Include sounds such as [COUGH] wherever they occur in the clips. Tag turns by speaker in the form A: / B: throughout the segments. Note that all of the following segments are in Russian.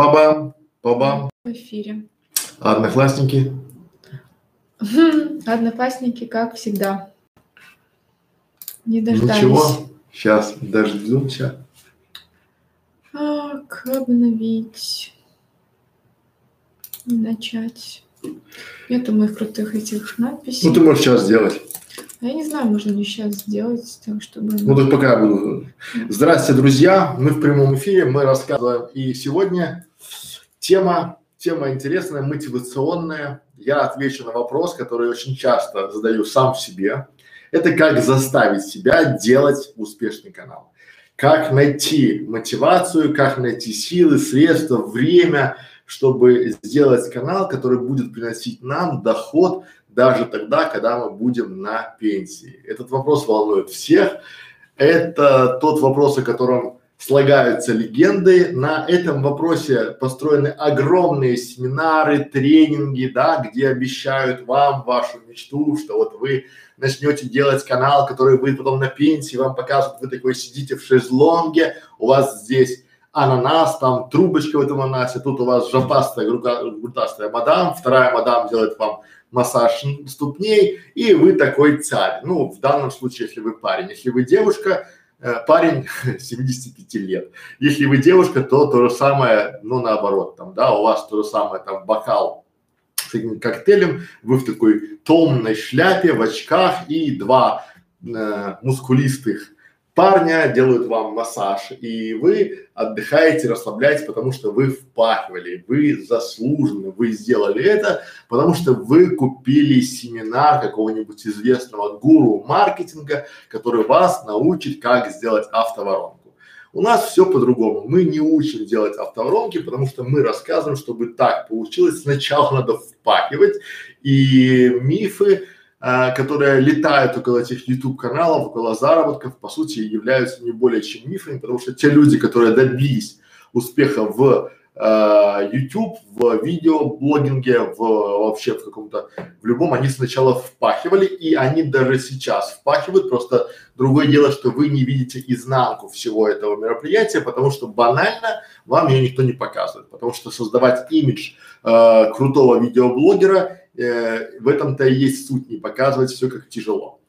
A: Пабам, пабам.
B: В эфире.
A: Одноклассники.
B: Одноклассники, как всегда. Не дождались.
A: Ничего, сейчас дождемся.
B: Как обновить? Начать. Нету моих крутых этих надписей.
A: Ну, ты можешь сейчас сделать.
B: А я не знаю, можно ли сейчас сделать так, чтобы...
A: Ну, так пока я буду. Здравствуйте, друзья. Мы в прямом эфире, мы рассказываем. И сегодня тема, тема интересная, мотивационная. Я отвечу на вопрос, который очень часто задаю сам себе. Это как заставить себя делать успешный канал. Как найти мотивацию, как найти силы, средства, время, чтобы сделать канал, который будет приносить нам доход даже тогда, когда мы будем на пенсии. Этот вопрос волнует всех. Это тот вопрос, о котором слагаются легенды. На этом вопросе построены огромные семинары, тренинги, да, где обещают вам вашу мечту, что вот вы начнете делать канал, который будет потом на пенсии, вам покажут, вы такой сидите в шезлонге, у вас здесь ананас, там трубочка в этом ананасе, тут у вас жопастая, грудастая мадам, вторая мадам делает вам массаж ступней, и вы такой царь. Ну, в данном случае, если вы парень, если вы девушка, парень [LAUGHS] 75 лет. Если вы девушка, то то же самое, ну, наоборот, там, да, у вас то же самое, там, бокал с этим коктейлем, вы в такой томной шляпе, в очках и два э, мускулистых парня делают вам массаж, и вы отдыхаете, расслабляетесь, потому что вы впахивали, вы заслуженно, вы сделали это, потому что вы купили семинар какого-нибудь известного гуру маркетинга, который вас научит, как сделать автоворонку. У нас все по-другому. Мы не учим делать автоворонки, потому что мы рассказываем, чтобы так получилось. Сначала надо впахивать, и мифы, а, которые летают около этих YouTube каналов, около заработков, по сути являются не более чем мифами, потому что те люди, которые добились успеха в э, YouTube, в видеоблогинге, в вообще в каком-то, в любом, они сначала впахивали, и они даже сейчас впахивают, просто другое дело, что вы не видите изнанку всего этого мероприятия, потому что банально вам ее никто не показывает, потому что создавать имидж э, крутого видеоблогера э, в этом-то и есть суть, не показывать все как тяжело.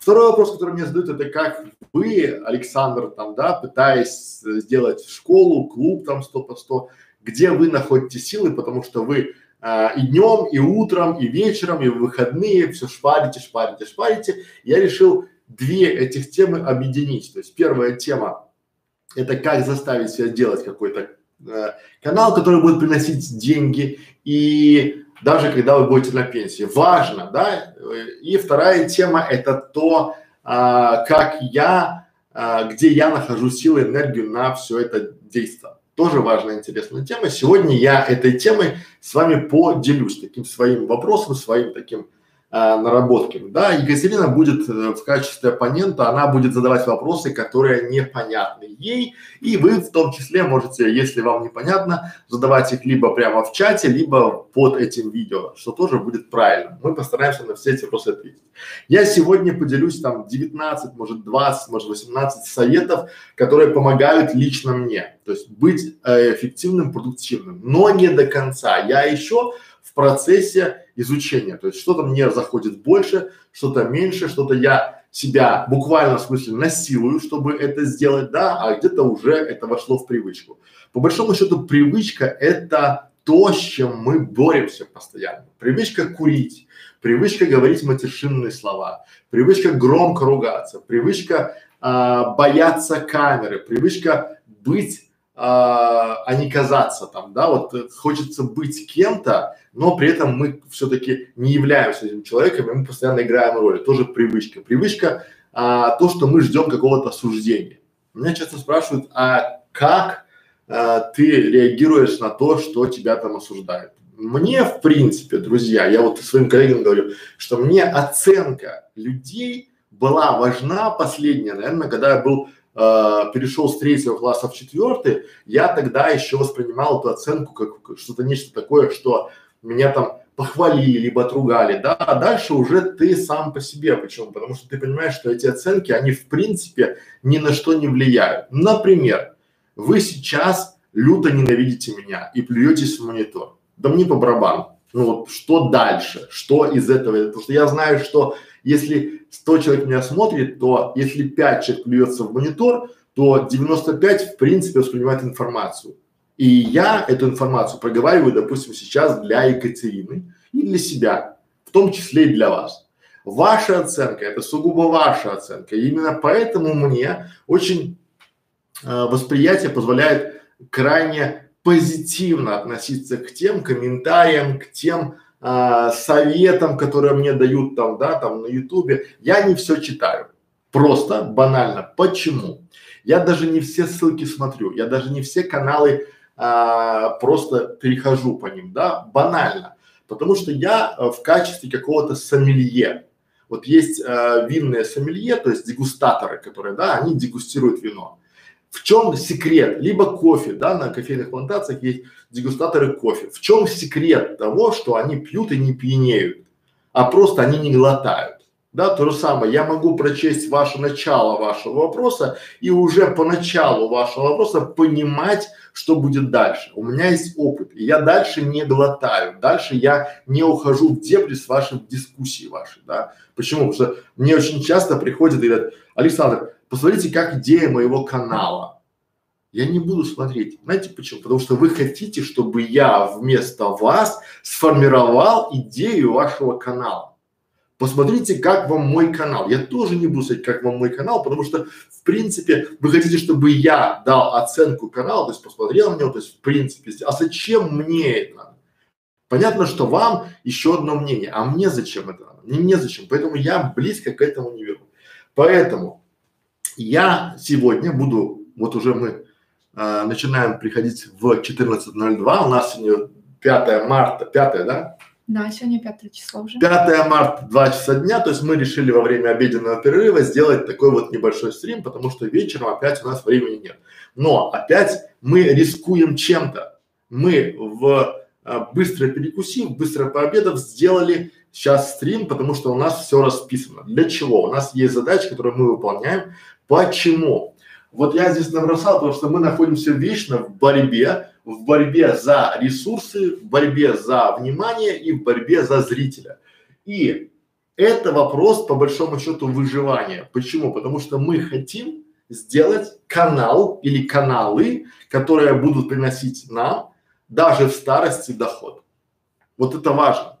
A: Второй вопрос, который мне задают, это как вы, Александр, там, да, пытаясь сделать школу, клуб там 100 по 100, где вы находите силы, потому что вы а, и днем, и утром, и вечером, и в выходные все шпарите, шпарите, шпарите. Я решил две этих темы объединить. То есть первая тема – это как заставить себя делать какой-то э, канал, который будет приносить деньги, и даже когда вы будете на пенсии. Важно, да? И вторая тема – это то, а, как я, а, где я нахожу силы, энергию на все это действие. Тоже важная, интересная тема. Сегодня я этой темой с вами поделюсь таким своим вопросом, своим таким э, наработками. Да, Екатерина будет э, в качестве оппонента, она будет задавать вопросы, которые непонятны ей, и вы в том числе можете, если вам непонятно, задавать их либо прямо в чате, либо под этим видео, что тоже будет правильно. Мы постараемся на все эти вопросы ответить. Я сегодня поделюсь там 19, может 20, может 18 советов, которые помогают лично мне, то есть быть э, эффективным, продуктивным, но не до конца. Я еще в процессе изучения. То есть что-то мне заходит больше, что-то меньше, что-то я себя буквально в смысле насилую, чтобы это сделать, да, а где-то уже это вошло в привычку. По большому счету привычка это то, с чем мы боремся постоянно. Привычка курить, привычка говорить матершинные слова, привычка громко ругаться, привычка а, бояться камеры, привычка быть а, а не казаться там, да, вот э, хочется быть кем-то, но при этом мы все-таки не являемся этим человеком, и мы постоянно играем роль. Тоже привычка. Привычка а, то, что мы ждем какого-то осуждения. Меня часто спрашивают, а как а, ты реагируешь на то, что тебя там осуждают? Мне, в принципе, друзья, я вот своим коллегам говорю, что мне оценка людей была важна последняя, наверное, когда я был э, перешел с третьего класса в четвертый, я тогда еще воспринимал эту оценку как что-то нечто такое, что меня там похвалили, либо отругали, да, а дальше уже ты сам по себе. Почему? Потому что ты понимаешь, что эти оценки, они в принципе ни на что не влияют. Например, вы сейчас люто ненавидите меня и плюетесь в монитор. Да мне по барабану. Ну вот что дальше? Что из этого? Потому что я знаю, что если 100 человек меня смотрит, то если 5 человек плюется в монитор, то 95 в принципе воспринимает информацию. И я эту информацию проговариваю, допустим, сейчас для Екатерины и для себя, в том числе и для вас. Ваша оценка – это сугубо ваша оценка. И именно поэтому мне очень э, восприятие позволяет крайне позитивно относиться к тем комментариям, к тем э, советам, которые мне дают там, да, там на ютубе. Я не все читаю. Просто, банально. Почему? Я даже не все ссылки смотрю, я даже не все каналы а, просто перехожу по ним, да, банально. Потому что я а, в качестве какого-то сомелье. Вот есть а, винные сомелье, то есть дегустаторы, которые, да, они дегустируют вино. В чем секрет? Либо кофе, да, на кофейных плантациях есть дегустаторы кофе. В чем секрет того, что они пьют и не пьянеют, а просто они не глотают? Да, то же самое. Я могу прочесть ваше начало вашего вопроса и уже по началу вашего вопроса понимать, что будет дальше. У меня есть опыт, и я дальше не глотаю, дальше я не ухожу в дебри с вашей дискуссией вашей, да. Почему? Потому что мне очень часто приходят и говорят, Александр, посмотрите, как идея моего канала. Я не буду смотреть. Знаете почему? Потому что вы хотите, чтобы я вместо вас сформировал идею вашего канала. Посмотрите, как вам мой канал. Я тоже не буду сказать, как вам мой канал, потому что, в принципе, вы хотите, чтобы я дал оценку каналу, то есть посмотрел на него, то есть, в принципе, а зачем мне это Понятно, что вам еще одно мнение, а мне зачем это? Мне не зачем, поэтому я близко к этому не верю. Поэтому я сегодня буду, вот уже мы э, начинаем приходить в 14.02, у нас сегодня 5 марта, 5, да?
B: Да, сегодня пятое число уже.
A: 5 марта, 2 часа дня, то есть мы решили во время обеденного перерыва сделать такой вот небольшой стрим, потому что вечером опять у нас времени нет. Но опять мы рискуем чем-то. Мы в а, быстро перекусив, быстро пообедав, сделали сейчас стрим, потому что у нас все расписано. Для чего? У нас есть задачи, которые мы выполняем. Почему? Вот я здесь набросал, потому что мы находимся вечно в борьбе в борьбе за ресурсы, в борьбе за внимание и в борьбе за зрителя. И это вопрос по большому счету выживания. Почему? Потому что мы хотим сделать канал или каналы, которые будут приносить нам даже в старости доход. Вот это важно.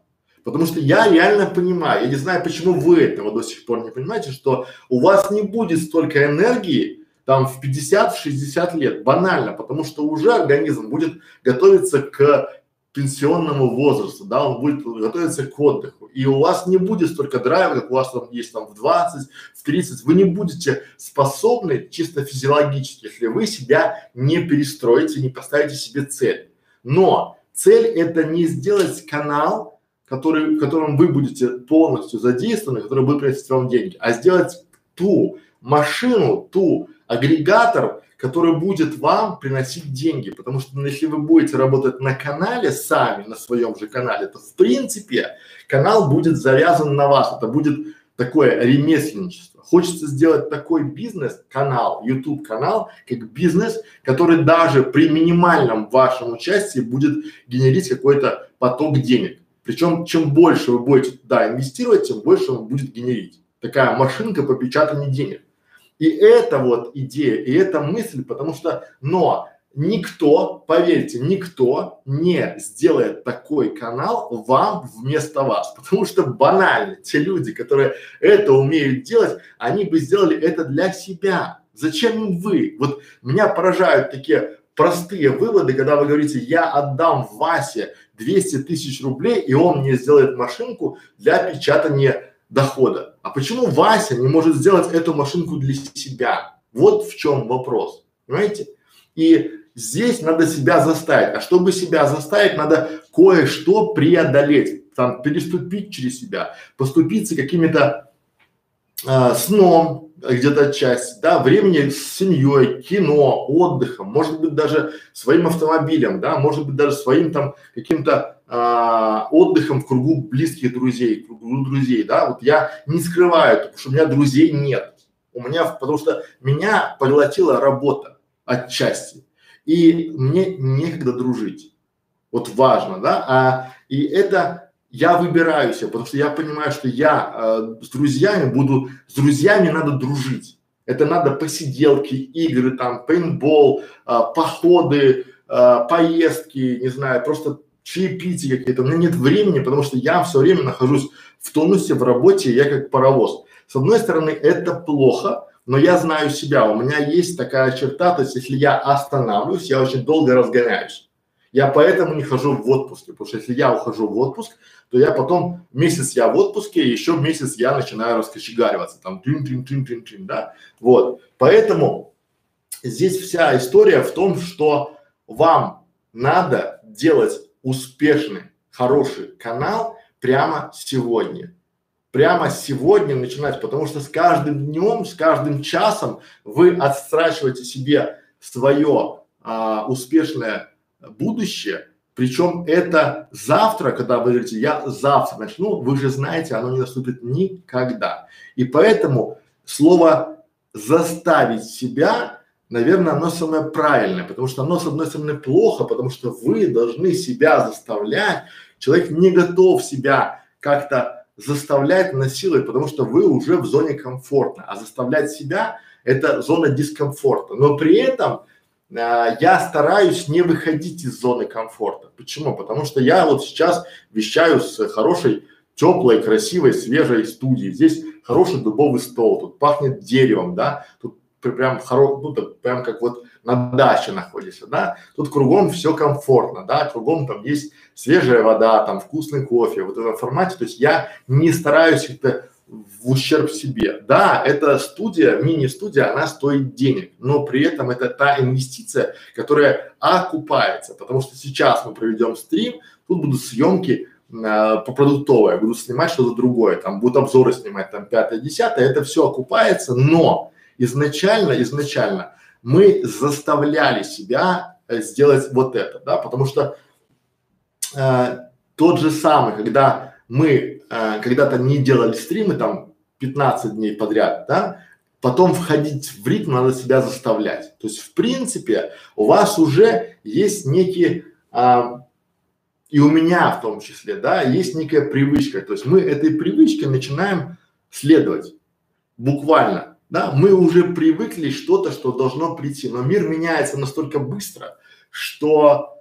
A: Потому что я реально понимаю, я не знаю, почему вы этого до сих пор не понимаете, что у вас не будет столько энергии, там в 50-60 лет, банально, потому что уже организм будет готовиться к пенсионному возрасту, да, он будет готовиться к отдыху. И у вас не будет столько драйва, как у вас там есть там в 20, в 30. Вы не будете способны чисто физиологически, если вы себя не перестроите, не поставите себе цель. Но цель это не сделать канал, который, в котором вы будете полностью задействованы, который будет приносить вам деньги, а сделать ту машину, ту агрегатор, который будет вам приносить деньги, потому что ну, если вы будете работать на канале сами, на своем же канале, то в принципе канал будет завязан на вас, это будет такое ремесленничество. Хочется сделать такой бизнес, канал, YouTube канал, как бизнес, который даже при минимальном вашем участии будет генерить какой-то поток денег. Причем чем больше вы будете туда инвестировать, тем больше он будет генерить. Такая машинка по печатанию денег. И это вот идея, и это мысль, потому что, но никто, поверьте, никто не сделает такой канал вам вместо вас, потому что банально те люди, которые это умеют делать, они бы сделали это для себя. Зачем им вы? Вот меня поражают такие простые выводы, когда вы говорите, я отдам Васе 200 тысяч рублей, и он мне сделает машинку для печатания дохода. А почему Вася не может сделать эту машинку для себя? Вот в чем вопрос, понимаете? И здесь надо себя заставить. А чтобы себя заставить, надо кое-что преодолеть, там переступить через себя, поступиться какими-то э, сном, где-то часть, да, времени с семьей, кино, отдыхом, может быть даже своим автомобилем, да, может быть даже своим там каким-то а, отдыхом в кругу близких друзей, в кругу друзей, да, вот я не скрываю, потому что у меня друзей нет, у меня, потому что меня поглотила работа отчасти. и мне некогда дружить. Вот важно, да, а и это я выбираю себя, потому что я понимаю, что я э, с друзьями буду, с друзьями надо дружить. Это надо посиделки, игры, там, пейнтбол, э, походы, э, поездки, не знаю, просто чаепития какие-то. У меня нет времени, потому что я все время нахожусь в тонусе, в работе, я как паровоз. С одной стороны, это плохо, но я знаю себя, у меня есть такая черта, то есть если я останавливаюсь, я очень долго разгоняюсь. Я поэтому не хожу в отпуск, потому что если я ухожу в отпуск, то я потом месяц я в отпуске, еще месяц я начинаю раскочегариваться, там трин трин трин трин трин, да, вот. Поэтому здесь вся история в том, что вам надо делать успешный, хороший канал прямо сегодня. Прямо сегодня начинать, потому что с каждым днем, с каждым часом вы отстрачиваете себе свое а, успешное будущее. Причем это завтра, когда вы говорите, я завтра начну, вы же знаете, оно не наступит никогда. И поэтому слово заставить себя наверное, оно самое правильное, потому что оно, с одной стороны, плохо, потому что вы должны себя заставлять, человек не готов себя как-то заставлять, насиловать, потому что вы уже в зоне комфорта, а заставлять себя – это зона дискомфорта, но при этом я стараюсь не выходить из зоны комфорта. Почему? Потому что я вот сейчас вещаю с хорошей, теплой, красивой, свежей студии. Здесь хороший дубовый стол, тут пахнет деревом, да, тут прям хоро, ну так прям как вот на даче находишься, да, тут кругом все комфортно, да, кругом там есть свежая вода, там вкусный кофе, вот в этом формате, то есть я не стараюсь это в ущерб себе. Да, эта студия, мини-студия, она стоит денег, но при этом это та инвестиция, которая окупается, потому что сейчас мы проведем стрим, тут будут съемки э, по продуктовой, буду снимать что-то другое, там будут обзоры снимать, там пятое, десятое, это все окупается, но изначально, изначально мы заставляли себя э, сделать вот это, да, потому что э, тот же самый, когда мы э, когда-то не делали стримы там 15 дней подряд, да, потом входить в ритм надо себя заставлять. То есть в принципе у вас уже есть некие а, и у меня в том числе, да, есть некая привычка. То есть мы этой привычке начинаем следовать буквально да, мы уже привыкли что-то, что должно прийти, но мир меняется настолько быстро, что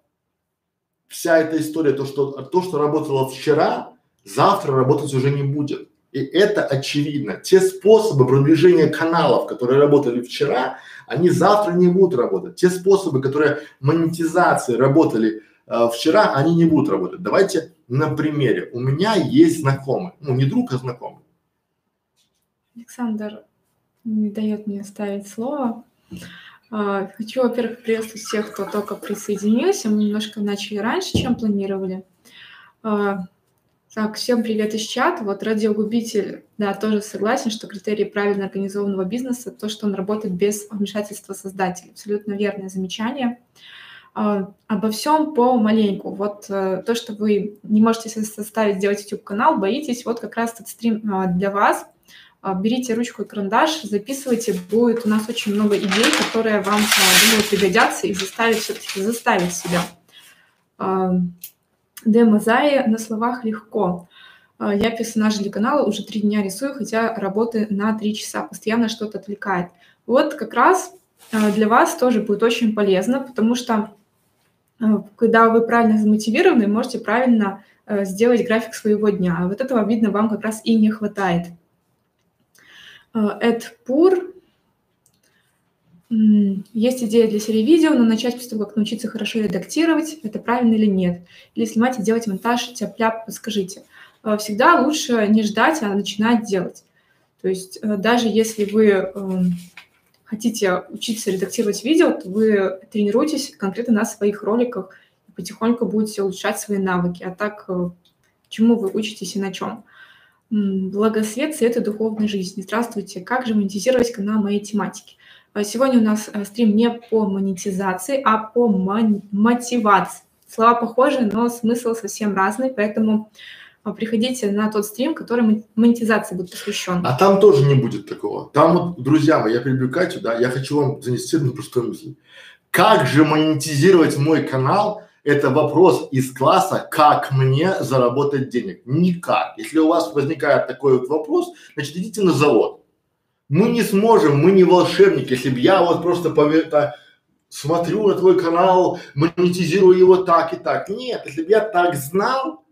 A: вся эта история, то, что, то, что работало вчера, завтра работать уже не будет. И это очевидно. Те способы продвижения каналов, которые работали вчера, они завтра не будут работать. Те способы, которые монетизации работали э, вчера, они не будут работать. Давайте на примере. У меня есть знакомый, ну не друг, а знакомый.
B: Александр, не дает мне ставить слово. А, хочу, во-первых, приветствовать всех, кто только присоединился. Мы немножко начали раньше, чем планировали. А, так, всем привет из чата. Вот радиогубитель, да, тоже согласен, что критерий правильно организованного бизнеса то, что он работает без вмешательства создателя. Абсолютно верное замечание. Uh, обо всем по маленьку. Вот uh, то, что вы не можете составить сделать YouTube канал, боитесь, вот как раз этот стрим uh, для вас. А, берите ручку и карандаш, записывайте, будет у нас очень много идей, которые вам, а, думаю, пригодятся и заставят все-таки заставить себя. Демозаи на словах легко. Я персонаж для канала уже три дня рисую, хотя работы на три часа, постоянно что-то отвлекает. Вот как раз для вас тоже будет очень полезно, потому что когда вы правильно замотивированы, можете правильно сделать график своего дня. А вот этого, видно, вам как раз и не хватает. AdPur. Есть идея для серии видео, но начать после того, как научиться хорошо редактировать, это правильно или нет? Или снимать и делать монтаж тяп-ляп, подскажите. А, всегда лучше не ждать, а начинать делать. То есть э, даже если вы эм, хотите учиться редактировать видео, то вы тренируетесь конкретно на своих роликах и потихоньку будете улучшать свои навыки. А так, э, чему вы учитесь и на чем? Благосвет, свет и духовной жизни. Здравствуйте. Как же монетизировать канал моей тематики? А сегодня у нас э, стрим не по монетизации, а по мотивации. Слова похожи, но смысл совсем разный, поэтому а, приходите на тот стрим, который монетизации будет посвящен.
A: А там тоже не будет такого. Там вот, друзья мои, я перебью Катю, да, я хочу вам занести одну простую мысль. как же монетизировать мой канал, это вопрос из класса, как мне заработать денег. Никак. Если у вас возникает такой вот вопрос, значит идите на завод. Мы не сможем, мы не волшебники. Если бы я вот просто пове- смотрю на твой канал, монетизирую его так и так. Нет, если бы я так знал,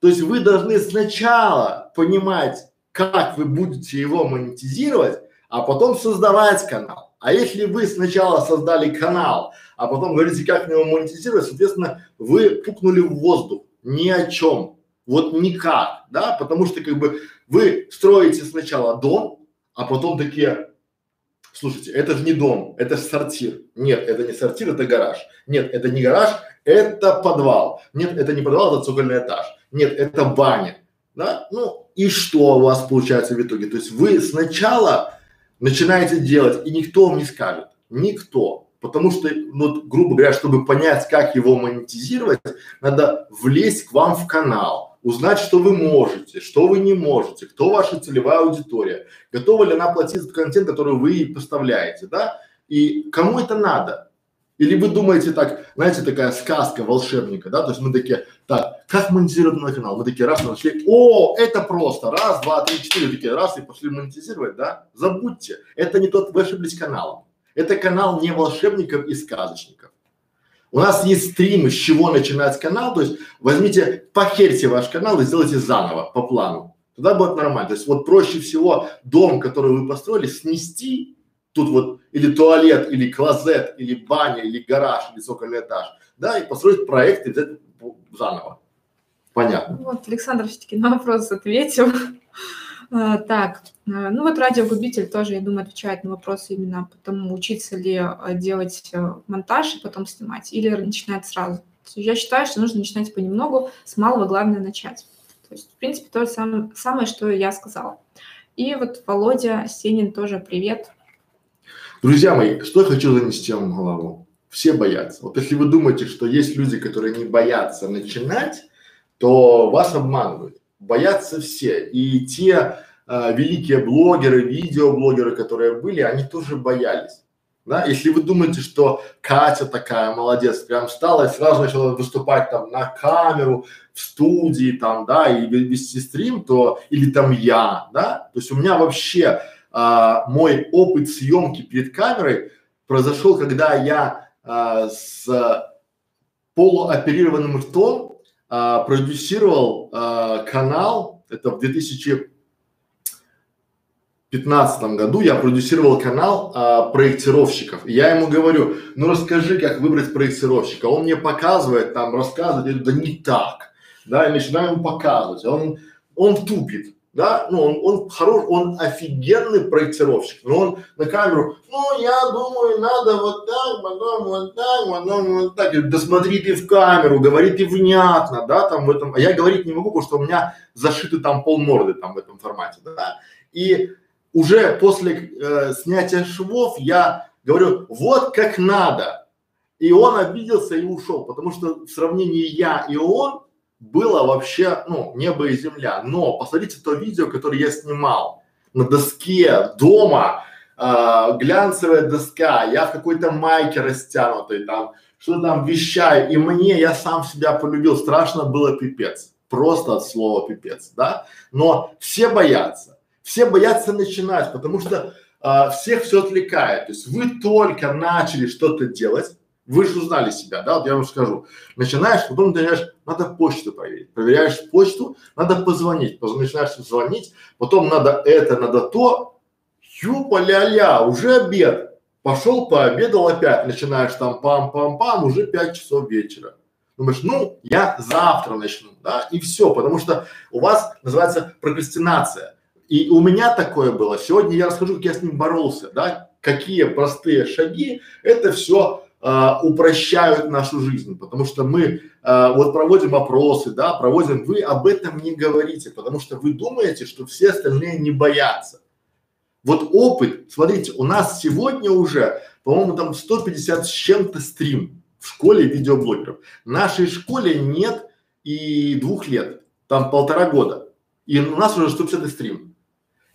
A: то есть вы должны сначала понимать, как вы будете его монетизировать, а потом создавать канал. А если вы сначала создали канал, а потом говорите, как его монетизировать, соответственно, вы пукнули в воздух ни о чем. Вот никак, да, потому что как бы вы строите сначала дом, а потом такие, слушайте, это же не дом, это же сортир. Нет, это не сортир, это гараж. Нет, это не гараж, это подвал. Нет, это не подвал, это цокольный этаж. Нет, это баня. Да? Ну и что у вас получается в итоге? То есть вы сначала начинаете делать, и никто вам не скажет. Никто. Потому что, ну, грубо говоря, чтобы понять, как его монетизировать, надо влезть к вам в канал, узнать, что вы можете, что вы не можете, кто ваша целевая аудитория, готова ли она платить за контент, который вы поставляете, да, и кому это надо. Или вы думаете так, знаете, такая сказка волшебника, да, то есть мы такие, так, как монетизировать мой канал? Мы такие раз нашли, о, это просто, раз, два, три, четыре, такие раз и пошли монетизировать, да? Забудьте, это не тот, вы ошиблись каналом. Это канал не волшебников и сказочников. У нас есть стримы, с чего начинать канал, то есть возьмите, похерьте ваш канал и сделайте заново, по плану. Тогда будет нормально. То есть вот проще всего дом, который вы построили, снести тут вот или туалет, или клозет, или баня, или гараж, или цокольный этаж, да, и построить проект и взять заново. Понятно.
B: Вот Александр все-таки на вопрос ответил. А, так, а, ну вот радиогубитель тоже, я думаю, отвечает на вопрос именно потому, учиться ли а, делать монтаж и потом снимать, или начинать сразу. Я считаю, что нужно начинать понемногу, с малого главное начать. То есть, в принципе, то же самое, что я сказала. И вот Володя Сенин тоже привет.
A: Друзья мои, что я хочу занести вам в голову? Все боятся. Вот если вы думаете, что есть люди, которые не боятся начинать, то вас обманывают. Боятся все. И те э, великие блогеры, видеоблогеры, которые были, они тоже боялись. Да? Если вы думаете, что Катя такая молодец, прям встала и сразу начала выступать там на камеру, в студии там, да, и вести стрим, то, или там я, да, то есть у меня вообще а, мой опыт съемки перед камерой произошел, когда я а, с полуоперированным ртом а, продюсировал а, канал, это в 2015 году я продюсировал канал а, проектировщиков. И я ему говорю, ну расскажи, как выбрать проектировщика. Он мне показывает, там рассказывает, я говорю, да не так. Да, и начинаю ему показывать. Он, он тупит да, ну он, он хорош, он офигенный проектировщик, но он на камеру, ну я думаю, надо вот так, потом вот так, потом вот так, да смотри ты в камеру, говори ты внятно, да, там в этом, а я говорить не могу, потому что у меня зашиты там полморды там в этом формате, да, и уже после э, снятия швов я говорю, вот как надо, и он обиделся и ушел, потому что в сравнении я и он было вообще, ну, небо и земля. Но посмотрите то видео, которое я снимал на доске дома, э, глянцевая доска, я в какой-то майке растянутой там, что там вещаю, и мне, я сам себя полюбил, страшно было пипец, просто от слова пипец, да, но все боятся, все боятся начинать, потому что э, всех все отвлекает, то есть вы только начали что-то делать, вы же узнали себя, да, вот я вам скажу. Начинаешь, потом начинаешь, надо почту проверить. Проверяешь почту, надо позвонить. Начинаешь звонить, потом надо это, надо то. Юпа ля-ля, уже обед. Пошел, пообедал опять. Начинаешь там пам-пам-пам, уже 5 часов вечера. Думаешь, ну, я завтра начну, да, и все, потому что у вас называется прокрастинация. И у меня такое было. Сегодня я расскажу, как я с ним боролся, да, какие простые шаги, это все а, упрощают нашу жизнь, потому что мы а, вот проводим опросы, да, проводим, вы об этом не говорите, потому что вы думаете, что все остальные не боятся. Вот опыт, смотрите, у нас сегодня уже, по-моему, там 150 с чем-то стрим в школе видеоблогеров. Нашей школе нет и двух лет, там полтора года. И у нас уже 150 стрим.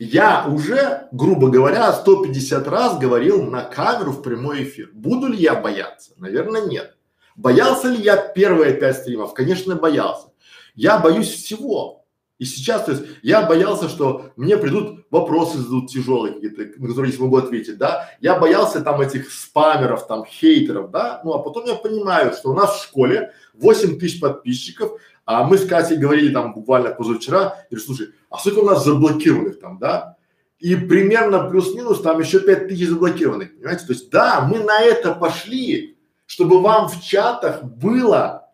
A: Я уже, грубо говоря, 150 раз говорил на камеру в прямой эфир. Буду ли я бояться? Наверное, нет. Боялся ли я первые пять стримов? Конечно, боялся. Я боюсь всего. И сейчас, то есть, я боялся, что мне придут вопросы зададут тяжелые какие-то, на которые я смогу ответить, да. Я боялся там этих спамеров, там, хейтеров, да. Ну, а потом я понимаю, что у нас в школе 8 тысяч подписчиков, а мы с Катей говорили там буквально позавчера, и слушай, а сколько у нас заблокированных там, да? И примерно плюс-минус там еще 5 тысяч заблокированных, понимаете? То есть, да, мы на это пошли, чтобы вам в чатах было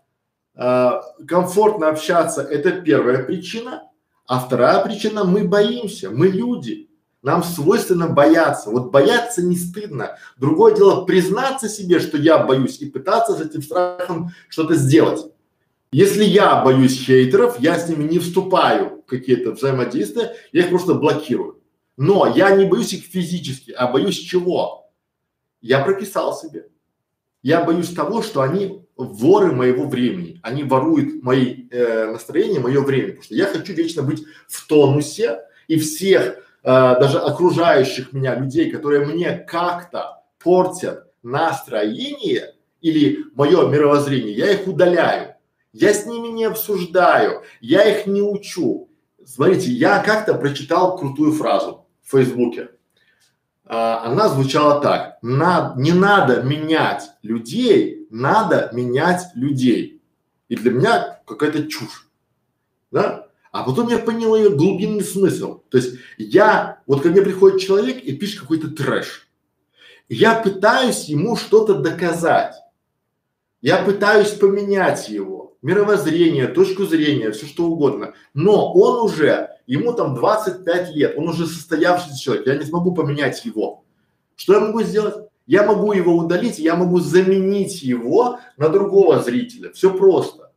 A: э, комфортно общаться, это первая причина. А вторая причина – мы боимся, мы люди. Нам свойственно бояться. Вот бояться не стыдно. Другое дело признаться себе, что я боюсь, и пытаться с этим страхом что-то сделать. Если я боюсь хейтеров, я с ними не вступаю в какие-то взаимодействия, я их просто блокирую. Но я не боюсь их физически, а боюсь чего? Я прописал себе. Я боюсь того, что они воры моего времени. Они воруют мои э, настроения, мое время. Потому что я хочу вечно быть в тонусе и всех, э, даже окружающих меня людей, которые мне как-то портят настроение или мое мировоззрение, я их удаляю. Я с ними не обсуждаю, я их не учу. Смотрите, я как-то прочитал крутую фразу в Фейсбуке а, она звучала так. На, не надо менять людей, надо менять людей. И для меня какая-то чушь. Да? А потом я понял ее глубинный смысл. То есть я, вот ко мне приходит человек и пишет какой-то трэш. Я пытаюсь ему что-то доказать. Я пытаюсь поменять его мировоззрение, точку зрения, все что угодно. Но он уже ему там 25 лет, он уже состоявшийся человек, я не смогу поменять его. Что я могу сделать? Я могу его удалить, я могу заменить его на другого зрителя. Все просто.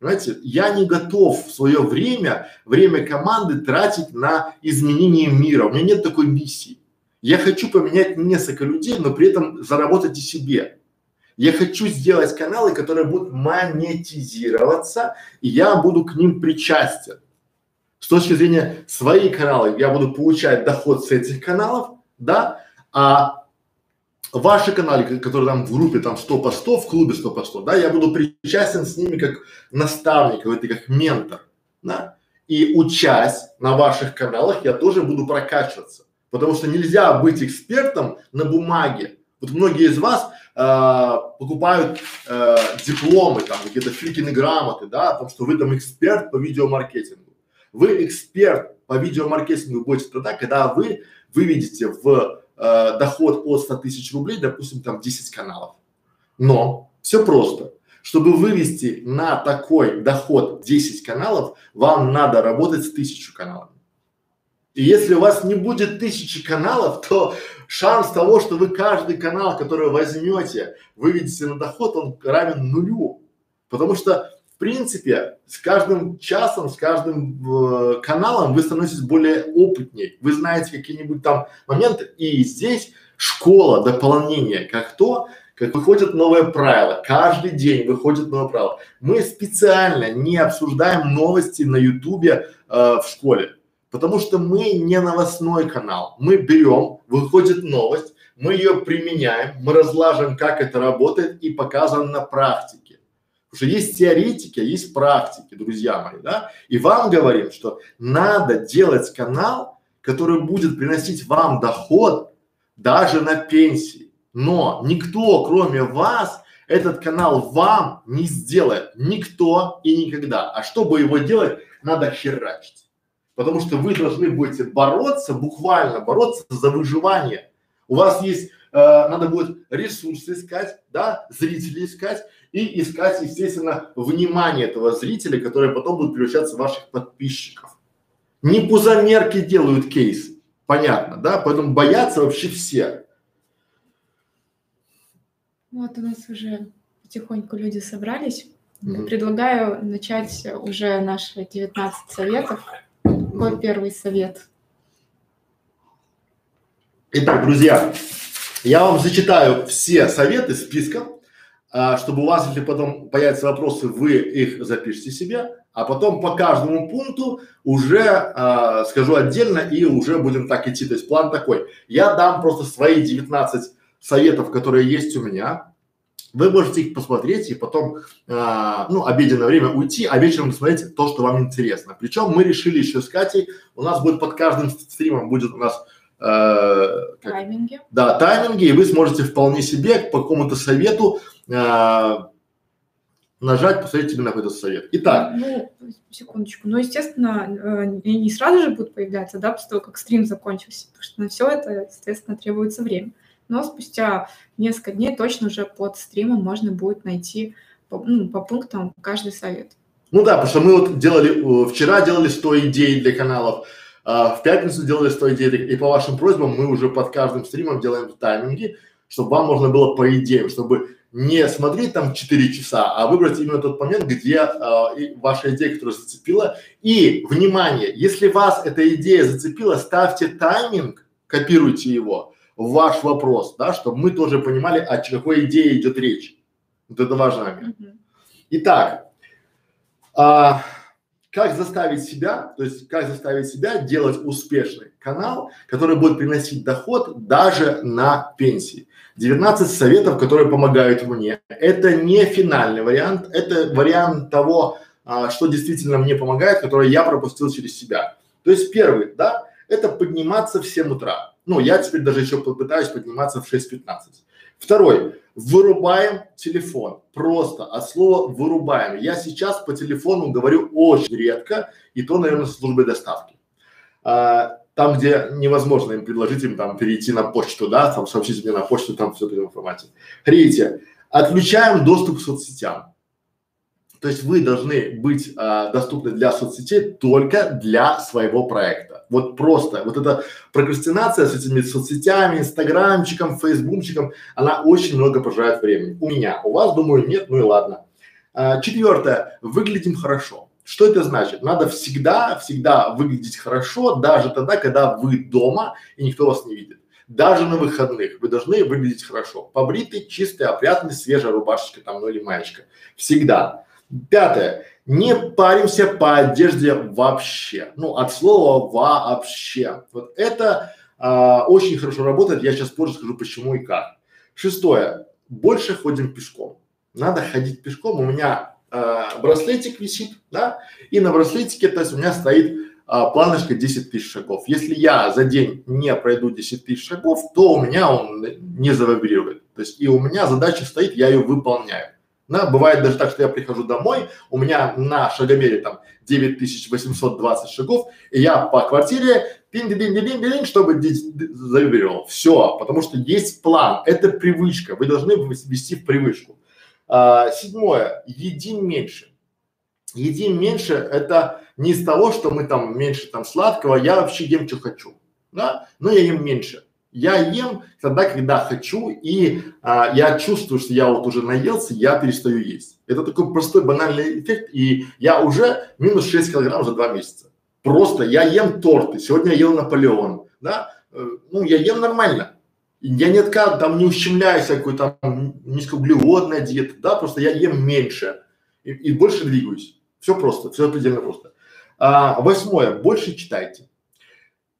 A: Знаете, я не готов в свое время, время команды тратить на изменение мира. У меня нет такой миссии. Я хочу поменять несколько людей, но при этом заработать и себе. Я хочу сделать каналы, которые будут монетизироваться, и я буду к ним причастен. С точки зрения своих каналов я буду получать доход с этих каналов, да, а ваши каналы, которые там в группе там 100 по 100, в клубе 100 по 100, да, я буду причастен с ними как наставник, это как ментор, да, и учась на ваших каналах я тоже буду прокачиваться, потому что нельзя быть экспертом на бумаге. Вот многие из вас э, покупают э, дипломы, там какие-то фрикины грамоты, да, о том, что вы там эксперт по видеомаркетингу. Вы эксперт по видеомаркетингу будете тогда, когда вы выведете в э, доход от 100 тысяч рублей, допустим, там 10 каналов. Но все просто. Чтобы вывести на такой доход 10 каналов, вам надо работать с тысячу каналами. И если у вас не будет тысячи каналов, то шанс того, что вы каждый канал, который возьмете, выведете на доход, он равен нулю. Потому что в принципе, с каждым часом, с каждым э, каналом вы становитесь более опытнее. Вы знаете какие-нибудь там моменты. И здесь школа дополнения, как то, как выходят новые правила. Каждый день выходят новые правила. Мы специально не обсуждаем новости на ютубе э, в школе, потому что мы не новостной канал. Мы берем, выходит новость, мы ее применяем, мы разлаживаем, как это работает и показываем на практике. Потому что есть теоретики, а есть практики, друзья мои, да? И вам говорим, что надо делать канал, который будет приносить вам доход даже на пенсии. Но никто, кроме вас, этот канал вам не сделает. Никто и никогда. А чтобы его делать, надо херачить. Потому что вы должны будете бороться, буквально бороться за выживание. У вас есть, э, надо будет ресурсы искать, да, зрителей искать и искать, естественно, внимание этого зрителя, который потом будет превращаться в ваших подписчиков. Не пузомерки делают кейсы, понятно, да? Поэтому боятся вообще все.
B: Вот у нас уже потихоньку люди собрались. Mm-hmm. Предлагаю начать уже наши 19 советов. Mm-hmm. первый совет?
A: Итак, друзья, я вам зачитаю все советы списка а, чтобы у вас, если потом появятся вопросы, вы их запишите себе, а потом по каждому пункту уже а, скажу отдельно и уже будем так идти. То есть план такой. Я дам просто свои 19 советов, которые есть у меня. Вы можете их посмотреть и потом, а, ну, обеденное время уйти, а вечером посмотреть то, что вам интересно. Причем мы решили еще с Катей, у нас будет под каждым стримом будет у нас
B: э, тайминги.
A: Да, тайминги, и вы сможете вполне себе по какому-то совету э, нажать, посмотреть именно какой-то совет. Итак.
B: Ну, секундочку. Ну, естественно, э, не сразу же будут появляться, да, после того, как стрим закончился, потому что на все это, естественно, требуется время. Но спустя несколько дней точно уже под стримом можно будет найти по, ну, по пунктам каждый совет.
A: Ну да, потому что мы вот делали, вчера делали 100 идей для каналов, а в пятницу делали 100 идей, и по вашим просьбам мы уже под каждым стримом делаем тайминги, чтобы вам можно было по идеям, чтобы не смотреть там 4 часа, а выбрать именно тот момент, где э, ваша идея, которая зацепила. И, внимание, если вас эта идея зацепила, ставьте тайминг, копируйте его ваш вопрос, да, чтобы мы тоже понимали, о какой идее идет речь. Вот это важный момент. Итак, а, как заставить себя, то есть как заставить себя делать успешный канал, который будет приносить доход даже на пенсии. 19 советов, которые помогают мне. Это не финальный вариант, это вариант того, а, что действительно мне помогает, который я пропустил через себя. То есть первый, да, это подниматься в 7 утра. Ну, я теперь даже еще попытаюсь подниматься в 6.15. Второй, вырубаем телефон. Просто от слова вырубаем. Я сейчас по телефону говорю очень редко, и то, наверное, с службой доставки. А, там, где невозможно им предложить им там перейти на почту, да, там сообщить мне на почту, там все это информация. Третье. Отключаем доступ к соцсетям. То есть вы должны быть а, доступны для соцсетей только для своего проекта. Вот просто, вот эта прокрастинация с этими соцсетями, инстаграмчиком, фейсбукчиком, она очень много пожирает времени. У меня, у вас, думаю, нет, ну и ладно. А, четвертое, выглядим хорошо. Что это значит? Надо всегда, всегда выглядеть хорошо, даже тогда, когда вы дома и никто вас не видит. Даже на выходных вы должны выглядеть хорошо. Побритый, чистый, опрятный, свежая рубашечка там, ну или маечка. Всегда. Пятое. Не паримся по одежде вообще. Ну, от слова вообще. Вот это а, очень хорошо работает. Я сейчас позже скажу, почему и как. Шестое. Больше ходим пешком. Надо ходить пешком. У меня а, браслетик висит, да, и на браслетике, то есть у меня стоит а, планочка 10 тысяч шагов. Если я за день не пройду 10 тысяч шагов, то у меня он не завибрирует. То есть и у меня задача стоит, я ее выполняю. Да, бывает даже так, что я прихожу домой, у меня на шагомере там 9820 шагов, и я по квартире пин дин дин дин чтобы завибрировал. Все, потому что есть план, это привычка, вы должны ввести в привычку. А, седьмое, едим меньше. Едим меньше это не из того, что мы там меньше там сладкого, я вообще ем, что хочу, да, но я ем меньше. Я ем тогда, когда хочу, и а, я чувствую, что я вот уже наелся, я перестаю есть. Это такой простой банальный эффект, и я уже минус 6 килограмм за два месяца. Просто я ем торты, сегодня я ел Наполеон, да, э, ну я ем нормально, я не отказ, там не ущемляю всякую там низкоуглеводная диета, да, просто я ем меньше и, и больше двигаюсь. Все просто, все предельно просто. А, восьмое, больше читайте.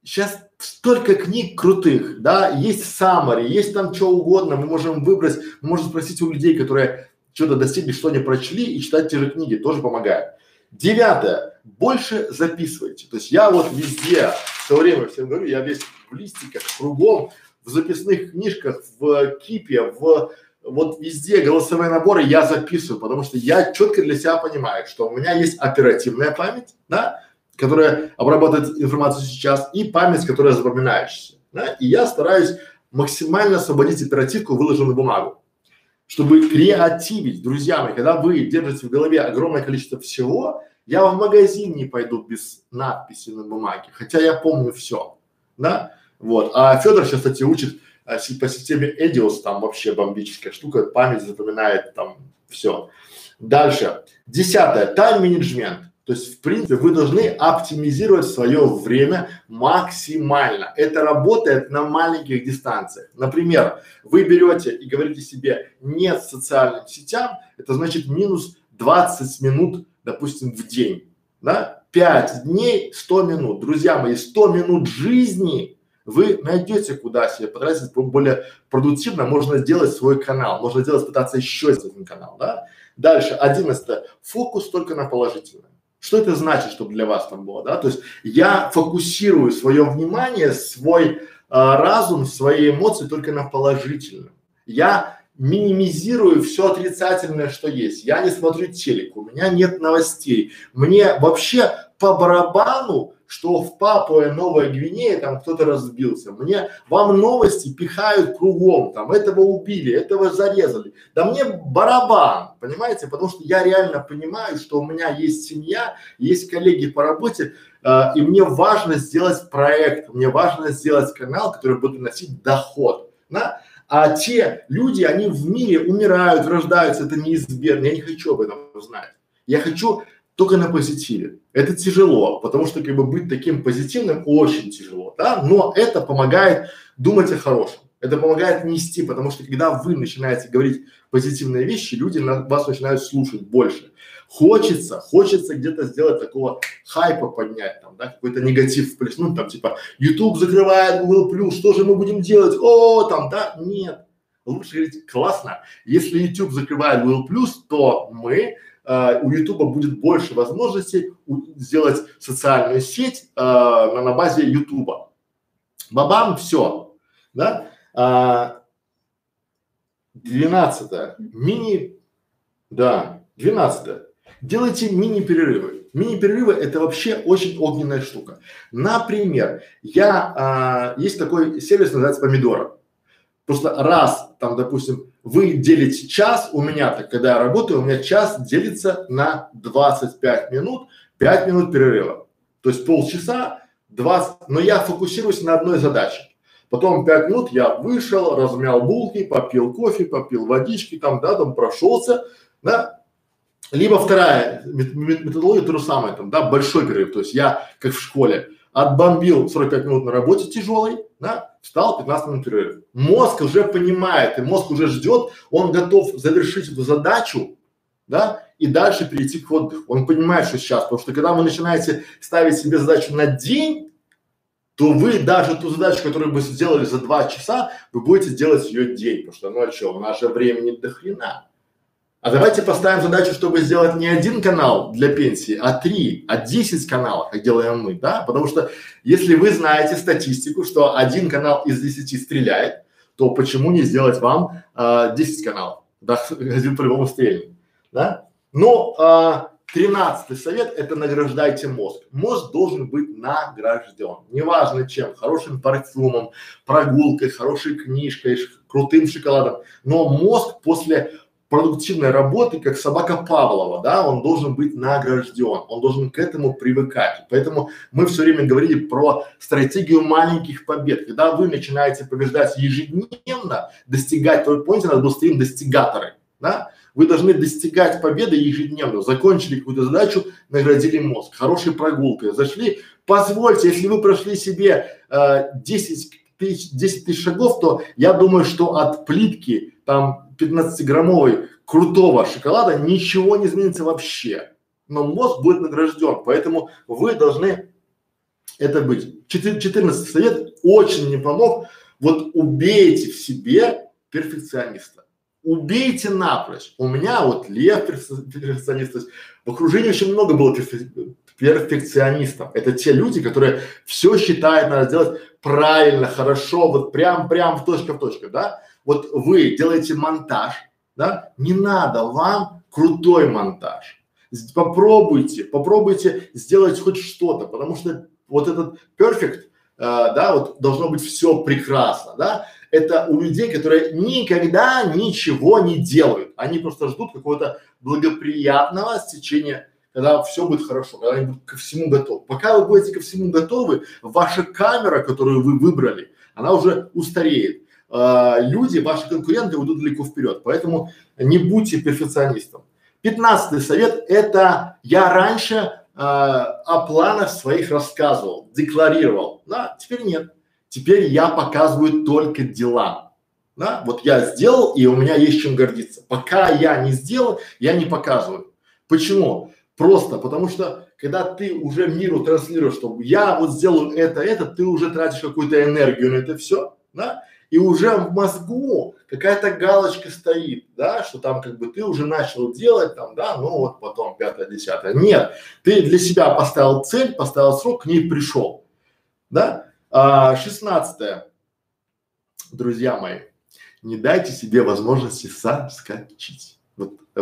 A: Сейчас столько книг крутых, да, есть summary, есть там что угодно, мы можем выбрать, мы можем спросить у людей, которые что-то достигли, что они прочли и читать те же книги, тоже помогает. Девятое, больше записывайте. То есть я вот везде все время всем говорю, я весь в листиках, кругом, в записных книжках, в кипе, в вот везде голосовые наборы я записываю, потому что я четко для себя понимаю, что у меня есть оперативная память, да, которая обрабатывает информацию сейчас, и память, которая запоминающаяся, да, и я стараюсь максимально освободить оперативку, выложенную бумагу, чтобы креативить, друзья мои, когда вы держите в голове огромное количество всего, я в магазин не пойду без надписи на бумаге, хотя я помню все, да, вот. А Федор сейчас, кстати, учит а, по системе Эдиос, там вообще бомбическая штука, память запоминает там все. Дальше. Десятое. Тайм-менеджмент. То есть, в принципе, вы должны оптимизировать свое время максимально. Это работает на маленьких дистанциях. Например, вы берете и говорите себе нет социальным сетям, это значит минус 20 минут, допустим, в день. Да? 5 дней, 100 минут. Друзья мои, 100 минут жизни вы найдете, куда себе потратить более продуктивно, можно сделать свой канал, можно сделать, пытаться еще сделать один канал, да. Дальше, одиннадцатое, фокус только на положительное. Что это значит, чтобы для вас там было, да? То есть я фокусирую свое внимание, свой а, разум, свои эмоции только на положительном. Я минимизирую все отрицательное, что есть. Я не смотрю телек, у меня нет новостей. Мне вообще по барабану, что в Папуе Новая Гвинея там кто-то разбился. Мне, вам новости пихают кругом, там этого убили, этого зарезали. Да мне барабан, понимаете, потому что я реально понимаю, что у меня есть семья, есть коллеги по работе, э, и мне важно сделать проект, мне важно сделать канал, который будет приносить доход. Да? А те люди, они в мире умирают, рождаются, это неизбежно. Я не хочу об этом знать. Я хочу только на позитиве. Это тяжело, потому что как бы быть таким позитивным очень тяжело, да, но это помогает думать о хорошем. Это помогает нести, потому что когда вы начинаете говорить позитивные вещи, люди на вас начинают слушать больше. Хочется, хочется где-то сделать такого хайпа поднять, там, да, какой-то негатив вплеснуть, там, типа, YouTube закрывает Google Plus, что же мы будем делать? О, там, да, нет. Лучше говорить, классно. Если YouTube закрывает Google Plus, то мы э, у Ютуба будет больше возможностей у, сделать социальную сеть э, на, на базе Ютуба. Бабам, все, да. А, двенадцатое. Мини, да, двенадцатое. Делайте мини-перерывы. Мини-перерывы это вообще очень огненная штука. Например, я, а, есть такой сервис, называется помидора. Просто раз там, допустим, вы делите час, у меня так, когда я работаю, у меня час делится на 25 минут, 5 минут перерыва. То есть полчаса, 20, но я фокусируюсь на одной задаче. Потом 5 минут я вышел, размял булки, попил кофе, попил водички, там, да, там прошелся, да. Либо вторая методология то же самое, там, да, большой перерыв. То есть я, как в школе, отбомбил 45 минут на работе тяжелой, да, встал 15 минут перерыв. Мозг уже понимает, и мозг уже ждет, он готов завершить эту задачу, да, и дальше перейти к отдыху. Он понимает, что сейчас, потому что когда вы начинаете ставить себе задачу на день, то вы даже ту задачу, которую вы сделали за два часа, вы будете делать ее день, потому что, ну а что, у нас же времени до хрена. А давайте поставим задачу, чтобы сделать не один канал для пенсии, а три, а десять каналов, как делаем мы, да? Потому что если вы знаете статистику, что один канал из десяти стреляет, то почему не сделать вам а, 10 каналов? Да, [LAUGHS] один по-любому стрельнет, да? Но а, тринадцатый совет – это награждайте мозг. Мозг должен быть награжден. Неважно чем, хорошим парфюмом, прогулкой, хорошей книжкой, крутым шоколадом. Но мозг после продуктивной работы, как собака Павлова, да, он должен быть награжден, он должен к этому привыкать. Поэтому мы все время говорили про стратегию маленьких побед. Когда вы начинаете побеждать ежедневно, достигать, то помните, надо был стрим достигаторы, да, вы должны достигать победы ежедневно. Закончили какую-то задачу, наградили мозг. Хорошей прогулкой. Зашли. Позвольте, если вы прошли себе э, 10 тысяч, 10 тысяч шагов, то я думаю, что от плитки там 15-граммовой крутого шоколада ничего не изменится вообще. Но мозг будет награжден, поэтому вы должны это быть. 14 совет очень не помог. Вот убейте в себе перфекциониста. Убейте напрочь. У меня вот Лев перфекционист, в окружении очень много было перфекционистов. Это те люди, которые все считают, надо сделать правильно, хорошо, вот прям, прям в точка в точку, да? Вот вы делаете монтаж, да, не надо вам крутой монтаж. Попробуйте, попробуйте сделать хоть что-то, потому что вот этот perfect, э, да, вот должно быть все прекрасно, да, это у людей, которые никогда ничего не делают, они просто ждут какого-то благоприятного стечения когда все будет хорошо, когда они будут ко всему готовы. Пока вы будете ко всему готовы, ваша камера, которую вы выбрали, она уже устареет э, люди, ваши конкуренты уйдут далеко вперед. Поэтому не будьте перфекционистом. Пятнадцатый совет – это я раньше о планах своих рассказывал, декларировал. Да, теперь нет. Теперь я показываю только дела. Да, вот я сделал, и у меня есть чем гордиться. Пока я не сделал, я не показываю. Почему? Просто потому что когда ты уже миру транслируешь, что я вот сделаю это, это, ты уже тратишь какую-то энергию на это все, да, и уже в мозгу какая-то галочка стоит, да, что там как бы ты уже начал делать там, да, ну вот потом пятое, десятое. Нет, ты для себя поставил цель, поставил срок, к ней пришел, да. А, шестнадцатое, друзья мои, не дайте себе возможности соскочить.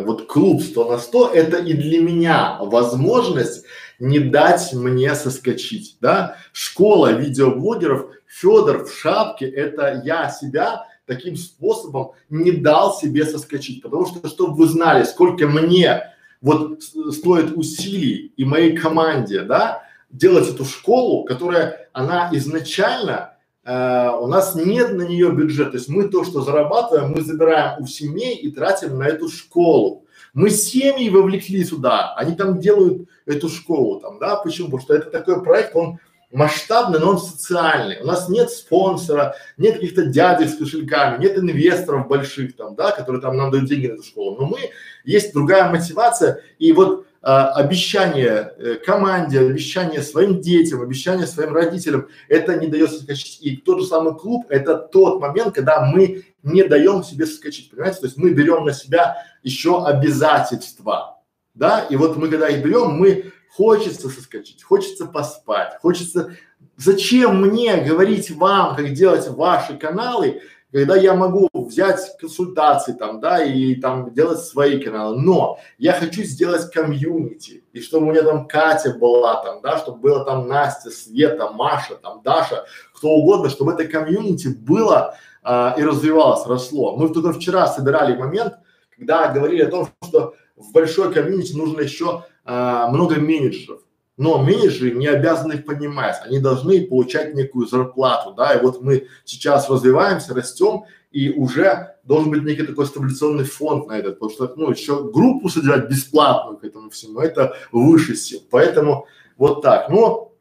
A: Вот, клуб 100 на 100 это и для меня возможность не дать мне соскочить, да. Школа видеоблогеров Федор в шапке это я себя таким способом не дал себе соскочить, потому что, чтобы вы знали, сколько мне вот стоит усилий и моей команде, да, делать эту школу, которая, она изначально э, у нас нет на нее бюджета, то есть мы то, что зарабатываем, мы забираем у семей и тратим на эту школу. Мы семьи вовлекли сюда, они там делают эту школу там, да, почему? Потому что это такой проект, он масштабный, но он социальный. У нас нет спонсора, нет каких-то дядей с кошельками, нет инвесторов больших там, да, которые там нам дают деньги на эту школу. Но мы, есть другая мотивация. И вот обещание э, команде, обещание своим детям, обещание своим родителям, это не дает соскочить. И тот же самый клуб, это тот момент, когда мы не даем себе соскочить, понимаете? То есть мы берем на себя еще обязательства, да, и вот мы когда их берем, мы хочется соскочить, хочется поспать, хочется… Зачем мне говорить вам, как делать ваши каналы, когда я могу взять консультации там, да, и там делать свои каналы, но я хочу сделать комьюнити, и чтобы у меня там Катя была там, да, чтобы была там Настя, Света, Маша, там Даша, кто угодно, чтобы это комьюнити было а, и развивалось, росло. Мы только вчера собирали момент, когда говорили о том, что в большой комьюнити нужно еще а, много менеджеров. Но менеджеры не обязаны их понимать, они должны получать некую зарплату, да, и вот мы сейчас развиваемся, растем, и уже должен быть некий такой стабилизационный фонд на этот, потому что, ну, еще группу содержать бесплатную к этому всему, это выше сил, поэтому вот так. Но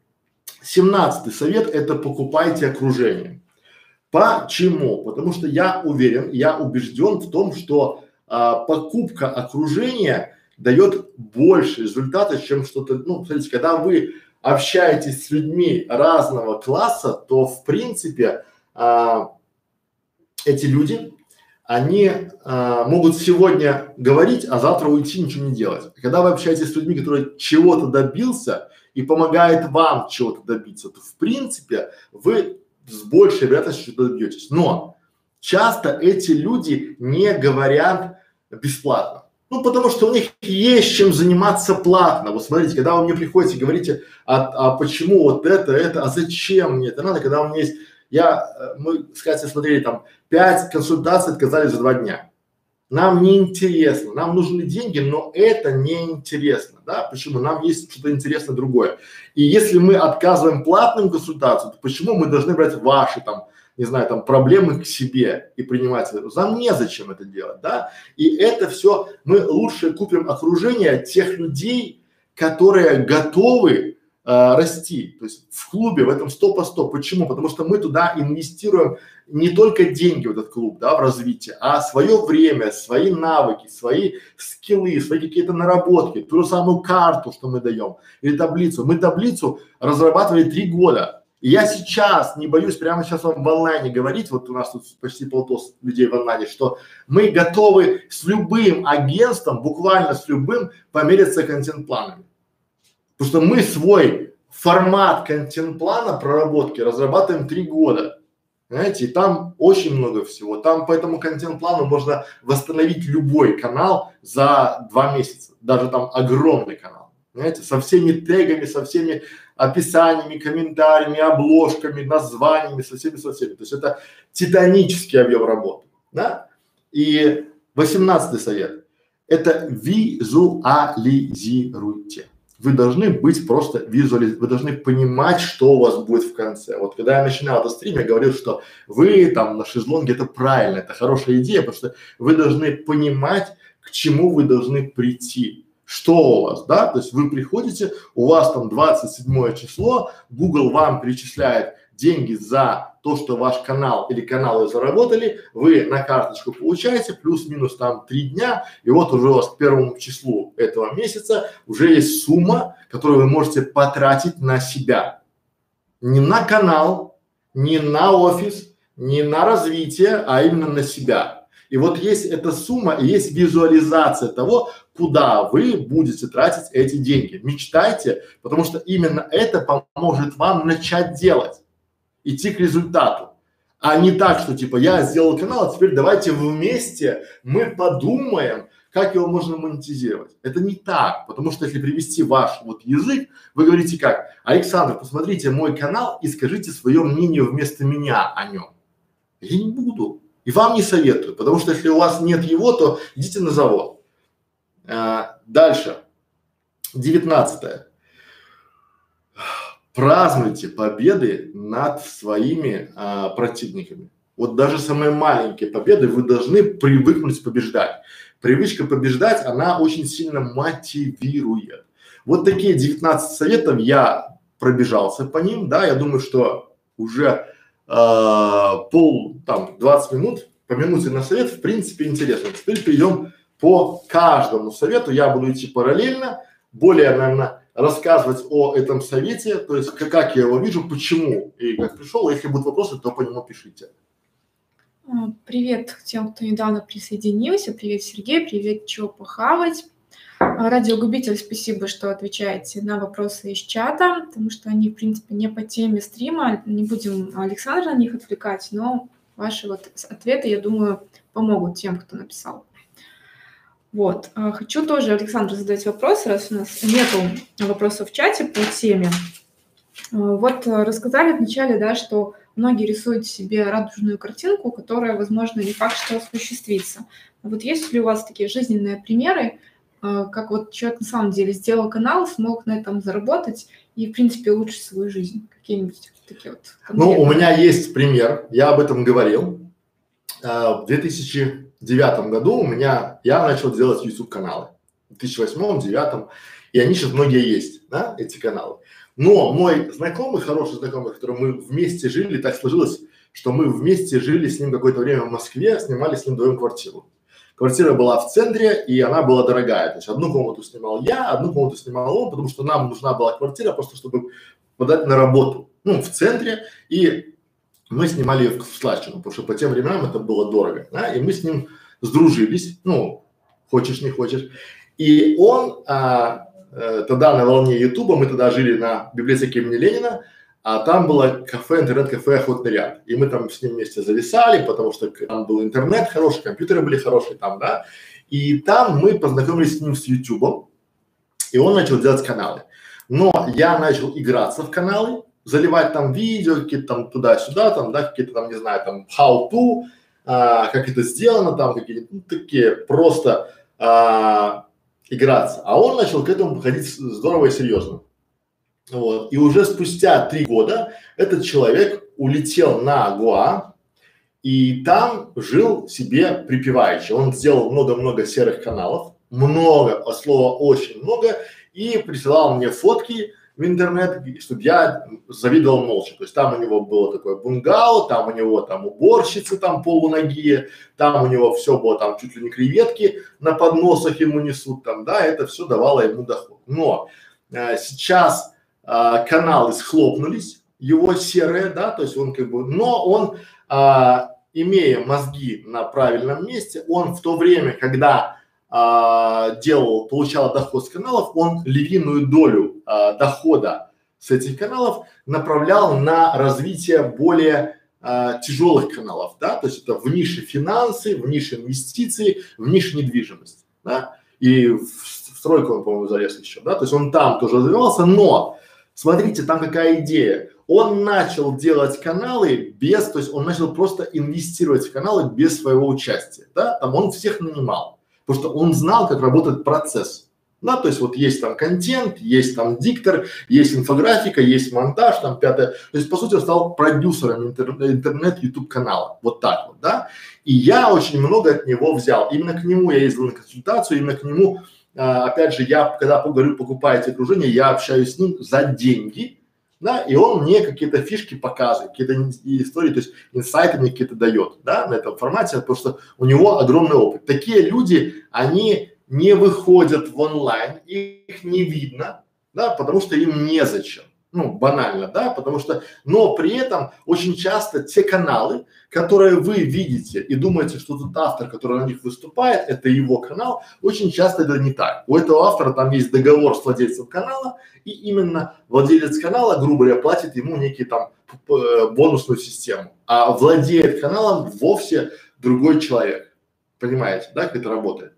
A: семнадцатый совет – это покупайте окружение. Почему? Потому что я уверен, я убежден в том, что а, покупка окружения дает больше результата, чем что-то, ну, смотрите, когда вы общаетесь с людьми разного класса, то в принципе а, эти люди, они а, могут сегодня говорить, а завтра уйти ничего не делать. Когда вы общаетесь с людьми, которые чего-то добился и помогает вам чего-то добиться, то в принципе вы с большей вероятностью добьетесь. Но часто эти люди не говорят бесплатно. Ну, потому что у них есть чем заниматься платно. Вот смотрите, когда вы мне приходите, говорите, а, а почему вот это, это, а зачем мне это надо, когда у меня есть, я, э, мы с Катей смотрели там, пять консультаций отказали за два дня. Нам не интересно, нам нужны деньги, но это не интересно, да, почему? Нам есть что-то интересное другое. И если мы отказываем платным консультациям, то почему мы должны брать ваши там не знаю, там проблемы к себе и принимать это. Нам незачем это делать, да? И это все мы лучше купим окружение тех людей, которые готовы э, расти. То есть в клубе в этом сто по сто. Почему? Потому что мы туда инвестируем не только деньги в этот клуб, да, в развитие, а свое время, свои навыки, свои скиллы, свои какие-то наработки, ту же самую карту, что мы даем, или таблицу. Мы таблицу разрабатывали три года я сейчас не боюсь прямо сейчас вам в онлайне говорить, вот у нас тут почти полтос людей в онлайне, что мы готовы с любым агентством, буквально с любым, помериться контент-планами. Потому что мы свой формат контент-плана проработки разрабатываем три года. Знаете, и там очень много всего. Там по этому контент-плану можно восстановить любой канал за два месяца. Даже там огромный канал. Знаете, со всеми тегами, со всеми описаниями, комментариями, обложками, названиями, со всеми, со всеми. То есть это титанический объем работы, да? И восемнадцатый совет – это визуализируйте. Вы должны быть просто визуализ, вы должны понимать, что у вас будет в конце. Вот когда я начинал этот стрим, я говорил, что вы там на шезлонге это правильно, это хорошая идея, потому что вы должны понимать, к чему вы должны прийти что у вас, да, то есть вы приходите, у вас там 27 число, Google вам перечисляет деньги за то, что ваш канал или каналы заработали, вы на карточку получаете плюс-минус там три дня, и вот уже у вас к первому числу этого месяца уже есть сумма, которую вы можете потратить на себя. Не на канал, не на офис, не на развитие, а именно на себя. И вот есть эта сумма, и есть визуализация того, куда вы будете тратить эти деньги. Мечтайте, потому что именно это поможет вам начать делать идти к результату. А не так, что типа я сделал канал, а теперь давайте вместе мы подумаем, как его можно монетизировать. Это не так, потому что если привести ваш вот язык, вы говорите как, Александр, посмотрите мой канал и скажите свое мнение вместо меня о нем. Я не буду. И вам не советую, потому что если у вас нет его, то идите на завод. А, дальше. Девятнадцатое празднуйте победы над своими а, противниками. Вот даже самые маленькие победы вы должны привыкнуть побеждать. Привычка побеждать, она очень сильно мотивирует. Вот такие 19 советов я пробежался по ним, да, я думаю, что уже э, пол, там, 20 минут, по минуте на совет, в принципе, интересно. Теперь перейдем по каждому совету, я буду идти параллельно, более, наверное, рассказывать о этом совете, то есть как, как я его вижу, почему и как пришел. Если будут вопросы, то по нему пишите.
B: А, привет тем, кто недавно присоединился. Привет, Сергей. Привет, чего похавать. А, радиогубитель, спасибо, что отвечаете на вопросы из чата, потому что они, в принципе, не по теме стрима. Не будем Александра на них отвлекать, но ваши вот ответы, я думаю, помогут тем, кто написал. Вот. А, хочу тоже, Александр, задать вопрос, раз у нас нету вопросов в чате по теме. А, вот а, рассказали вначале, да, что многие рисуют себе радужную картинку, которая, возможно, не факт, что осуществится. Вот есть ли у вас такие жизненные примеры, как вот человек на самом деле сделал канал, смог на этом заработать и, в принципе, улучшить свою жизнь? Какие-нибудь такие вот
A: конкретные? Ну, у меня есть пример, я об этом говорил. В 2000 девятом году у меня, я начал делать YouTube каналы. В 2008-2009, и они сейчас многие есть, да, эти каналы. Но мой знакомый, хороший знакомый, с которым мы вместе жили, так сложилось, что мы вместе жили с ним какое-то время в Москве, снимали с ним вдвоем квартиру. Квартира была в центре, и она была дорогая. То есть одну комнату снимал я, одну комнату снимал он, потому что нам нужна была квартира просто, чтобы подать на работу. Ну, в центре, и мы снимали ее в Слащину, потому что по тем временам это было дорого, да, и мы с ним сдружились, ну, хочешь не хочешь. И он а, э, тогда на волне Ютуба, мы тогда жили на библиотеке имени Ленина, а там было кафе, интернет-кафе «Охотный ряд». И мы там с ним вместе зависали, потому что там был интернет хороший, компьютеры были хорошие там, да. И там мы познакомились с ним с Ютубом, и он начал делать каналы. Но я начал играться в каналы, заливать там видео, какие-то там туда-сюда, там, да, какие-то там, не знаю, там, how to, а, как это сделано, там, какие-то ну, такие просто а, играться. А он начал к этому подходить здорово и серьезно. Вот. И уже спустя три года этот человек улетел на Гуа, и там жил себе припеваючи. Он сделал много-много серых каналов, много, от слова очень много, и присылал мне фотки, в интернет, чтобы я завидовал молча. То есть там у него было такое бунгало, там у него там уборщицы там полуногие, там у него все было там чуть ли не креветки на подносах ему несут там, да, это все давало ему доход. Но э, сейчас э, каналы схлопнулись, его серые, да, то есть он как бы, но он, э, имея мозги на правильном месте, он в то время, когда а, делал, получал доход с каналов, он львиную долю а, дохода с этих каналов направлял на развитие более а, тяжелых каналов, да, то есть это в нише финансы, в нише инвестиции, в нише недвижимость, да, и в, в стройку он, по-моему, залез еще, да, то есть он там тоже развивался, но смотрите, там какая идея, он начал делать каналы без, то есть он начал просто инвестировать в каналы без своего участия, да, там он всех нанимал, потому что он знал, как работает процесс. Да, то есть вот есть там контент, есть там диктор, есть инфографика, есть монтаж, там пятое. То есть по сути он стал продюсером интер, интернет YouTube канала. Вот так вот, да. И я очень много от него взял. Именно к нему я ездил на консультацию, именно к нему а, опять же, я, когда говорю, покупаете окружение, я общаюсь с ним за деньги, да, и он мне какие-то фишки показывает, какие-то истории, то есть инсайты мне какие-то дает, да, на этом формате, потому что у него огромный опыт. Такие люди, они не выходят в онлайн, их не видно, да, потому что им незачем ну, банально, да, потому что, но при этом очень часто те каналы, которые вы видите и думаете, что тот автор, который на них выступает, это его канал, очень часто это не так. У этого автора там есть договор с владельцем канала, и именно владелец канала, грубо говоря, платит ему некий там бонусную систему, а владеет каналом вовсе другой человек. Понимаете, да, как это работает?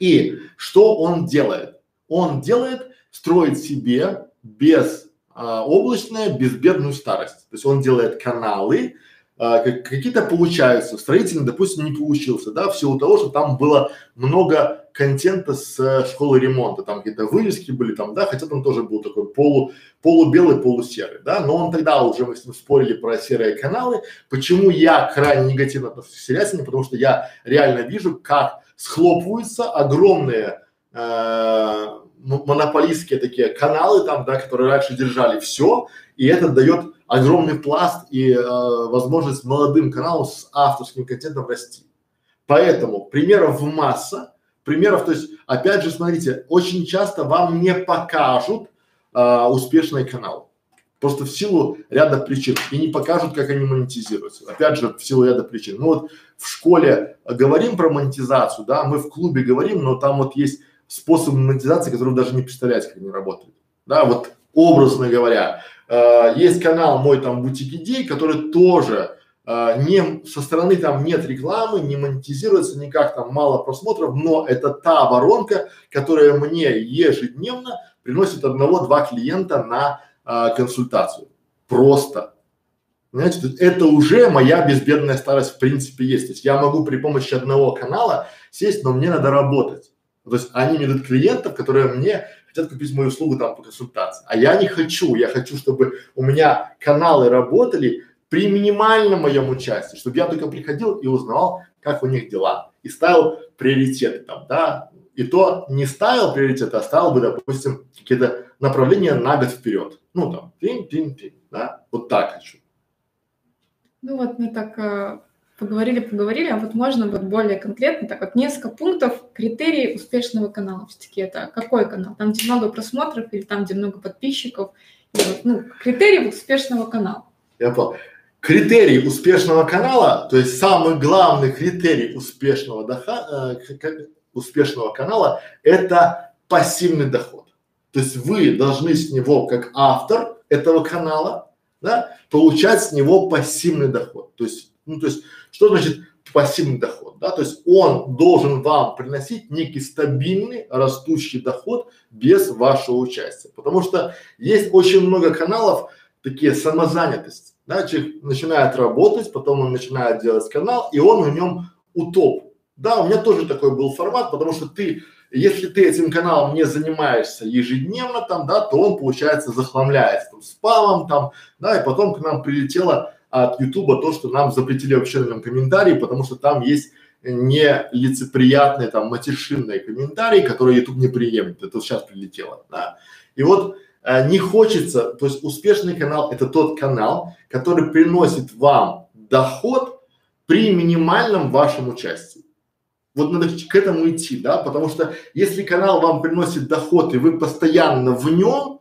A: И что он делает? Он делает, строит себе без а, облачная безбедную старость. То есть он делает каналы, а, как, какие-то получаются, строительный, допустим, не получился, да, в силу того, что там было много контента с э, школы ремонта, там какие-то вывески были там, да, хотя там тоже был такой полу, полубелый, полусерый, да, но он тогда уже мы с ним спорили про серые каналы. Почему я крайне негативно отношусь к серятине? Потому что я реально вижу, как схлопываются огромные э, монополистские такие каналы там, да, которые раньше держали все, и это дает огромный пласт и э, возможность молодым каналам с авторским контентом расти. Поэтому примеров масса, примеров, то есть, опять же, смотрите, очень часто вам не покажут э, успешный канал. Просто в силу ряда причин. И не покажут, как они монетизируются. Опять же, в силу ряда причин. Ну вот в школе говорим про монетизацию, да, мы в клубе говорим, но там вот есть способы монетизации, которые вы даже не представляете, как они работают. Да, вот образно говоря, э, есть канал мой там бутик идей, который тоже э, не со стороны там нет рекламы, не монетизируется никак, там мало просмотров, но это та воронка, которая мне ежедневно приносит одного-два клиента на э, консультацию. Просто. Понимаете, это уже моя безбедная старость в принципе есть. То есть я могу при помощи одного канала сесть, но мне надо работать. То есть они мне дают клиентов, которые мне хотят купить мою услугу там по консультации. А я не хочу, я хочу, чтобы у меня каналы работали при минимальном моем участии, чтобы я только приходил и узнавал, как у них дела. И ставил приоритеты там, да. И то не ставил приоритеты, а ставил бы, допустим, какие-то направления на год вперед. Ну там, тин, тин, тин, да, вот так хочу.
B: Ну вот мы так э, поговорили, поговорили, а вот можно вот более конкретно, так вот несколько пунктов, критерии успешного канала. Все-таки это какой канал? Там, где много просмотров или там, где много подписчиков? Вот, ну, критерии успешного канала.
A: Я понял. Критерий успешного канала, то есть самый главный критерий успешного, доха, э, успешного канала – это пассивный доход. То есть вы должны с него, как автор этого канала, да, получать с него пассивный доход. То есть ну, то есть, что значит пассивный доход, да, то есть он должен вам приносить некий стабильный растущий доход без вашего участия, потому что есть очень много каналов, такие самозанятости, да, человек начинает работать, потом он начинает делать канал, и он в нем утоп. Да, у меня тоже такой был формат, потому что ты, если ты этим каналом не занимаешься ежедневно там, да, то он, получается, захламляется там спамом там, да, и потом к нам прилетело от Ютуба то, что нам запретили вообще на комментарии, потому что там есть нелицеприятные там матершинные комментарии, которые YouTube не приемлет. Это сейчас прилетело, да. И вот э, не хочется, то есть успешный канал это тот канал, который приносит вам доход при минимальном вашем участии. Вот надо к этому идти, да, потому что если канал вам приносит доход и вы постоянно в нем,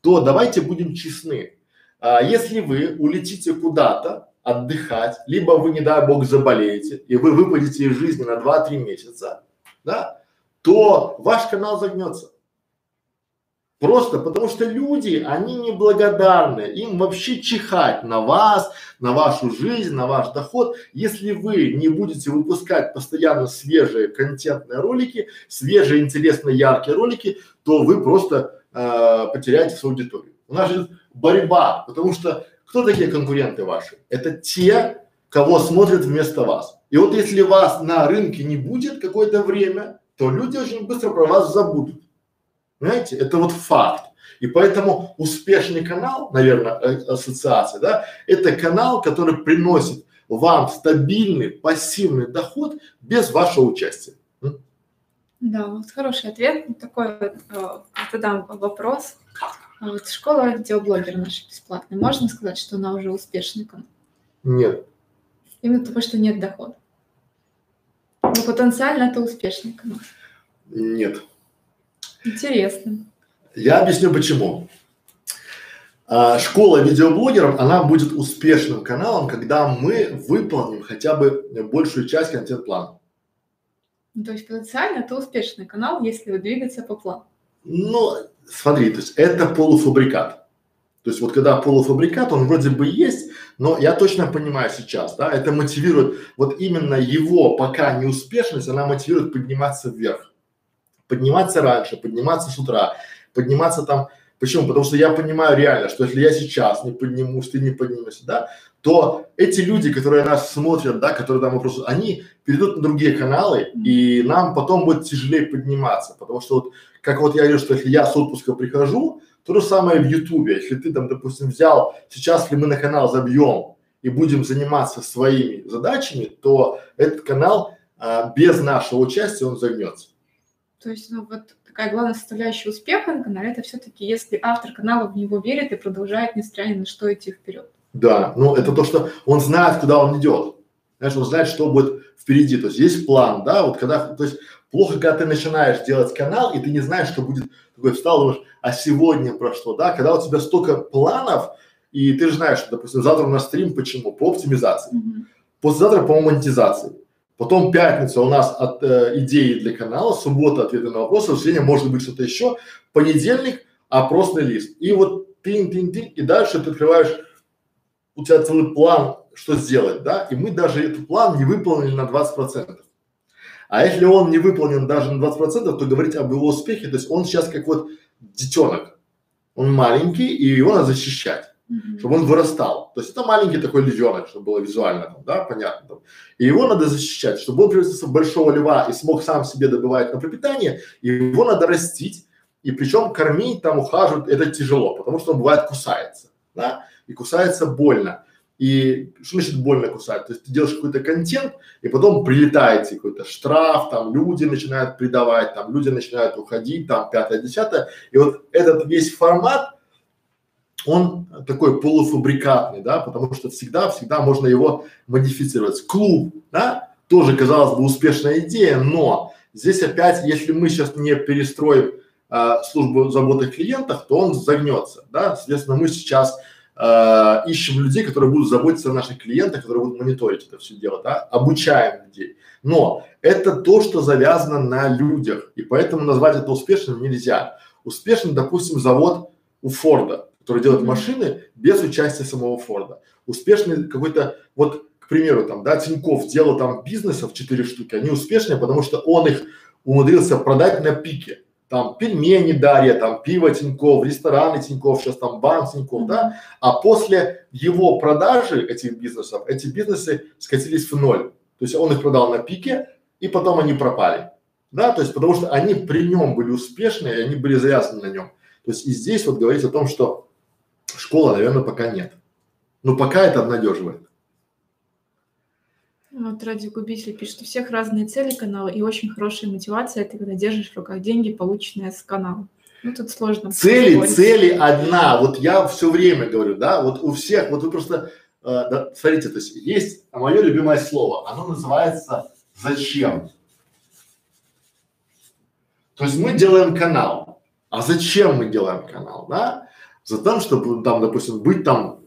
A: то давайте будем честны. А, если вы улетите куда-то отдыхать, либо вы, не дай бог, заболеете, и вы выпадете из жизни на 2-3 месяца, да, то ваш канал загнется. Просто потому что люди, они неблагодарны, им вообще чихать на вас, на вашу жизнь, на ваш доход. Если вы не будете выпускать постоянно свежие контентные ролики, свежие, интересные, яркие ролики, то вы просто э, потеряете свою аудиторию. У нас же борьба, потому что кто такие конкуренты ваши? Это те, кого смотрят вместо вас. И вот если вас на рынке не будет какое-то время, то люди очень быстро про вас забудут. Понимаете? Это вот факт. И поэтому успешный канал, наверное, э, ассоциация, да, это канал, который приносит вам стабильный пассивный доход без вашего участия.
B: Да, вот хороший ответ. Такой вот, э, задам вопрос. А вот школа видеоблогер наша бесплатная. Можно сказать, что она уже успешный канал?
A: Нет.
B: Именно потому, что нет дохода. Но потенциально это успешный канал.
A: Нет.
B: Интересно.
A: Я объясню почему. А, школа видеоблогеров, она будет успешным каналом, когда мы выполним хотя бы большую часть контент-плана.
B: Ну, то есть потенциально это успешный канал, если двигаться по плану.
A: Ну, смотри, то есть это полуфабрикат. То есть вот когда полуфабрикат, он вроде бы есть, но я точно понимаю сейчас, да, это мотивирует, вот именно его пока неуспешность, она мотивирует подниматься вверх. Подниматься раньше, подниматься с утра, подниматься там, почему? Потому что я понимаю реально, что если я сейчас не поднимусь, ты не поднимешься, да, то эти люди, которые нас смотрят, да, которые там вопросы, они перейдут на другие каналы, и нам потом будет тяжелее подниматься, потому что вот, как вот я говорю, что если я с отпуска прихожу, то же самое в Ютубе, если ты там, допустим, взял, сейчас если мы на канал забьем и будем заниматься своими задачами, то этот канал а, без нашего участия он загнется.
B: То есть, ну вот такая главная составляющая успеха на канале, это все-таки если автор канала в него верит и продолжает, несмотря ни на что, идти вперед.
A: Да, ну это то, что он знает, куда он идет. Знаешь, он знает, что будет впереди. То есть есть план, да, вот когда, то есть плохо, когда ты начинаешь делать канал, и ты не знаешь, что будет, такой встал, думаешь, а сегодня про что, да, когда у тебя столько планов, и ты же знаешь, что, допустим, завтра у нас стрим, почему? По оптимизации.
B: Мгм.
A: Послезавтра по монетизации. Потом пятница у нас от э, идеи для канала, суббота ответы на вопросы, воскресенье может быть что-то еще, понедельник опросный лист. И вот тин-тин-тин, и дальше ты открываешь у тебя целый план, что сделать, да, и мы даже этот план не выполнили на 20 процентов. А если он не выполнен даже на 20 процентов, то говорить об его успехе, то есть он сейчас как вот детенок, он маленький, и его надо защищать,
B: Мгм.
A: чтобы он вырастал. То есть это маленький такой львенок, чтобы было визуально, да, понятно. Там. И его надо защищать, чтобы он превратился в большого льва и смог сам себе добывать на пропитание, его надо растить, и причем кормить, там ухаживать, это тяжело, потому что он бывает кусается, да, и кусается больно. И что значит больно кусать? То есть ты делаешь какой-то контент, и потом прилетает тебе какой-то штраф, там люди начинают предавать, там люди начинают уходить, там пятое, десятое. И вот этот весь формат, он такой полуфабрикатный, да, потому что всегда, всегда можно его модифицировать. Клуб, да, тоже, казалось бы, успешная идея, но здесь опять, если мы сейчас не перестроим а, службу заботы о клиентах, то он загнется, да, соответственно, мы сейчас а, ищем людей, которые будут заботиться о наших клиентах, которые будут мониторить это все дело, да, обучаем людей. Но это то, что завязано на людях, и поэтому назвать это успешным нельзя. Успешным, допустим, завод у Форда, который делает машины без участия самого Форда. Успешный какой-то, вот, к примеру, там, да, Тиньков делал там бизнесов четыре штуки, они успешные, потому что он их умудрился продать на пике. Там пельмени Дарья, там пиво Тиньков, рестораны Тиньков, сейчас там банк Тиньков, да, а после его продажи этих бизнесов, эти бизнесы скатились в ноль. То есть он их продал на пике, и потом они пропали. Да, то есть потому что они при нем были успешные, и они были завязаны на нем. То есть и здесь вот говорить о том, что школа, наверное, пока нет. Но пока это обнадеживает.
B: Вот радиогубитель пишет, у всех разные цели канала и очень хорошая мотивация, ты когда держишь в руках деньги, полученные с канала. Ну, тут сложно.
A: Цели,
B: спорить.
A: цели одна. Вот я все время говорю, да, вот у всех, вот вы просто, э, да, смотрите, то есть есть мое любимое слово, оно называется «зачем». То есть мы делаем канал. А зачем мы делаем канал, да? За тем, чтобы там, допустим, быть там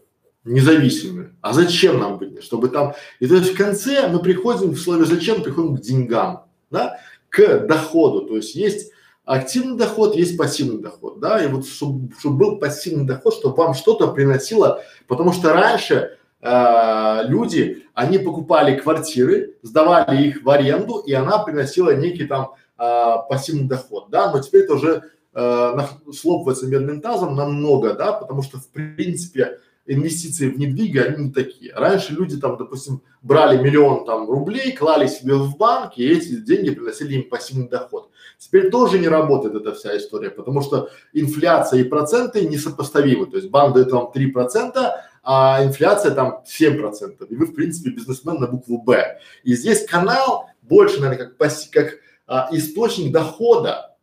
A: независимыми. А зачем нам быть? Чтобы там… И то есть в конце мы приходим в слове «зачем» приходим к деньгам, да? К доходу. То есть есть активный доход, есть пассивный доход, да, и вот чтобы, чтобы был пассивный доход, чтобы вам что-то приносило, потому что раньше э, люди, они покупали квартиры, сдавали их в аренду, и она приносила некий там э, пассивный доход, да, но теперь это уже э, слопывается медным тазом намного, да, потому что в принципе инвестиции в недвиги, они не такие. Раньше люди там, допустим, брали миллион там рублей, клали себе в банк, и эти деньги приносили им пассивный доход. Теперь тоже не работает эта вся история, потому что инфляция и проценты несопоставимы. То есть банк дает вам 3%, а инфляция там 7%. И вы, в принципе, бизнесмен на букву Б. И здесь канал больше, наверное, как, как а, источник дохода,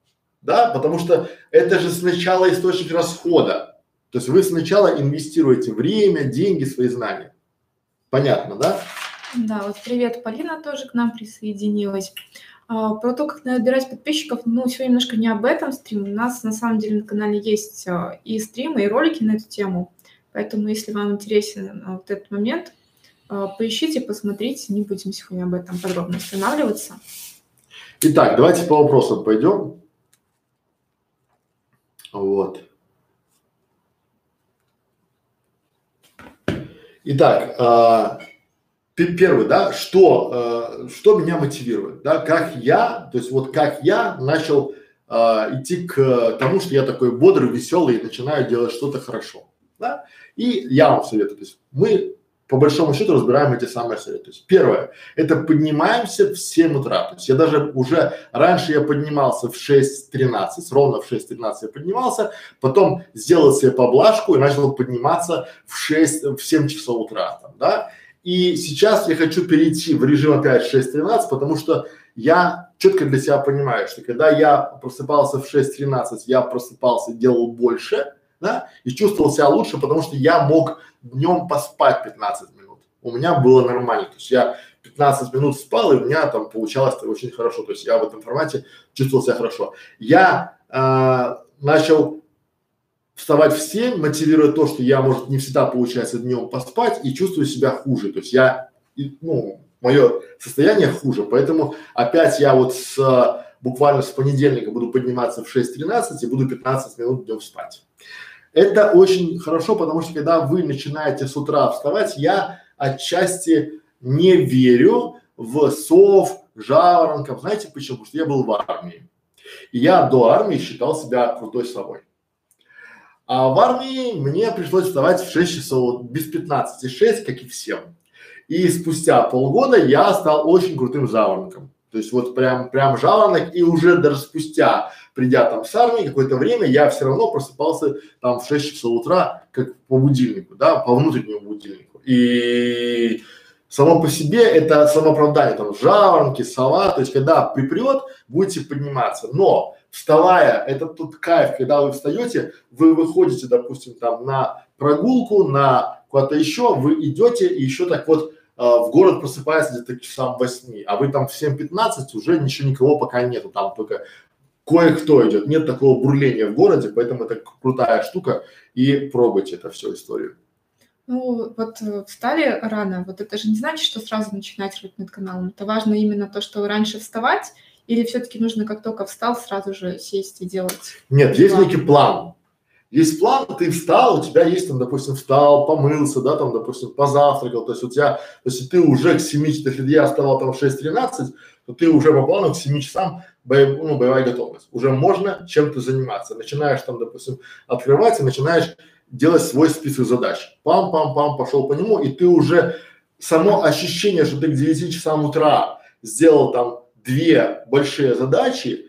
A: да, потому что это же сначала источник расхода. То есть вы сначала инвестируете время, деньги, свои знания. Понятно, да?
B: Да, вот привет, Полина тоже к нам присоединилась. А, про то, как набирать подписчиков, ну, сегодня немножко не об этом стрим. У нас на самом деле на канале есть а, и стримы, и ролики на эту тему. Поэтому, если вам интересен а, вот этот момент, а, поищите, посмотрите, не будем сегодня об этом подробно останавливаться.
A: Итак, давайте по вопросам пойдем. Вот. Итак, э, первый, да, что, э, что меня мотивирует, да, как я, то есть вот как я начал э, идти к тому, что я такой бодрый, веселый и начинаю делать что-то хорошо, да, и я вам советую, то есть мы по большому счету разбираем эти самые советы. То есть первое, это поднимаемся в 7 утра. То есть я даже уже, раньше я поднимался в 6.13, ровно в 6.13 я поднимался, потом сделал себе поблажку и начал подниматься в 6, в 7 часов утра, там, да. И сейчас я хочу перейти в режим опять 6.13, потому что я четко для себя понимаю, что когда я просыпался в 6.13, я просыпался, делал больше, да, и чувствовал себя лучше, потому что я мог днем поспать 15 минут. У меня было нормально, то есть я 15 минут спал, и у меня там получалось очень хорошо, то есть я в этом формате чувствовал себя хорошо. Я э, начал вставать в 7, мотивируя то, что я, может, не всегда получается днем поспать и чувствую себя хуже, то есть я, ну, мое состояние хуже, поэтому опять я вот с буквально с понедельника буду подниматься в 6.13 и буду 15 минут днем спать. Это очень хорошо, потому что когда вы начинаете с утра вставать, я отчасти не верю в сов, жаворонков. Знаете почему? Потому что я был в армии. И я до армии считал себя крутой совой. А в армии мне пришлось вставать в 6 часов, без 15, 6, как и всем. И спустя полгода я стал очень крутым жаворонком. То есть вот прям, прям жаворонок и уже даже спустя придя там с армии какое-то время, я все равно просыпался там в 6 часов утра, как по будильнику, да, по внутреннему будильнику. И само по себе это самооправдание, там жаворонки, сова, то есть когда припрет, будете подниматься. Но вставая, это тот кайф, когда вы встаете, вы выходите, допустим, там на прогулку, на куда-то еще, вы идете и еще так вот а, в город просыпается где-то к часам восьми, а вы там в 7.15 уже ничего никого пока нету, там только кое-кто идет, нет такого бурления в городе, поэтому это крутая штука и пробуйте это всю историю.
B: Ну, вот э, встали рано, вот это же не значит, что сразу начинать работать над каналом. Это важно именно то, что раньше вставать, или все-таки нужно, как только встал, сразу же сесть и делать?
A: Нет, есть некий план. Есть план, ты встал, у тебя есть там, допустим, встал, помылся, да, там, допустим, позавтракал, то есть у тебя, то есть ты уже к 7, если я вставал там в 6.13, то ты уже по плану к 7 часам боев, ну, боевая готовность. Уже можно чем-то заниматься. Начинаешь там, допустим, открывать и начинаешь делать свой список задач. Пам-пам-пам, пошел по нему, и ты уже само ощущение, что ты к 9 часам утра сделал там две большие задачи,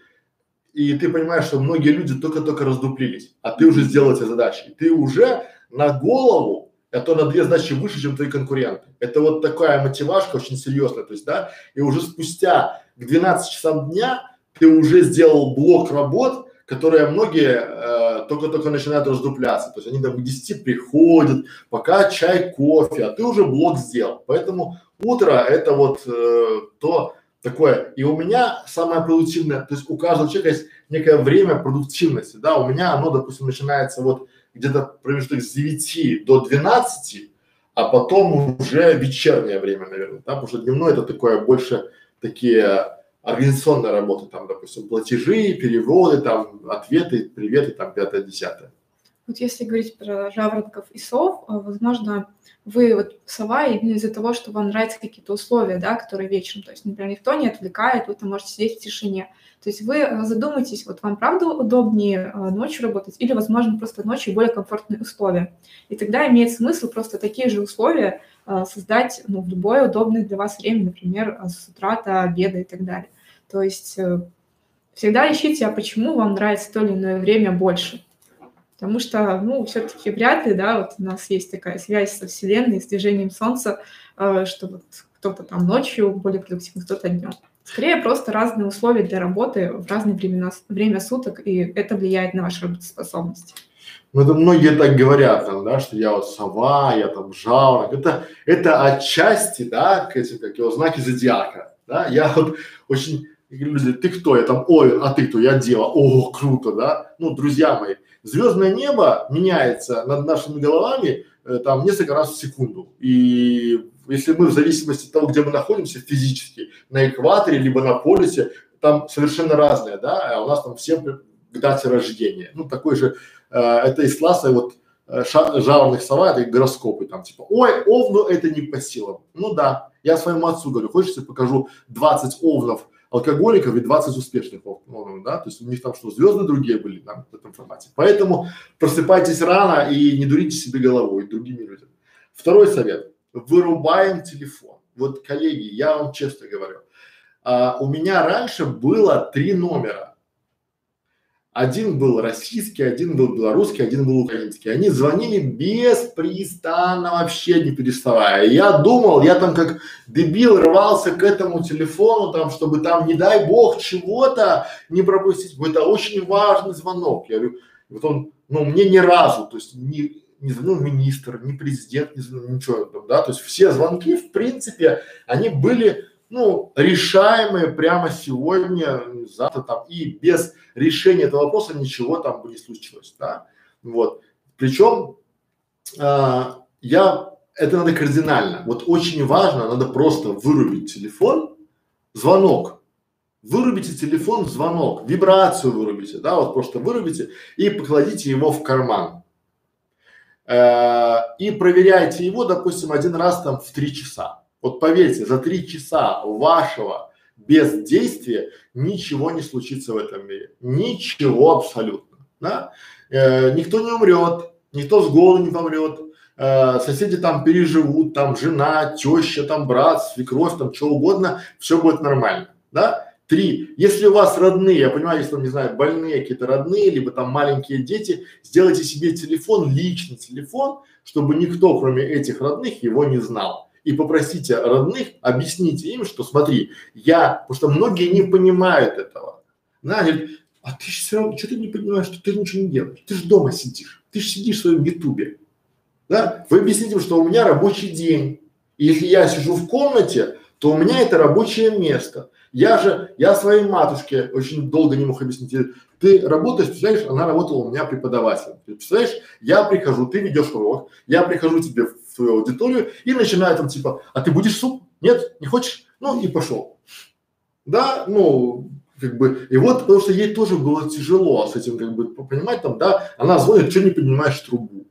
A: и ты понимаешь, что многие люди только-только раздуплились, а ты уже сделал эти задачи. Ты уже на голову, а то на две задачи выше, чем твои конкуренты. Это вот такая мотивашка очень серьезная, то есть, да, и уже спустя к 12 часам дня ты уже сделал блок работ, которые многие э, только-только начинают раздупляться. То есть они там к 10 приходят, пока чай, кофе, а ты уже блок сделал. Поэтому утро это вот э, то, такое. И у меня самое продуктивное, то есть у каждого человека есть некое время продуктивности, да, у меня оно, допустим, начинается вот где-то промежуток с 9 до 12, а потом уже вечернее время, наверное, да, потому что дневное это такое больше такие организационная работа, там, допустим, платежи, переводы, там, ответы, приветы, там, пятое, десятое.
B: Вот если говорить про жаворонков и сов, а, возможно, вы вот сова именно из-за того, что вам нравятся какие-то условия, да, которые вечером, то есть, например, никто не отвлекает, вы там можете сидеть в тишине. То есть вы а, задумайтесь, вот вам правда удобнее а, ночью работать или, возможно, просто ночью более комфортные условия. И тогда имеет смысл просто такие же условия создать ну, в любое удобное для вас время, например, с утра до обеда и так далее. То есть э, всегда ищите, а почему вам нравится то или иное время больше. Потому что, ну, все-таки вряд ли, да, вот у нас есть такая связь со Вселенной, с движением Солнца, э, что вот кто-то там ночью более продуктивный, кто-то днем. Скорее, просто разные условия для работы в разное времена, время суток, и это влияет на вашу работоспособность.
A: Ну, это многие так говорят, там, да, что я вот сова, я там жаворонок. Это, это отчасти, да, как, эти, как его знаки зодиака, да. Я вот очень люди, ты кто? Я там, ой, а ты кто? Я дева. О, круто, да. Ну, друзья мои, звездное небо меняется над нашими головами э, там несколько раз в секунду. И если мы в зависимости от того, где мы находимся физически, на экваторе, либо на полюсе, там совершенно разное, да, а у нас там всем к дате рождения. Ну, такой же, это из класса вот э, жаворных сова, это гороскопы, там типа, ой, овну это не по силам. Ну да, я своему отцу говорю, хочешь, я покажу 20 овнов алкоголиков и 20 успешных овнов, да, то есть у них там что, звезды другие были там в этом формате. Поэтому просыпайтесь рано и не дурите себе головой другими людьми. Второй совет. Вырубаем телефон. Вот, коллеги, я вам честно говорю, а, у меня раньше было три номера один был российский, один был белорусский, один был украинский. Они звонили беспрестанно, вообще не переставая. Я думал, я там как дебил рвался к этому телефону, там, чтобы там, не дай бог, чего-то не пропустить. Это очень важный звонок. Я говорю, вот он, ну, мне ни разу, то есть не, не звонил министр, ни президент, не звонил, ничего да, то есть все звонки, в принципе, они были ну, решаемые прямо сегодня, завтра там, и без решения этого вопроса ничего там бы не случилось, да, вот. Причем а, я, это надо кардинально, вот очень важно, надо просто вырубить телефон, звонок, вырубите телефон, звонок, вибрацию вырубите, да, вот просто вырубите и покладите его в карман. Э, и проверяйте его, допустим, один раз там в три часа. Вот поверьте, за три часа вашего бездействия ничего не случится в этом мире. Ничего абсолютно. Да? Э, никто не умрет, никто с голоду не помрет, э, соседи там переживут, там жена, теща, там брат, свекровь, там что угодно, все будет нормально. Да? Три. Если у вас родные, я понимаю, если там, не знаю, больные какие-то родные, либо там маленькие дети, сделайте себе телефон, личный телефон, чтобы никто, кроме этих родных, его не знал и попросите родных, объясните им, что смотри, я, потому что многие не понимают этого. Да, говорят, а ты же все равно, что ты не понимаешь, что ты ничего не делаешь, ты же дома сидишь, ты же сидишь в своем ютубе. Да? Вы объясните им, что у меня рабочий день. И если я сижу в комнате, то у меня это рабочее место. Я же, я своей матушке очень долго не мог объяснить, ты работаешь, представляешь, она работала у меня преподавателем. Представляешь, я прихожу, ты ведешь урок, я прихожу тебе в свою аудиторию и начинаю там типа, а ты будешь суп? Нет, не хочешь? Ну и пошел. Да, ну, как бы, и вот, потому что ей тоже было тяжело с этим, как бы, понимать там, да, она звонит, что не понимаешь трубу.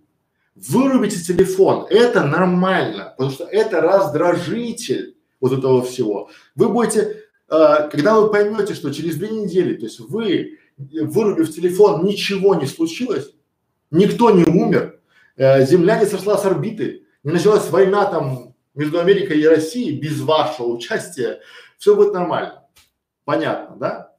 A: Вырубите телефон, это нормально, потому что это раздражитель вот этого всего. Вы будете, э, когда вы поймете, что через две недели, то есть вы, вырубив телефон, ничего не случилось, никто не умер, э, Земля не сошла с орбиты, не началась война там между Америкой и Россией без вашего участия, все будет нормально. Понятно, да?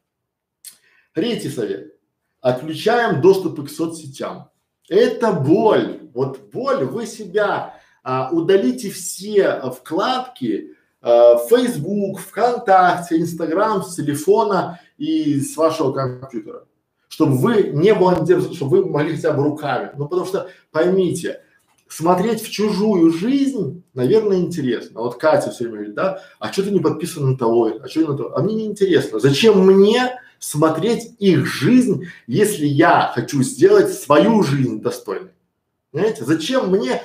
A: Третий совет. Отключаем доступы к соцсетям. Это боль. Вот боль, вы себя а, удалите все вкладки а, Facebook, ВКонтакте, Инстаграм с телефона и с вашего компьютера, чтобы вы не волонтерствовали, чтобы вы могли хотя бы руками. Ну потому что поймите, смотреть в чужую жизнь, наверное, интересно. Вот Катя все время говорит, да, а что ты не подписан на того, а что на того? А мне не интересно. Зачем мне смотреть их жизнь, если я хочу сделать свою жизнь достойной? Понимаете? Зачем мне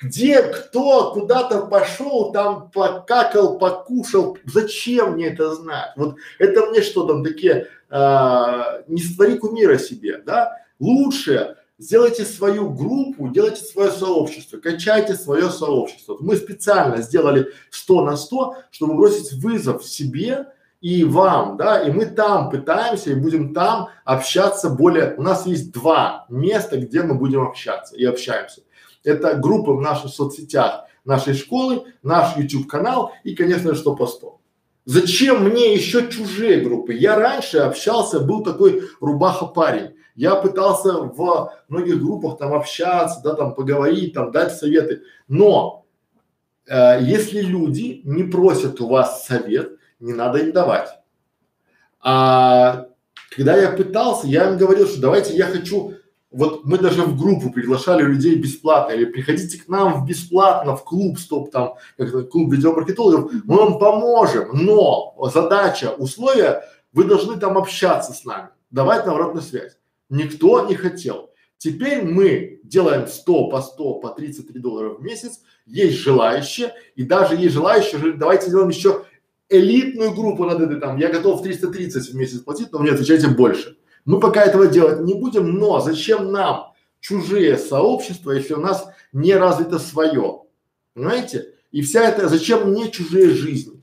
A: где кто куда-то пошел, там покакал, покушал, зачем мне это знать? Вот это мне что там такие, а, не створи кумира себе, да? Лучше сделайте свою группу, делайте свое сообщество, качайте свое сообщество. Мы специально сделали 100 на 100, чтобы бросить вызов себе и вам, да, и мы там пытаемся и будем там общаться более, у нас есть два места, где мы будем общаться и общаемся. Это группа в наших соцсетях нашей школы, наш YouTube канал и, конечно 100 по 100. Зачем мне еще чужие группы? Я раньше общался, был такой рубаха парень. Я пытался в многих группах там общаться, да, там поговорить, там дать советы. Но э, если люди не просят у вас совет, не надо им давать. А когда я пытался, я им говорил, что давайте я хочу, вот мы даже в группу приглашали людей бесплатно, или приходите к нам в бесплатно в клуб, стоп там, как клуб видеомаркетологов, мы вам поможем, но задача, условия, вы должны там общаться с нами, давать нам обратную связь. Никто не хотел. Теперь мы делаем 100 по 100 по 33 доллара в месяц, есть желающие, и даже есть желающие, давайте сделаем еще элитную группу над этой там, я готов 330 в месяц платить, но мне отвечайте больше. Мы пока этого делать не будем, но зачем нам чужие сообщества, если у нас не развито свое? Понимаете? И вся эта, зачем мне чужие жизни?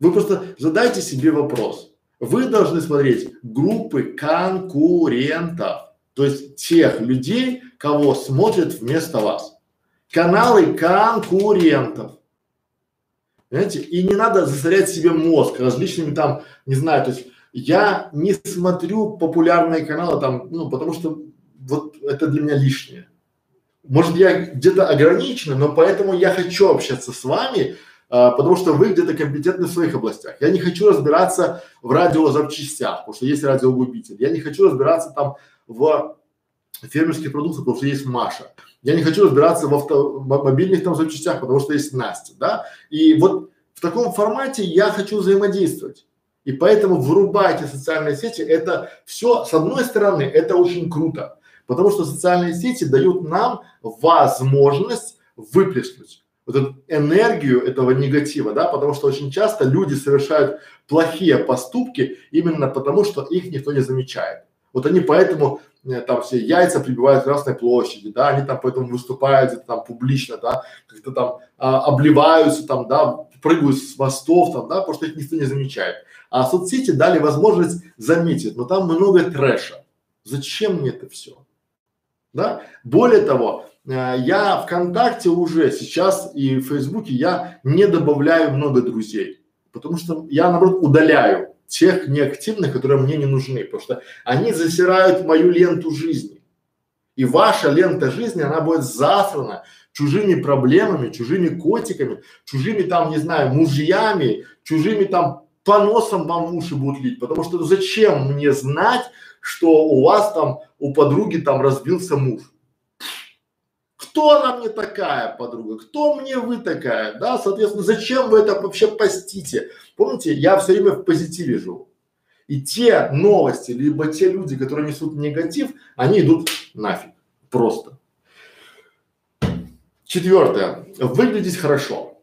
A: Вы просто задайте себе вопрос. Вы должны смотреть группы конкурентов, то есть тех людей, кого смотрят вместо вас. Каналы конкурентов. Понимаете? И не надо засорять себе мозг различными там, не знаю, то есть я не смотрю популярные каналы там, ну, потому что вот это для меня лишнее. Может, я где-то ограничен, но поэтому я хочу общаться с вами, а, потому что вы где-то компетентны в своих областях. Я не хочу разбираться в радиозапчастях, потому что есть радиогубитель. Я не хочу разбираться там в фермерских продуктах, потому что есть Маша. Я не хочу разбираться в авто, мобильных там запчастях, потому что есть Настя, да. И вот в таком формате я хочу взаимодействовать. И поэтому вырубайте социальные сети. Это все, с одной стороны, это очень круто, потому что социальные сети дают нам возможность выплеснуть вот эту энергию этого негатива, да, потому что очень часто люди совершают плохие поступки именно потому, что их никто не замечает. Вот они поэтому э, там все яйца прибивают в Красной площади, да, они там поэтому выступают где-то там публично, да, как-то там а, обливаются там, да, прыгают с мостов там, да, потому что их никто не замечает. А соцсети дали возможность заметить, но там много трэша. Зачем мне это все? Да? Более того, э, я ВКонтакте уже сейчас и в Фейсбуке я не добавляю много друзей, потому что я наоборот удаляю тех неактивных, которые мне не нужны, потому что они засирают мою ленту жизни. И ваша лента жизни, она будет засрана чужими проблемами, чужими котиками, чужими там, не знаю, мужьями, чужими там по носам вам в уши будут лить, потому что зачем мне знать, что у вас там, у подруги там разбился муж? Кто она мне такая, подруга? Кто мне вы такая? Да, соответственно, зачем вы это вообще постите? Помните, я все время в позитиве живу. И те новости, либо те люди, которые несут негатив, они идут нафиг. Просто. Четвертое. Выглядеть хорошо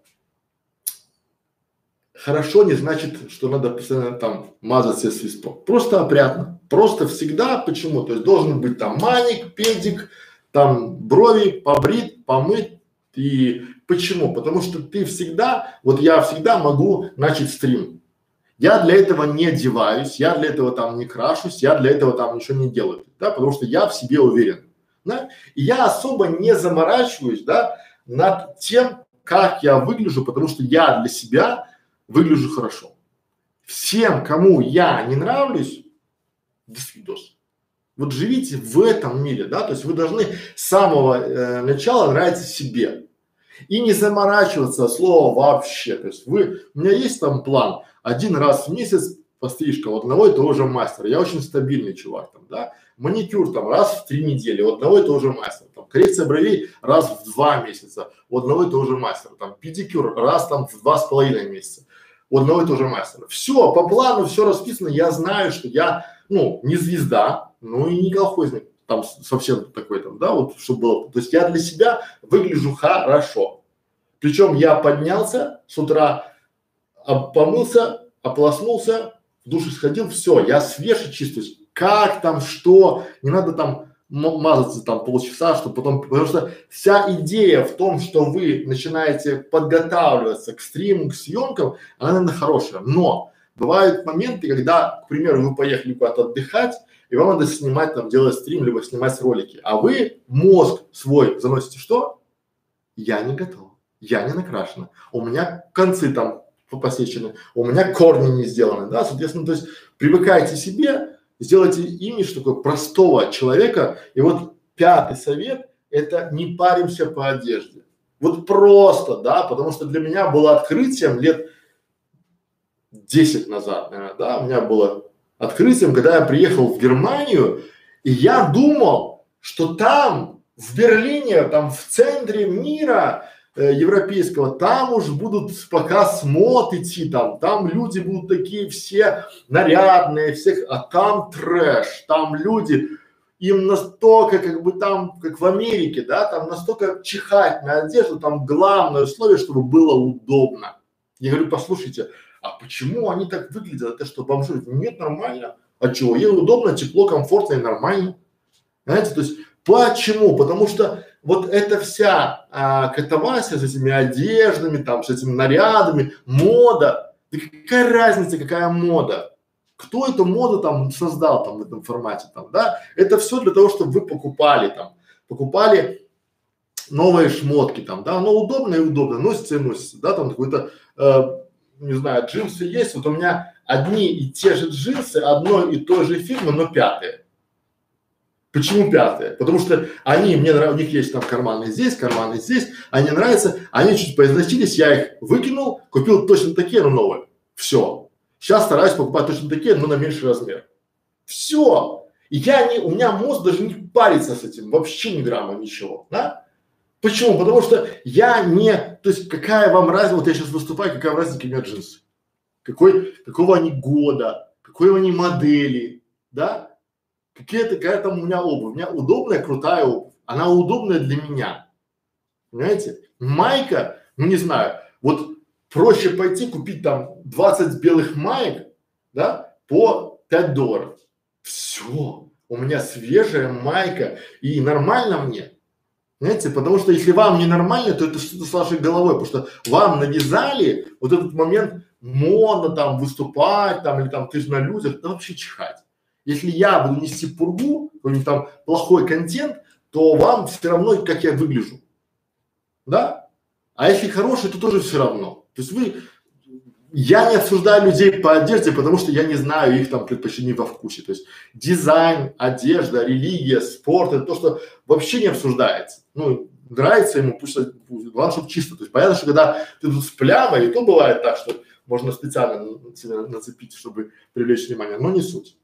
A: хорошо не значит, что надо постоянно там мазать себе свисток. Просто опрятно. Просто всегда. Почему? То есть должен быть там маник, педик, там брови побрит, помыть. И почему? Потому что ты всегда, вот я всегда могу начать стрим. Я для этого не одеваюсь, я для этого там не крашусь, я для этого там ничего не делаю, да, потому что я в себе уверен, да, и я особо не заморачиваюсь, да, над тем, как я выгляжу, потому что я для себя выгляжу хорошо. Всем, кому я не нравлюсь, до свидос. Вот живите в этом мире, да, то есть вы должны с самого э, начала нравиться себе и не заморачиваться слова вообще. То есть вы, у меня есть там план один раз в месяц пострижка у одного и того же мастера. Я очень стабильный чувак там, да. Маникюр там раз в три недели у одного и того же мастера. Там коррекция бровей раз в два месяца у одного и того же мастера. Там педикюр раз там в два с половиной месяца у одного и того же мастера. Все, по плану все расписано, я знаю, что я, ну, не звезда, ну и не колхозник, там совсем такой там, да, вот, чтобы было. То есть я для себя выгляжу хорошо. Причем я поднялся с утра, помылся, ополоснулся, в душ сходил, все, я свеж и чистый. Как там, что, не надо там мазаться там полчаса, чтобы потом, потому что вся идея в том, что вы начинаете подготавливаться к стриму, к съемкам, она, наверное, хорошая, но бывают моменты, когда, к примеру, вы поехали куда-то отдыхать, и вам надо снимать там, делать стрим, либо снимать ролики, а вы мозг свой заносите что? Я не готов, я не накрашена, у меня концы там посечены, у меня корни не сделаны, да, соответственно, то есть привыкайте себе, сделайте имидж такой простого человека. И вот пятый совет – это не паримся по одежде. Вот просто, да, потому что для меня было открытием лет 10 назад, наверное, да, у меня было открытием, когда я приехал в Германию, и я думал, что там, в Берлине, там в центре мира э, европейского, там уж будут показ мод идти, там, там люди будут такие все нарядные, всех, а там трэш, там люди, им настолько, как бы там, как в Америке, да, там настолько чихать на одежду, там главное условие, чтобы было удобно. Я говорю, послушайте, а почему они так выглядят? Это что, бомжи? Нет, нормально. А чего? Ей удобно, тепло, комфортно и нормально. Знаете, то есть почему? Потому что вот эта вся а, катавасия с этими одеждами, там, с этими нарядами, мода, да какая разница, какая мода? Кто эту моду там создал там в этом формате там, да? Это все для того, чтобы вы покупали там, покупали новые шмотки там, да, оно удобно и удобно, носится и носится, да, там какой-то, э, не знаю, джинсы есть, вот у меня одни и те же джинсы одной и той же фирмы, но пятые. Почему пятые? Потому что они, мне нравятся, у них есть там карманы здесь, карманы здесь, они нравятся, они чуть поизносились, я их выкинул, купил точно такие, но новые. Все. Сейчас стараюсь покупать точно такие, но на меньший размер. Все. И я не, у меня мозг даже не парится с этим, вообще ни грамма ничего, да? Почему? Потому что я не, то есть какая вам разница, вот я сейчас выступаю, какая вам разница, какие у меня джинсы? Какой, какого они года, какой они модели, да? Какие, какая там у меня обувь? У меня удобная, крутая обувь. Она удобная для меня. Понимаете? Майка, ну не знаю, вот проще пойти купить там 20 белых маек, да, по 5 долларов. Все, у меня свежая майка и нормально мне. Знаете, потому что если вам не нормально, то это что-то с вашей головой, потому что вам навязали вот этот момент модно там выступать там или там ты же на людях, да вообще чихать. Если я буду нести пургу, какой-нибудь там плохой контент, то вам все равно, как я выгляжу. Да? А если хороший, то тоже все равно. То есть вы, я не обсуждаю людей по одежде, потому что я не знаю их там предпочтений во вкусе. То есть дизайн, одежда, религия, спорт, это то, что вообще не обсуждается. Ну, нравится ему, пусть, главное, чтобы чисто. То есть понятно, что когда ты тут с плямой, и то бывает так, что можно специально себя нацепить, чтобы привлечь внимание, но не суть.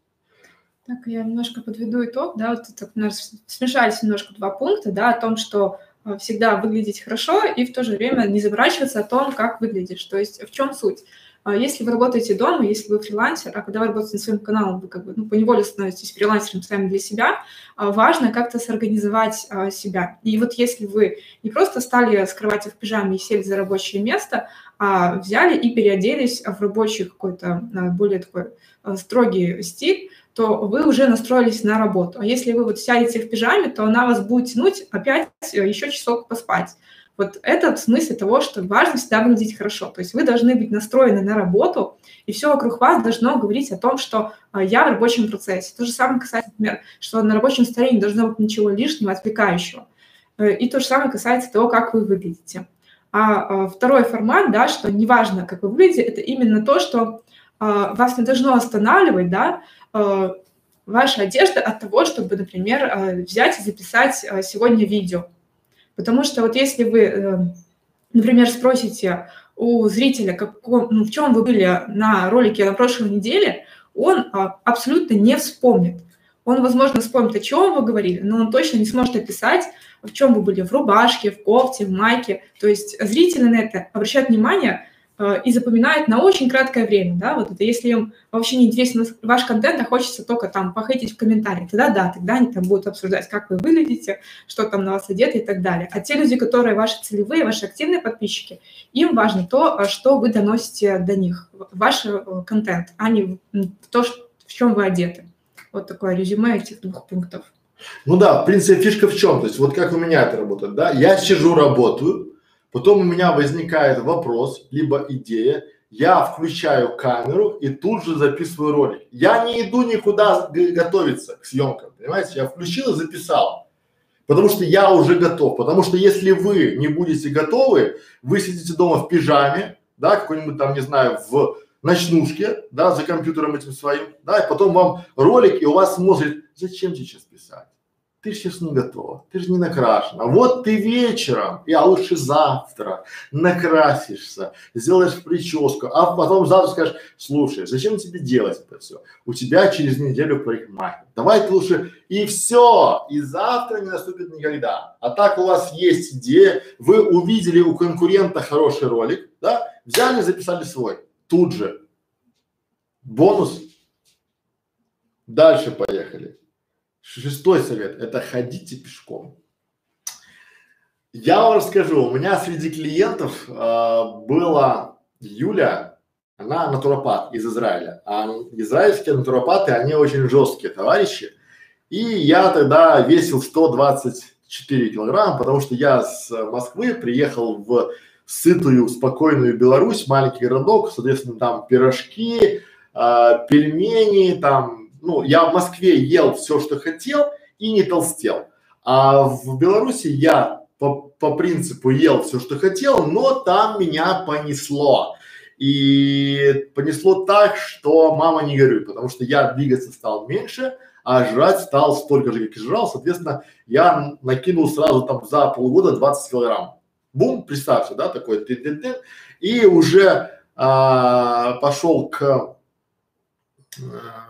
B: Так, я немножко подведу итог, да, вот так нас смешались немножко два пункта, да, о том, что э, всегда выглядеть хорошо и в то же время не заморачиваться о том, как выглядишь. То есть в чем суть? А если вы работаете дома, если вы фрилансер, а когда вы работаете над своим каналом, вы как бы ну, поневоле становитесь фрилансером сами для себя, а, важно как-то сорганизовать себя. И вот если вы не просто стали с кровати в пижаме и сели за рабочее место, а взяли и переоделись в рабочий какой-то более такой строгий стиль, то вы уже настроились на работу. А если вы вот сядете в пижаме, то она вас будет тянуть опять э, еще часок поспать. Вот это в смысле того, что важно всегда выглядеть хорошо. То есть вы должны быть настроены на работу, и все вокруг вас должно говорить о том, что а, я в рабочем процессе. То же самое касается, например, что на рабочем столе не должно быть ничего лишнего, отвлекающего. Э, и то же самое касается того, как вы выглядите. А, а второй формат, да, что неважно, как вы выглядите, это именно то, что а, вас не должно останавливать, да, ваша одежда от того, чтобы, например, а, взять и записать сегодня видео. Потому что вот если вы, э, например, спросите у зрителя, каком, ну, в чем вы были на ролике на прошлой неделе, он абсолютно не вспомнит. Он, возможно, вспомнит, о чем вы говорили, но он точно не сможет описать, в чем вы были, в рубашке, в кофте, в майке. То есть зрители на это обращают внимание Э, и запоминают на очень краткое время, да, вот это если им вообще не интересен ваш контент, а хочется только там похейтить в комментариях, тогда да, тогда они там будут обсуждать, как вы выглядите, что там на вас одето и так далее. А те люди, которые ваши целевые, ваши активные подписчики, им важно то, э, что вы доносите до них, ваш э, контент, а не то, в чем вы одеты. Вот такое резюме этих двух пунктов.
A: Ну да, в принципе, фишка в чем? То есть вот как у меня это работает, да? Я сижу, работаю, Потом у меня возникает вопрос, либо идея, я включаю камеру и тут же записываю ролик. Я не иду никуда готовиться к съемкам, понимаете? Я включил и записал. Потому что я уже готов. Потому что если вы не будете готовы, вы сидите дома в пижаме, да, какой-нибудь там, не знаю, в ночнушке, да, за компьютером этим своим, да, и потом вам ролик, и у вас смотрит, зачем сейчас писать? Ты же сейчас не готова, ты же не накрашена. Вот ты вечером, и а лучше завтра накрасишься, сделаешь прическу, а потом завтра скажешь, слушай, зачем тебе делать это все? У тебя через неделю парикмахер. Давай ты лучше и все, и завтра не наступит никогда. А так у вас есть идея, вы увидели у конкурента хороший ролик, да, взяли, записали свой, тут же. Бонус. Дальше поехали. Шестой совет – это ходите пешком. Я вам расскажу, у меня среди клиентов э, была Юля, она натуропат из Израиля, а израильские натуропаты, они очень жесткие товарищи. И я тогда весил 124 килограмма, потому что я с Москвы приехал в сытую, спокойную Беларусь, маленький городок, соответственно, там пирожки, э, пельмени, там ну, я в Москве ел все, что хотел и не толстел. А в Беларуси я по, по принципу ел все, что хотел, но там меня понесло. И понесло так, что мама не горюй, потому что я двигаться стал меньше, а жрать стал столько же, как и жрал. Соответственно, я накинул сразу там за полгода 20 килограмм. Бум, представьте, да, такой и уже а, пошел к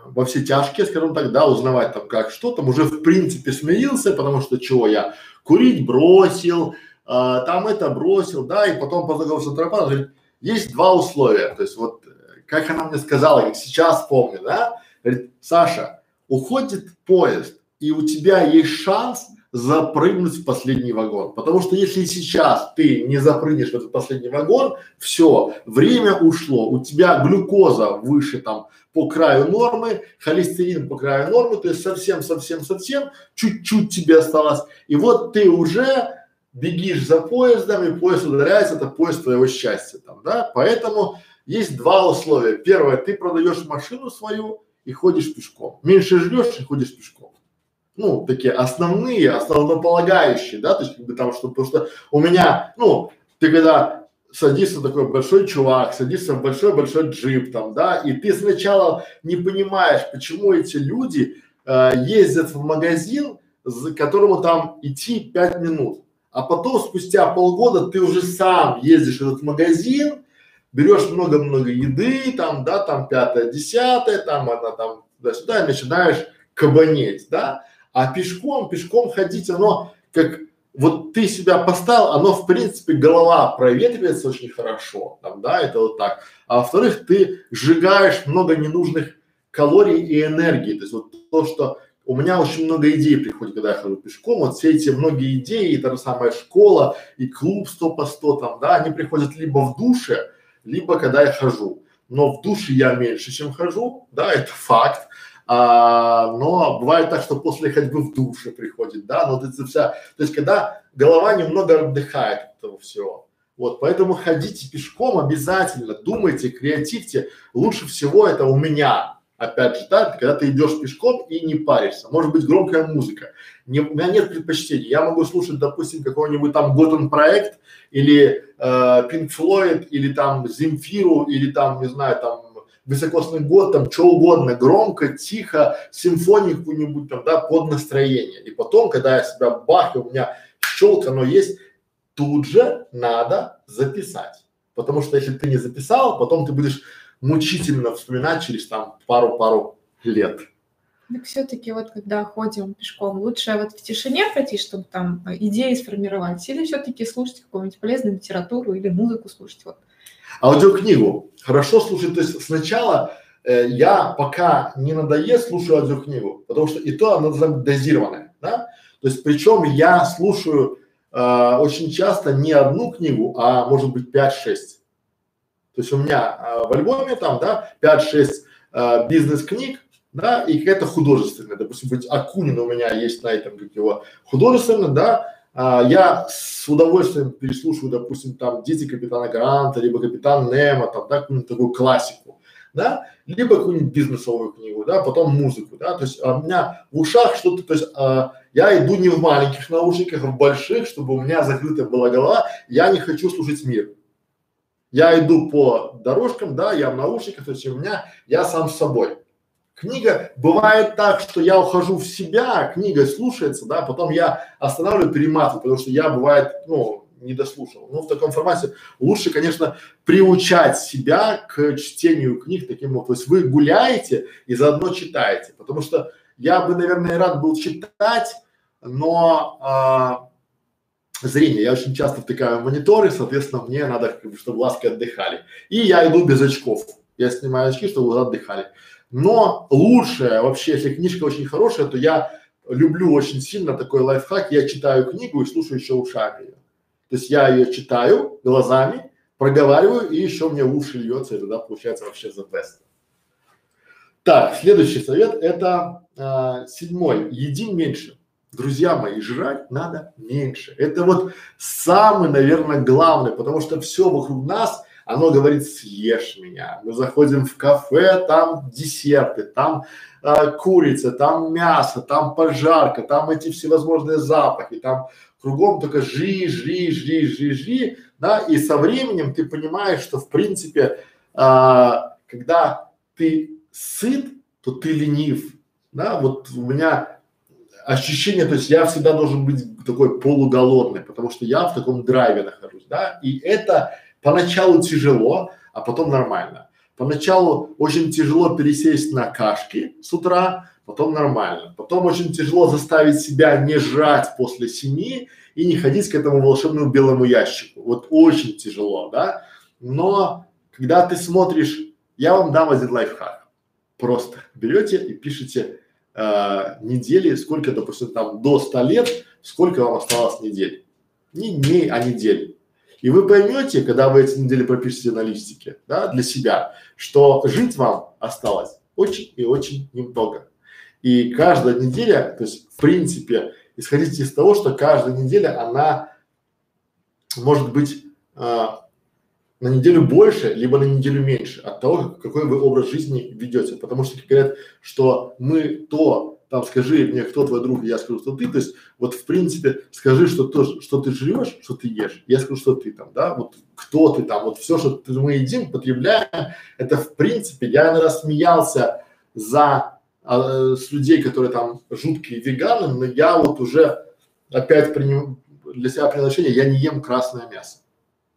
A: во все тяжкие, скажем так, да, узнавать там как что, там уже в принципе смирился, потому что чего я курить бросил, а, там это бросил, да, и потом познакомился с антропологом, говорит, есть два условия, то есть вот как она мне сказала, как сейчас помню, да, говорит, Саша, уходит поезд, и у тебя есть шанс запрыгнуть в последний вагон. Потому что если сейчас ты не запрыгнешь в этот последний вагон, все, время ушло, у тебя глюкоза выше там по краю нормы, холестерин по краю нормы, то есть совсем-совсем-совсем, чуть-чуть тебе осталось. И вот ты уже бегишь за поездом, и поезд ударяется, это поезд твоего счастья там, да. Поэтому есть два условия. Первое, ты продаешь машину свою и ходишь пешком. Меньше жрешь и ходишь пешком ну, такие основные, основополагающие, да, то есть как бы там, что, потому что у меня, ну, ты когда садишься такой большой чувак, садишься в большой-большой джип там, да, и ты сначала не понимаешь, почему эти люди э, ездят в магазин, за которому там идти пять минут, а потом спустя полгода ты уже сам ездишь в этот магазин, берешь много-много еды, там, да, там пятое, десятое, там она там туда-сюда, и начинаешь кабанеть, да, а пешком, пешком ходить, оно как вот ты себя поставил, оно в принципе голова проветривается очень хорошо, там, да, это вот так. А во-вторых, ты сжигаешь много ненужных калорий и энергии. То есть вот то, что у меня очень много идей приходит, когда я хожу пешком, вот все эти многие идеи, и та же самая школа, и клуб 100 по 100 там, да, они приходят либо в душе, либо когда я хожу. Но в душе я меньше, чем хожу, да, это факт. А, но бывает так, что после ходьбы в душе приходит, да, но это вся, то есть когда голова немного отдыхает от этого всего. Вот, поэтому ходите пешком обязательно, думайте, креативьте. Лучше всего это у меня, опять же, да, когда ты идешь пешком и не паришься. Может быть громкая музыка. Не, у меня нет предпочтений. Я могу слушать, допустим, какой-нибудь там Gotham проект или э, Pink или там Земфиру или там, не знаю, там высокосный год, там что угодно, громко, тихо, симфонию какую-нибудь там, да, под настроение. И потом, когда я себя бах, и у меня щелк, оно есть, тут же надо записать. Потому что если ты не записал, потом ты будешь мучительно вспоминать через там пару-пару лет.
B: Так все-таки вот когда ходим пешком, лучше вот в тишине пройти, чтобы там идеи сформировать, или все-таки слушать какую-нибудь полезную литературу или музыку слушать? Вот
A: Аудиокнигу хорошо слушать, то есть сначала э, я пока не надоест, слушаю аудиокнигу, потому что и то она должна быть дозированная, да? То есть причем я слушаю э, очень часто не одну книгу, а может быть 5-6. То есть у меня э, в альбоме там, да, 5-6 э, бизнес-книг, да, и какая-то художественная, допустим, быть Акунин у меня есть на этом, как его, художественно, да, а, я с удовольствием переслушиваю, допустим, там «Дети капитана Гранта», либо «Капитан Немо», там, да, какую-нибудь такую классику, да, либо какую-нибудь бизнесовую книгу, да, потом музыку, да, то есть а, у меня в ушах что-то, то есть а, я иду не в маленьких наушниках, а в больших, чтобы у меня закрытая была голова, я не хочу слушать мир. Я иду по дорожкам, да, я в наушниках, то есть у меня, я сам с собой. Книга, бывает так, что я ухожу в себя, книга слушается, да, потом я останавливаю, перематываю, потому что я бывает, ну, не дослушал. Ну, в таком формате лучше, конечно, приучать себя к чтению книг таким вот. То есть вы гуляете и заодно читаете, потому что я бы, наверное, рад был читать, но а, зрение. Я очень часто втыкаю мониторы, соответственно, мне надо, чтобы глазки отдыхали. И я иду без очков. Я снимаю очки, чтобы глаза отдыхали. Но лучшее вообще, если книжка очень хорошая, то я люблю очень сильно такой лайфхак, я читаю книгу и слушаю еще ушами ее. То есть я ее читаю глазами, проговариваю и еще мне в уши льется, и тогда получается вообще the best. Так, следующий совет это а, седьмой. Еди меньше. Друзья мои, жрать надо меньше. Это вот самый, наверное, главный, потому что все вокруг нас оно говорит съешь меня. Мы заходим в кафе, там десерты, там э, курица, там мясо, там пожарка, там эти всевозможные запахи, там кругом только жри, жри, жри, жри, жри, да, и со временем ты понимаешь, что в принципе, э, когда ты сыт, то ты ленив, да, вот у меня ощущение, то есть я всегда должен быть такой полуголодный, потому что я в таком драйве нахожусь, да, и это Поначалу тяжело, а потом нормально. Поначалу очень тяжело пересесть на кашки с утра, потом нормально. Потом очень тяжело заставить себя не жрать после семи и не ходить к этому волшебному белому ящику. Вот очень тяжело, да. Но когда ты смотришь, я вам дам один лайфхак. Просто берете и пишите э, недели, сколько, допустим, там до 100 лет, сколько вам осталось недель. Не дней, а недель. И вы поймете, когда вы эти недели пропишете на листике, да, для себя, что жить вам осталось очень и очень немного. И каждая неделя, то есть в принципе, исходите из того, что каждая неделя, она может быть а, на неделю больше, либо на неделю меньше от того, какой вы образ жизни ведете. Потому что говорят, что мы то там скажи мне, кто твой друг, я скажу, что ты. То есть вот в принципе скажи, что то, что ты жрешь, что ты ешь, я скажу, что ты там, да, вот кто ты там, вот все, что ты, мы едим, потребляем, это в принципе, я, наверное, смеялся за а, с людей, которые там жуткие веганы, но я вот уже опять приним, для себя принял решение, я не ем красное мясо.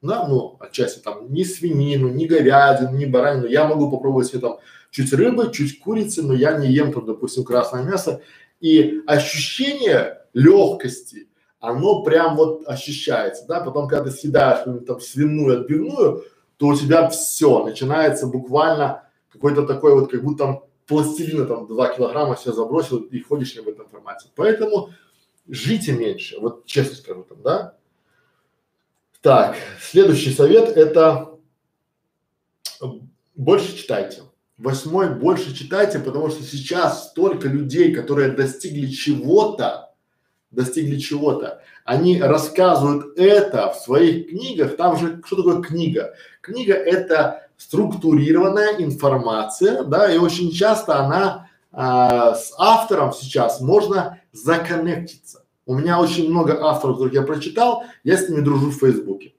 A: Да, ну, отчасти там ни свинину, ни говядину, ни баранину. Я могу попробовать себе там чуть рыбы, чуть курицы, но я не ем там, допустим, красное мясо. И ощущение легкости, оно прям вот ощущается, да, потом, когда ты съедаешь там свиную отбивную, то у тебя все, начинается буквально какой-то такой вот, как будто там пластилина там 2 килограмма все забросил и ходишь не в этом формате. Поэтому жите меньше, вот честно скажу там, да. Так, следующий совет это больше читайте. Восьмой, больше читайте, потому что сейчас столько людей, которые достигли чего-то, достигли чего-то, они рассказывают это в своих книгах. Там же, что такое книга? Книга это структурированная информация, да, и очень часто она а, с автором сейчас можно законнектиться. У меня очень много авторов, которых я прочитал, я с ними дружу в Фейсбуке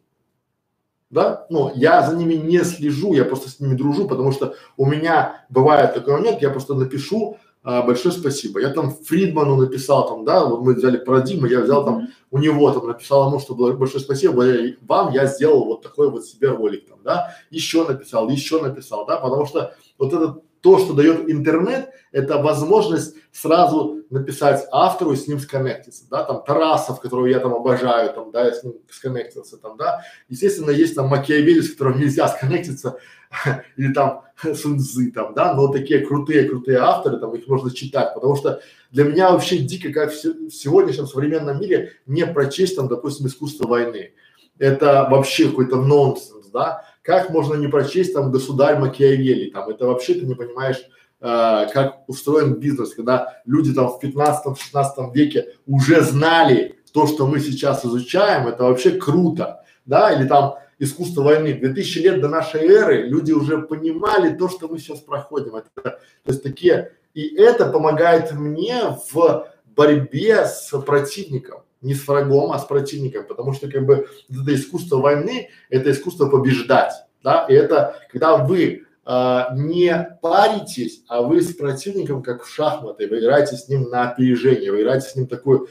A: да, ну, я за ними не слежу, я просто с ними дружу, потому что у меня бывает такой момент, я просто напишу а, большое спасибо. Я там Фридману написал там, да, вот мы взяли про Дима, я взял там у него там написал ему, что большое спасибо вам, я сделал вот такой вот себе ролик там, да, еще написал, еще написал, да, потому что вот этот то, что дает интернет, это возможность сразу написать автору и с ним сконнектиться, да, там Тарасов, которого я там обожаю, там, да, я с ним сконнектился, там, да, естественно, есть там Макиавелли, с которым нельзя сконнектиться, [LAUGHS] или там Сунзы, там, да, но такие крутые-крутые авторы, там, их можно читать, потому что для меня вообще дико, как в, сегодняшнем современном мире не прочесть, там, допустим, искусство войны. Это вообще какой-то нонсенс, да, как можно не прочесть там государь Макиавелли, там, это вообще ты не понимаешь, э, как устроен бизнес, когда люди там в 15-16 веке уже знали то, что мы сейчас изучаем, это вообще круто, да, или там искусство войны. 2000 лет до нашей эры люди уже понимали то, что мы сейчас проходим. Это, то есть такие, и это помогает мне в борьбе с противником не с врагом, а с противником, потому что как бы это искусство войны, это искусство побеждать, да, и это когда вы а, не паритесь, а вы с противником как в шахматы, вы играете с ним на опережение, вы играете с ним такую,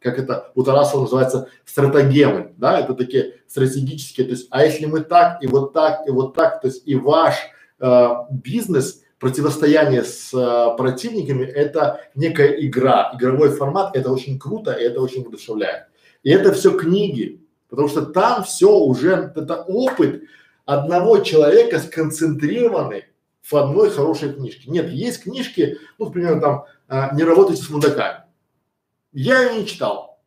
A: как это у Тарасова называется, стратегемы, да, это такие стратегические, то есть, а если мы так и вот так и вот так, то есть и ваш э, бизнес, противостояние с э, противниками, это некая игра, игровой формат, это очень круто и это очень вдохновляет. И это все книги, потому что там все уже, это опыт одного человека сконцентрированный в одной хорошей книжке. Нет, есть книжки, ну, например, там а, «Не работайте с мудаками». Я ее не читал,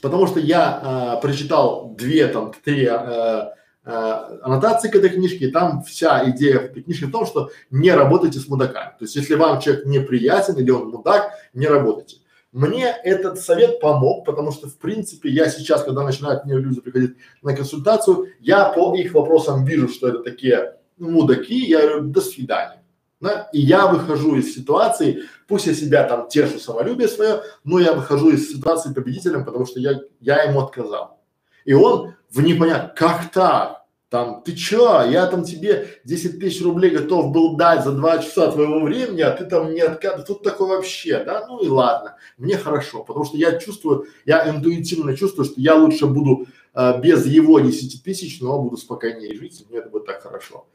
A: потому что я а, прочитал две, там, три а, аннотации к этой книжке, и там вся идея этой книжки в том, что не работайте с мудаками. То есть, если вам человек неприятен или он мудак, не работайте. Мне этот совет помог, потому что, в принципе, я сейчас, когда начинают мне люди приходить на консультацию, я по их вопросам вижу, что это такие мудаки, я говорю, до свидания. Да? И я выхожу из ситуации, пусть я себя там тешу самолюбие свое, но я выхожу из ситуации победителем, потому что я, я ему отказал. И он в непонятно, как так? Там, ты чё, я там тебе 10 тысяч рублей готов был дать за два часа твоего времени, а ты там не отказываешь. Тут такое вообще, да? Ну и ладно, мне хорошо, потому что я чувствую, я интуитивно чувствую, что я лучше буду э, без его 10 тысяч, но буду спокойнее жить, мне это будет так хорошо.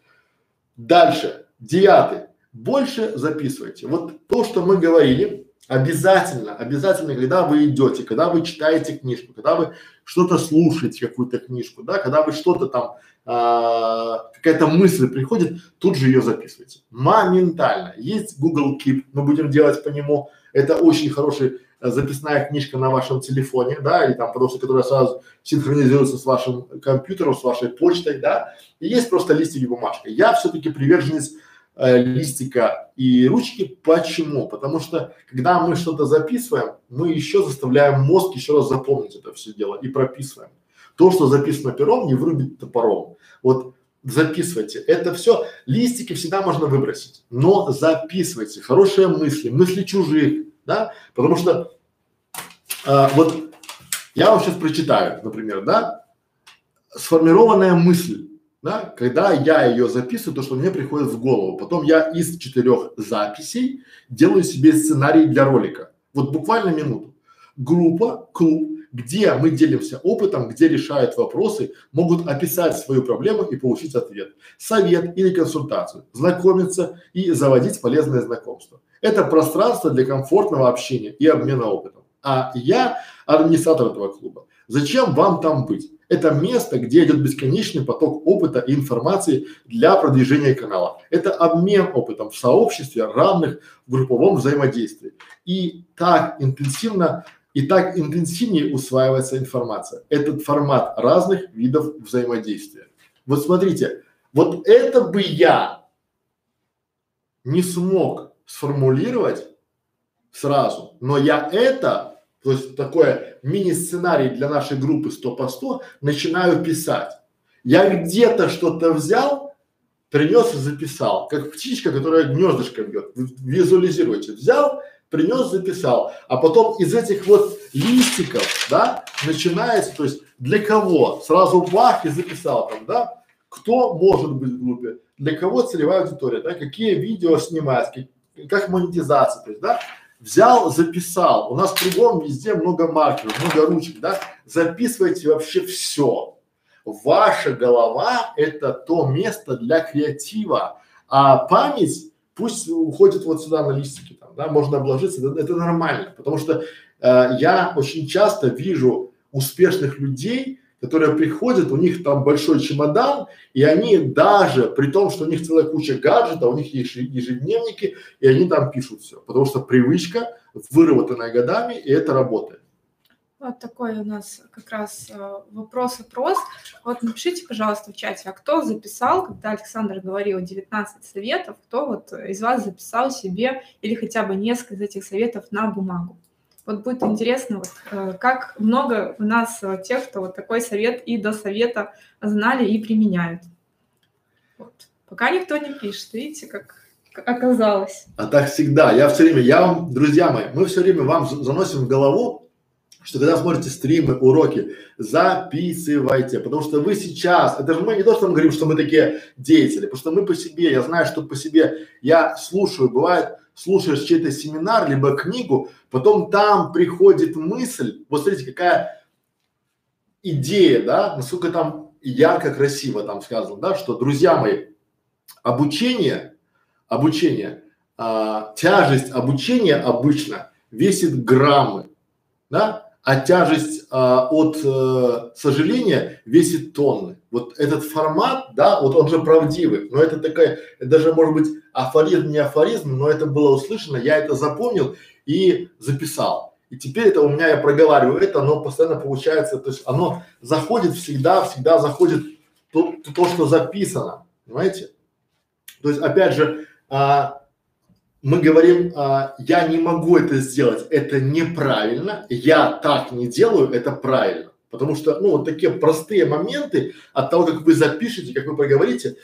A: Дальше, девятый. Больше записывайте. Вот то, что мы говорили, обязательно, обязательно, когда вы идете, когда вы читаете книжку, когда вы что-то слушаете, какую-то книжку, да, когда вы что-то там а, какая-то мысль приходит, тут же ее записывайте. Моментально. Есть Google Keep, мы будем делать по нему. Это очень хорошая а, записная книжка на вашем телефоне, да, или там, что которая сразу синхронизируется с вашим компьютером, с вашей почтой, да. И есть просто листик и бумажка. Я все-таки приверженец э, листика и ручки. Почему? Потому что когда мы что-то записываем, мы еще заставляем мозг еще раз запомнить это все дело и прописываем. То, что записано пером, не вырубит топором. Вот записывайте. Это все, листики всегда можно выбросить, но записывайте хорошие мысли, мысли чужих, да, потому что а, вот я вам сейчас прочитаю, например, да, сформированная мысль, да, когда я ее записываю, то, что мне приходит в голову, потом я из четырех записей делаю себе сценарий для ролика, вот буквально минуту. Группа, клуб, где мы делимся опытом, где решают вопросы, могут описать свою проблему и получить ответ, совет или консультацию, знакомиться и заводить полезное знакомство. Это пространство для комфортного общения и обмена опытом. А я администратор этого клуба. Зачем вам там быть? Это место, где идет бесконечный поток опыта и информации для продвижения канала. Это обмен опытом в сообществе равных в групповом взаимодействии. И так интенсивно и так интенсивнее усваивается информация. Этот формат разных видов взаимодействия. Вот смотрите, вот это бы я не смог сформулировать сразу, но я это, то есть такое мини-сценарий для нашей группы 100 по 100 начинаю писать. Я где-то что-то взял, принес и записал, как птичка, которая гнездышко бьет. Визуализируйте. Взял, принес, записал, а потом из этих вот листиков, да, начинается, то есть для кого? Сразу бах и записал там, да, кто может быть в группе, для кого целевая аудитория, да, какие видео снимать, как, как монетизация, то есть, да, взял, записал. У нас кругом везде много маркеров, много ручек, да, записывайте вообще все. Ваша голова – это то место для креатива, а память пусть уходит вот сюда на листики да, можно обложиться, это, это нормально, потому что э, я очень часто вижу успешных людей, которые приходят, у них там большой чемодан, и они даже, при том, что у них целая куча гаджетов, у них есть ежедневники, и они там пишут все, потому что привычка выработанная годами, и это работает.
B: Вот такой у нас как раз э, вопрос-опрос. Вот напишите, пожалуйста, в чате, а кто записал, когда Александр говорил 19 советов, кто вот из вас записал себе или хотя бы несколько из этих советов на бумагу? Вот будет интересно, вот, э, как много у нас э, тех, кто вот такой совет и до совета знали и применяют. Вот. Пока никто не пишет, видите, как оказалось.
A: А так всегда. Я все время, я вам, друзья мои, мы все время вам заносим в голову что когда смотрите стримы, уроки, записывайте, потому что вы сейчас, это же мы не то, что мы говорим, что мы такие деятели, потому что мы по себе, я знаю, что по себе, я слушаю, бывает, слушаешь чей-то семинар, либо книгу, потом там приходит мысль, вот смотрите, какая идея, да, насколько там ярко, красиво там сказано, да, что, друзья мои, обучение, обучение, а, тяжесть обучения обычно весит граммы, да, а тяжесть а, от э, сожаления весит тонны. Вот этот формат, да, вот он же правдивый, но это такая, даже может быть афоризм, не афоризм, но это было услышано, я это запомнил и записал. И теперь это у меня, я проговариваю это, оно постоянно получается, то есть оно заходит всегда, всегда заходит то, то что записано, понимаете? То есть опять же, а, мы говорим, а, я не могу это сделать, это неправильно, я так не делаю, это правильно. Потому что, ну, вот такие простые моменты от того, как вы запишете, как вы проговорите,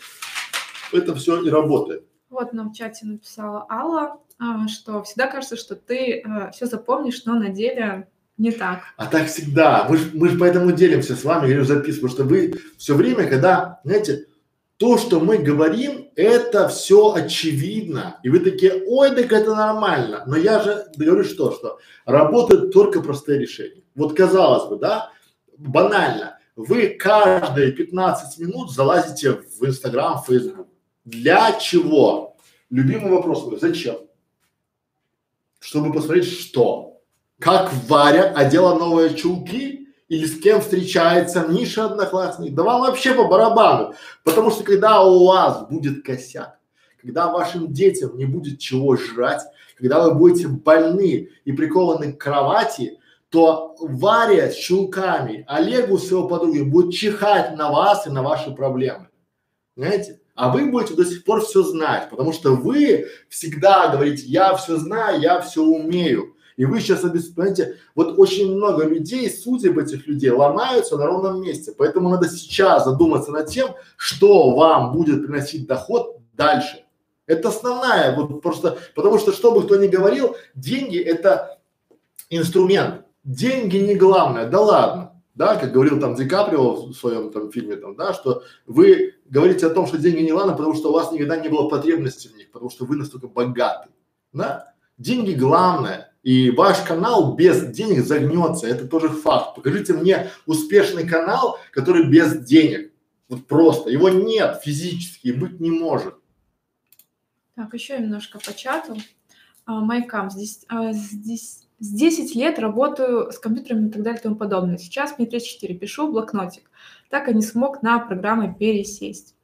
A: это все и работает.
B: Вот нам в чате написала Алла, а, что всегда кажется, что ты а, все запомнишь, но на деле не так.
A: А так всегда. Мы же мы ж поэтому делимся с вами, говорю, записываю, потому что вы все время, когда, знаете, то, что мы говорим, это все очевидно. И вы такие, ой, так это нормально. Но я же говорю что, что работают только простые решения. Вот казалось бы, да, банально. Вы каждые 15 минут залазите в Инстаграм, Фейсбук. Для чего? Любимый вопрос мой, зачем? Чтобы посмотреть что? Как Варя одела новые чулки или с кем встречается Миша одноклассник, да вам вообще по барабану. Потому что когда у вас будет косяк, когда вашим детям не будет чего жрать, когда вы будете больны и прикованы к кровати, то Варя с чулками, Олегу с его подругой будет чихать на вас и на ваши проблемы. Понимаете? А вы будете до сих пор все знать, потому что вы всегда говорите, я все знаю, я все умею. И вы сейчас понимаете, вот очень много людей, судеб этих людей ломаются на ровном месте. Поэтому надо сейчас задуматься над тем, что вам будет приносить доход дальше. Это основная, вот просто, потому что, что бы кто ни говорил, деньги это инструмент. Деньги не главное, да ладно. Да, как говорил там Ди Каприо в своем там фильме, там, да, что вы говорите о том, что деньги не главное, потому что у вас никогда не было потребности в них, потому что вы настолько богаты. Да? Деньги главное. И ваш канал без денег загнется, это тоже факт. Покажите мне успешный канал, который без денег. Вот просто. Его нет физически быть не может.
B: Так, еще немножко по чату. А, Майкам, здесь, а, здесь с 10 лет работаю с компьютерами и так далее и тому подобное. Сейчас мне 34, пишу блокнотик. Так и не смог на программы пересесть.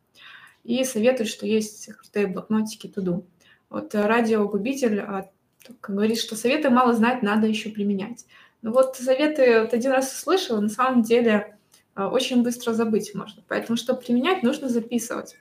B: И советую, что есть крутые блокнотики туду. Вот э, радиогубитель от как говорит, что советы мало знать, надо еще применять. Ну вот советы вот один раз услышала, на самом деле а, очень быстро забыть можно. Поэтому, чтобы применять, нужно записывать.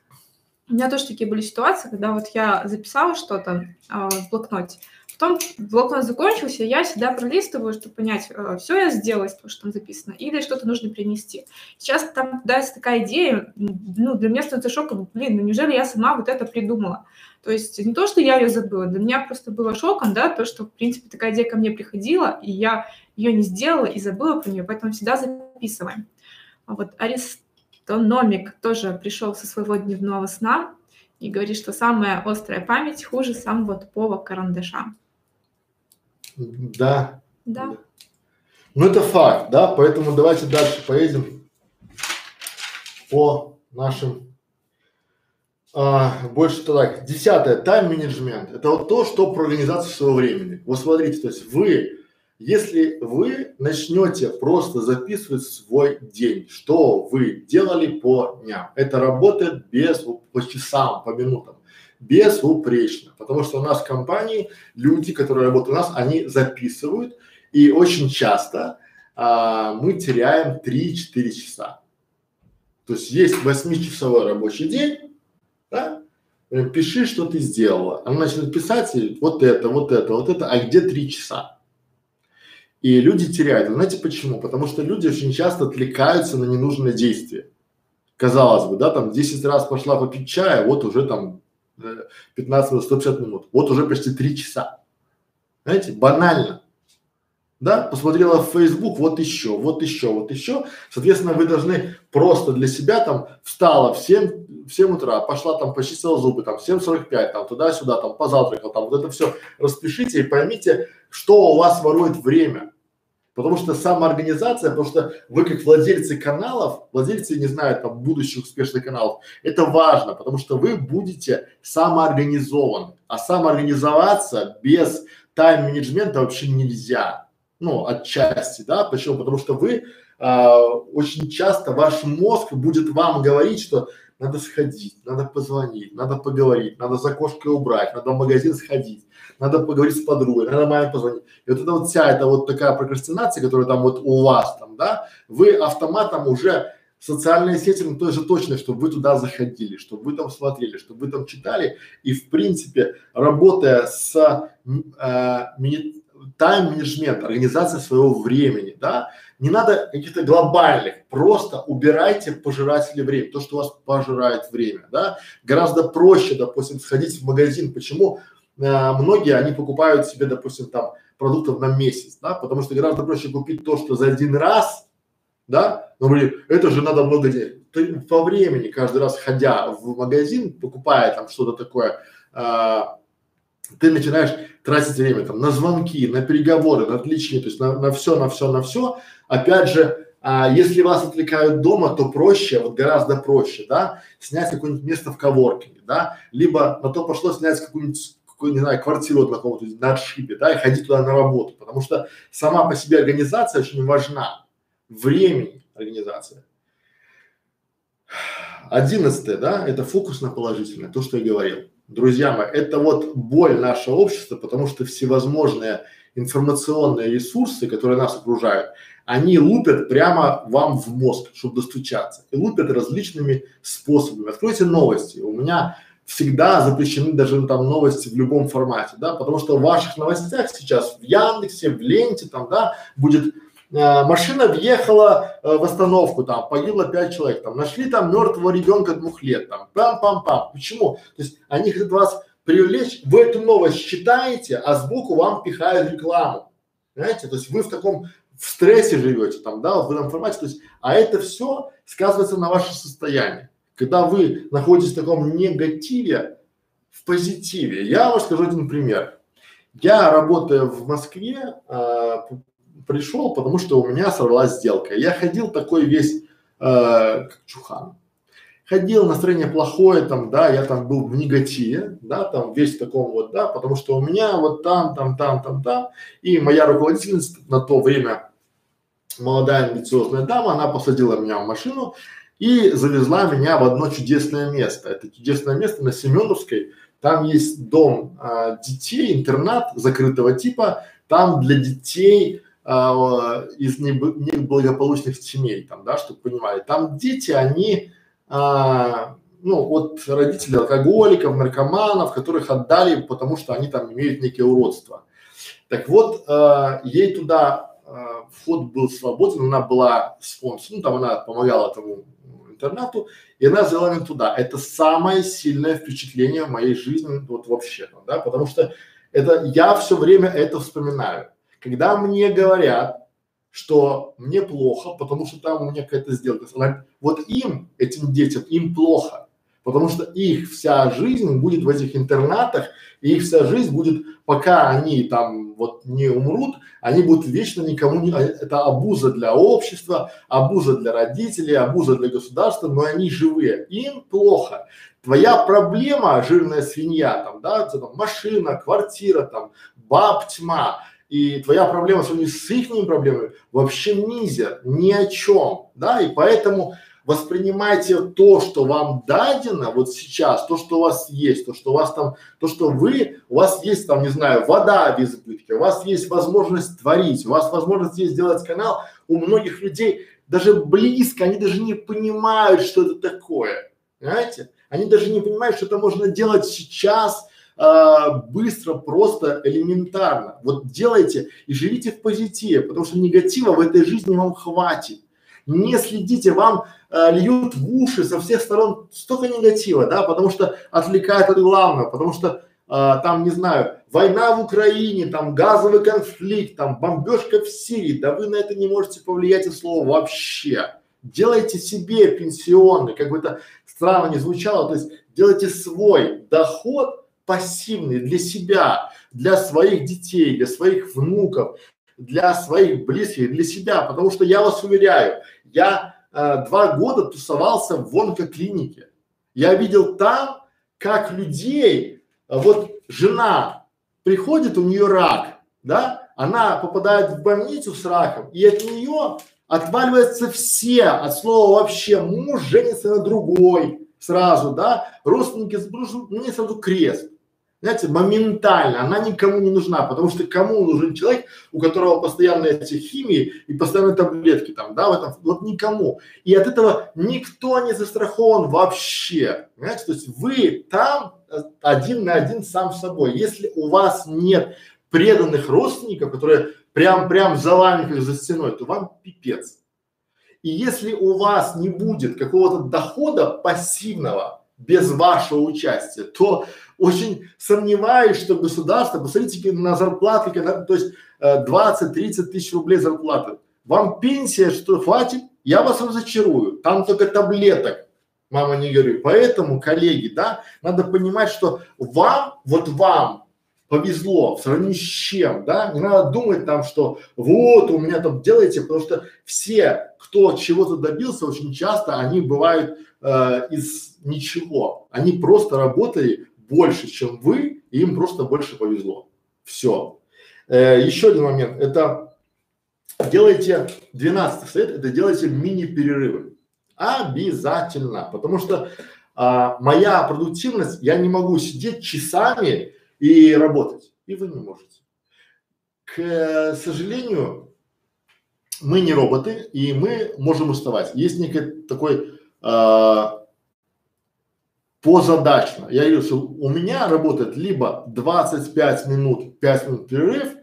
B: У меня тоже такие были ситуации, когда вот я записала что-то а, в блокноте, потом блокнот закончился, я всегда пролистываю, чтобы понять, а, все я сделала того, что там записано, или что-то нужно принести. Сейчас там дается такая идея, ну, для меня становится шоком, блин, ну неужели я сама вот это придумала? То есть не то, что я ее забыла, для меня просто было шоком, да, то, что, в принципе, такая идея ко мне приходила, и я ее не сделала и забыла про нее, поэтому всегда записываем. Вот Аристономик тоже пришел со своего дневного сна и говорит, что самая острая память хуже самого тупого карандаша.
A: Да.
B: Да.
A: Ну, это факт, да, поэтому давайте дальше поедем по нашим а, больше так. Десятое, тайм-менеджмент. Это вот то, что про организацию своего времени. Вот смотрите, то есть вы, если вы начнете просто записывать свой день, что вы делали по дням, это работает без, по часам, по минутам, безупречно. Потому что у нас в компании люди, которые работают у нас, они записывают, и очень часто а, мы теряем 3-4 часа. То есть есть 8-часовой рабочий день, да? Пиши, что ты сделала. Она начнет писать вот это, вот это, вот это, а где три часа? И люди теряют. знаете почему? Потому что люди очень часто отвлекаются на ненужные действия. Казалось бы, да, там 10 раз пошла попить чая, вот уже там 15 минут, 150 минут, вот уже почти три часа. Знаете, банально. да, посмотрела в Facebook, вот еще, вот еще, вот еще. Соответственно, вы должны просто для себя там встала в 7, в 7 утра, пошла там, почистила зубы, там, в 7.45, там, туда-сюда, там, позавтракал, там, вот это все распишите и поймите, что у вас ворует время. Потому что самоорганизация, потому что вы как владельцы каналов, владельцы, не знаю, там, будущих успешных каналов, это важно, потому что вы будете самоорганизованы. А самоорганизоваться без тайм-менеджмента вообще нельзя ну, отчасти, да, почему? Потому что вы а, очень часто ваш мозг будет вам говорить, что надо сходить, надо позвонить, надо поговорить, надо за кошкой убрать, надо в магазин сходить, надо поговорить с подругой, надо маме позвонить. И вот это вот вся эта вот такая прокрастинация, которая там вот у вас там, да, вы автоматом уже социальные сети, ну тоже точно, чтобы вы туда заходили, чтобы вы там смотрели, чтобы вы там читали и в принципе работая с э, тайм-менеджмент, организация своего времени, да, не надо каких-то глобальных, просто убирайте пожиратели времени, то, что у вас пожирает время, да. Гораздо проще, допустим, сходить в магазин. Почему многие, они покупают себе, допустим, там продуктов на месяц, да, потому что гораздо проще купить то, что за один раз, да, ну блин, это же надо много денег. Ты по времени каждый раз ходя в магазин, покупая там что-то такое, э, ты начинаешь тратить время там на звонки, на переговоры, на отвлечение, то есть на, на все, на все, на все. Опять же, а, если вас отвлекают дома, то проще, вот гораздо проще, да, снять какое-нибудь место в коворкинге, да, либо на то пошло снять какую-нибудь какую, не знаю, квартиру на каком-то на отшибе, да, и ходить туда на работу, потому что сама по себе организация очень важна, времени организация. Одиннадцатое, да, это фокус на положительное, то, что я говорил друзья мои, это вот боль нашего общества, потому что всевозможные информационные ресурсы, которые нас окружают, они лупят прямо вам в мозг, чтобы достучаться. И лупят различными способами. Откройте новости. У меня всегда запрещены даже ну, там новости в любом формате, да, потому что в ваших новостях сейчас в Яндексе, в Ленте там, да, будет Э, машина въехала э, в остановку, там погибло пять человек, там нашли там мертвого ребенка двух лет, там пам-пам-пам. Почему? То есть они хотят вас привлечь, вы эту новость читаете, а сбоку вам пихают рекламу. Понимаете? То есть вы в таком в стрессе живете там, да, в этом формате, то есть, а это все сказывается на ваше состояние. Когда вы находитесь в таком негативе, в позитиве. Я вам скажу один пример. Я работаю в Москве, э, пришел, потому что у меня сорвалась сделка. Я ходил такой весь, э, как чухан. Ходил, настроение плохое там, да, я там был в негативе, да, там весь в таком вот, да, потому что у меня вот там, там, там, там, там. И моя руководительница на то время, молодая амбициозная дама, она посадила меня в машину и завезла меня в одно чудесное место. Это чудесное место на Семеновской. Там есть дом а, детей, интернат закрытого типа. Там для детей а, из неблагополучных семей, там, да, чтобы понимали. Там дети, они, а, ну, вот родители алкоголиков, наркоманов, которых отдали, потому что они там имеют некие уродства. Так вот, а, ей туда а, вход был свободен, она была спонсором, ну, там она помогала этому интернату, и она взяла меня туда. Это самое сильное впечатление в моей жизни, вот вообще, да, потому что это, я все время это вспоминаю когда мне говорят, что мне плохо, потому что там у меня какая-то сделка, вот им, этим детям, им плохо, потому что их вся жизнь будет в этих интернатах, и их вся жизнь будет, пока они там вот не умрут, они будут вечно никому не, это абуза для общества, абуза для родителей, абуза для государства, но они живые, им плохо. Твоя проблема, жирная свинья, там, да, там, машина, квартира, там, баб тьма, и твоя проблема с их проблемами вообще мизер, ни о чем, да, и поэтому воспринимайте то, что вам дадено вот сейчас, то, что у вас есть, то, что у вас там, то, что вы, у вас есть там, не знаю, вода в избытке, у вас есть возможность творить, у вас возможность есть сделать канал, у многих людей даже близко, они даже не понимают, что это такое, понимаете? Они даже не понимают, что это можно делать сейчас, а, быстро, просто, элементарно. Вот делайте и живите в позитиве, потому что негатива в этой жизни вам хватит. Не следите, вам а, льют в уши со всех сторон столько негатива, да, потому что отвлекает от главного, потому что а, там, не знаю, война в Украине, там газовый конфликт, там бомбежка в Сирии, да вы на это не можете повлиять и слово вообще. Делайте себе пенсионный, как бы это странно не звучало, то есть делайте свой доход пассивный для себя, для своих детей, для своих внуков, для своих близких, для себя, потому что я вас уверяю, я э, два года тусовался в онкоклинике. Я видел там, как людей, э, вот жена приходит, у нее рак, да, она попадает в больницу с раком, и от нее отваливаются все, от слова вообще, муж женится на другой сразу, да, родственники ну не сразу крест знаете, моментально, она никому не нужна, потому что кому нужен человек, у которого постоянно эти химии и постоянные таблетки там, да, в этом, вот никому. И от этого никто не застрахован вообще, понимаете, то есть вы там э, один на один сам с собой. Если у вас нет преданных родственников, которые прям, прям за вами, как за стеной, то вам пипец. И если у вас не будет какого-то дохода пассивного без вашего участия, то очень сомневаюсь, что государство, посмотрите на зарплаты, когда, то есть э, 20-30 тысяч рублей зарплаты. Вам пенсия, что хватит, я вас разочарую. Там только таблеток, мама не говорит. Поэтому, коллеги, да, надо понимать, что вам, вот вам повезло в сравнении с чем, да, не надо думать там, что вот у меня там делаете, потому что все, кто чего-то добился, очень часто они бывают э, из ничего, они просто работали больше, чем вы, и им просто больше повезло. Все. Э, еще один момент, это делайте, 12 совет, это делайте мини-перерывы. Обязательно, потому что а, моя продуктивность, я не могу сидеть часами и работать, и вы не можете. К сожалению, мы не роботы, и мы можем уставать. Есть некий такой а, позадачно. Я что у меня работает либо 25 минут, 5 минут перерыв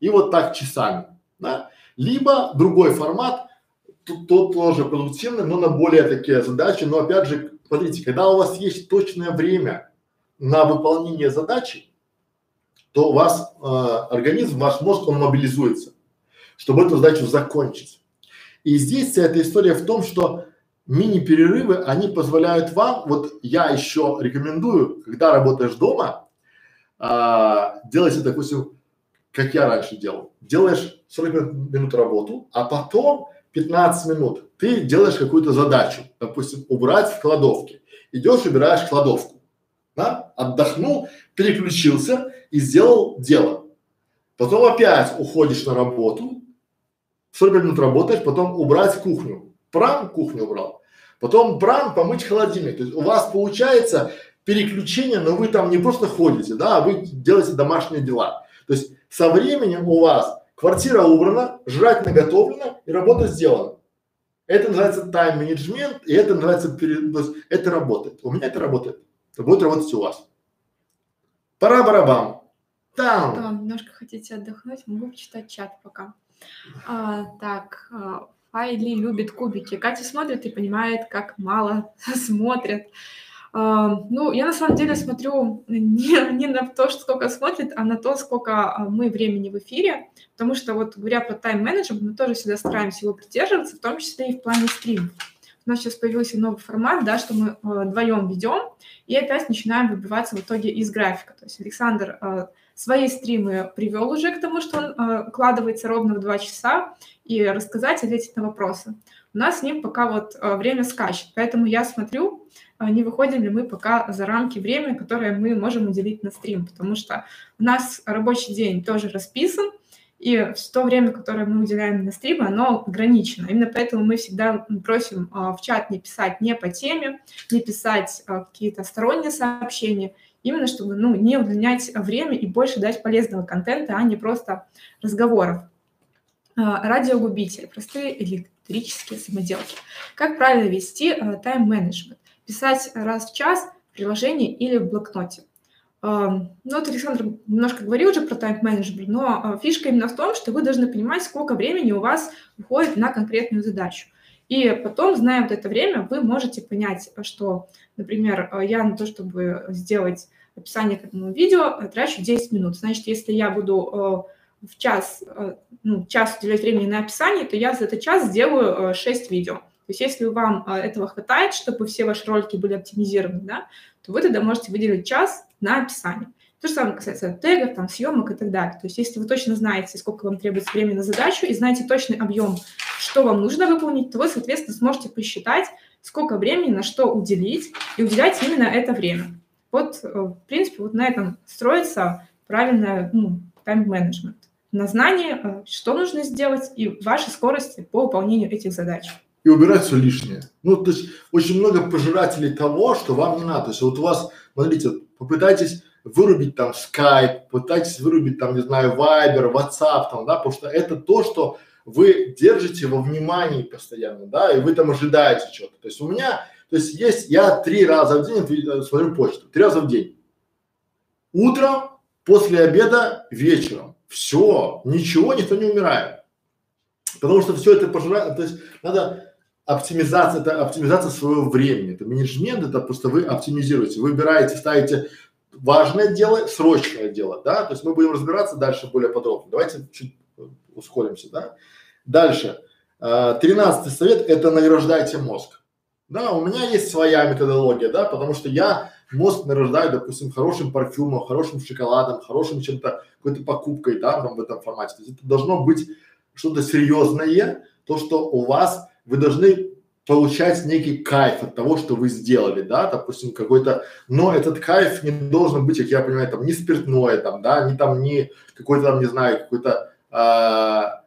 A: и вот так часами, да, либо другой формат, тут, тот тоже продуктивный, но на более такие задачи, но опять же, смотрите, когда у вас есть точное время на выполнение задачи, то у вас э, организм, ваш мозг, он мобилизуется, чтобы эту задачу закончить. И здесь вся эта история в том, что мини-перерывы, они позволяют вам, вот я еще рекомендую, когда работаешь дома, а, делайте, допустим, как я раньше делал. Делаешь 40 минут работу, а потом 15 минут ты делаешь какую-то задачу, допустим, убрать в кладовке. Идешь, убираешь кладовку, да? отдохнул, переключился и сделал дело. Потом опять уходишь на работу, 40 минут работаешь, потом убрать кухню. Прям кухню убрал. Потом бран помыть холодильник. То есть у вас получается переключение, но вы там не просто ходите, да, а вы делаете домашние дела. То есть со временем у вас квартира убрана, жрать наготовлено и работа сделана. Это называется тайм-менеджмент, и это называется, пере... то есть это работает. У меня это работает. Это будет работать у вас. Пора барабам.
B: Там. Да, немножко хотите отдохнуть, могу почитать чат пока. А, так, а, Айли любит кубики. Катя смотрит и понимает, как мало [LAUGHS] смотрят. Uh, ну, я на самом деле смотрю не, не на то, сколько смотрит, а на то, сколько uh, мы времени в эфире, потому что вот говоря про тайм-менеджмент, мы тоже всегда стараемся его придерживаться, в том числе и в плане стримов. У нас сейчас появился новый формат, да, что мы uh, вдвоем ведем, и опять начинаем выбиваться в итоге из графика. То есть Александр свои стримы привел уже к тому, что он укладывается ровно в два часа, и рассказать, ответить на вопросы. У нас с ним пока вот э, время скачет, поэтому я смотрю, э, не выходим ли мы пока за рамки времени, которое мы можем уделить на стрим, потому что у нас рабочий день тоже расписан, и то время, которое мы уделяем на стрим, оно ограничено. Именно поэтому мы всегда просим э, в чат не писать не по теме, не писать какие-то сторонние сообщения, именно чтобы ну, не удлинять время и больше дать полезного контента, а не просто разговоров. А, радиогубитель, простые электрические самоделки. Как правильно вести а, тайм-менеджмент? Писать раз в час в приложении или в блокноте. А, ну, вот Александр немножко говорил уже про тайм-менеджмент, но фишка именно в том, что вы должны понимать, сколько времени у вас уходит на конкретную задачу. И потом, зная вот это время, вы можете понять, что, например, я на то, чтобы сделать описание к этому видео трачу 10 минут. Значит, если я буду э, в час, э, ну, час уделять времени на описание, то я за этот час сделаю э, 6 видео. То есть если вам э, этого хватает, чтобы все ваши ролики были оптимизированы, да, то вы тогда можете выделить час на описание. То же самое касается тегов, там, съемок и так далее. То есть если вы точно знаете, сколько вам требуется времени на задачу и знаете точный объем, что вам нужно выполнить, то вы, соответственно, сможете посчитать, сколько времени на что уделить и уделять именно это время. Вот, э, в принципе, вот на этом строится правильный ну, тайм-менеджмент. На знании, э, что нужно сделать и вашей скорости по выполнению этих задач.
A: И убирать все лишнее. Ну, то есть очень много пожирателей того, что вам не надо. То есть вот у вас, смотрите, попытайтесь вырубить там Skype, пытайтесь вырубить там, не знаю, Viber, WhatsApp там, да, потому что это то, что вы держите во внимании постоянно, да, и вы там ожидаете что-то. То есть у меня, то есть есть, я три раза в день смотрю почту, три раза в день. Утром, после обеда, вечером. Все, ничего, никто не умирает. Потому что все это пожирает, то есть надо оптимизация, это оптимизация своего времени, это менеджмент, это просто вы оптимизируете, выбираете, ставите важное дело, срочное дело, да, то есть мы будем разбираться дальше более подробно. Давайте чуть ускоримся, да. Дальше. А, тринадцатый совет – это награждайте мозг. Да, у меня есть своя методология, да, потому что я мозг награждаю, допустим, хорошим парфюмом, хорошим шоколадом, хорошим чем-то, какой-то покупкой, да, там в этом формате. То есть это должно быть что-то серьезное, то, что у вас, вы должны получать некий кайф от того, что вы сделали, да, допустим, какой-то, но этот кайф не должен быть, как я понимаю, там, не спиртное, там, да, не там, не какой-то там, не знаю, какой-то а,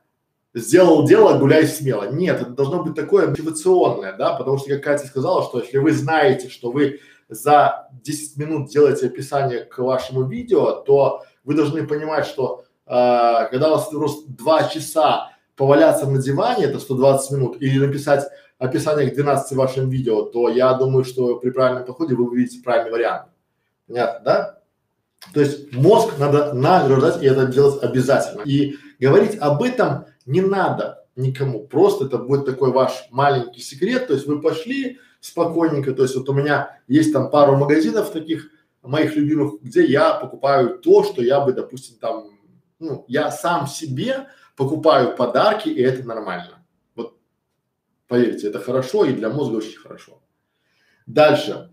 A: сделал дело, гуляй смело. Нет, это должно быть такое мотивационное, да, потому что, как Катя сказала, что если вы знаете, что вы за 10 минут делаете описание к вашему видео, то вы должны понимать, что а, когда у вас просто 2 часа поваляться на диване, это 120 минут, или написать описание к 12 вашим видео, то я думаю, что при правильном подходе вы увидите правильный вариант. Понятно, да? То есть мозг надо награждать и это делать обязательно. И говорить об этом не надо никому. Просто это будет такой ваш маленький секрет. То есть вы пошли спокойненько. То есть вот у меня есть там пару магазинов таких моих любимых, где я покупаю то, что я бы, допустим, там, ну, я сам себе покупаю подарки, и это нормально. Вот поверьте, это хорошо и для мозга очень хорошо. Дальше.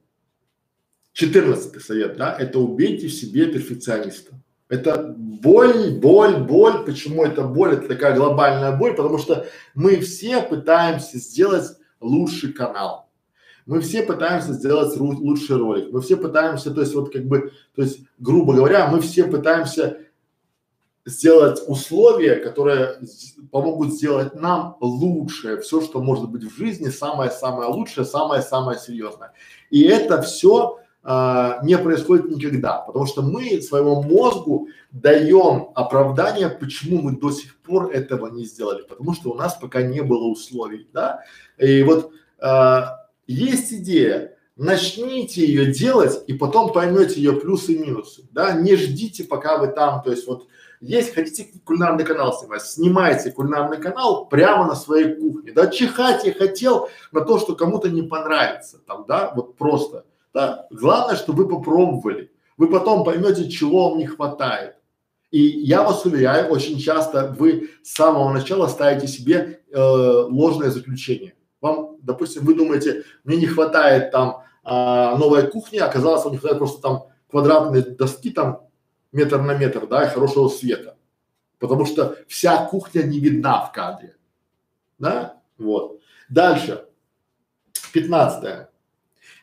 A: Четырнадцатый совет, да, это убейте в себе перфекциониста. Это боль, боль, боль. Почему это боль? Это такая глобальная боль, потому что мы все пытаемся сделать лучший канал. Мы все пытаемся сделать лучший ролик. Мы все пытаемся, то есть вот как бы, то есть грубо говоря, мы все пытаемся сделать условия, которые помогут сделать нам лучшее, все, что может быть в жизни, самое-самое лучшее, самое-самое серьезное. И это все а, не происходит никогда, потому что мы своему мозгу даем оправдание, почему мы до сих пор этого не сделали, потому что у нас пока не было условий, да. И вот а, есть идея, начните ее делать и потом поймете ее плюсы и минусы, да. Не ждите, пока вы там, то есть вот есть, хотите кулинарный канал снимать, снимайте кулинарный канал прямо на своей кухне, да. Чихать я хотел на то, что кому-то не понравится, там, да, вот просто да? Главное, чтобы вы попробовали. Вы потом поймете, чего вам не хватает. И я вас уверяю, очень часто вы с самого начала ставите себе э, ложное заключение. Вам, допустим, вы думаете, мне не хватает там э, новой кухни, оказалось, вам не хватает просто там квадратной доски там метр на метр, да, и хорошего света. Потому что вся кухня не видна в кадре. Да? Вот. Дальше. Пятнадцатое.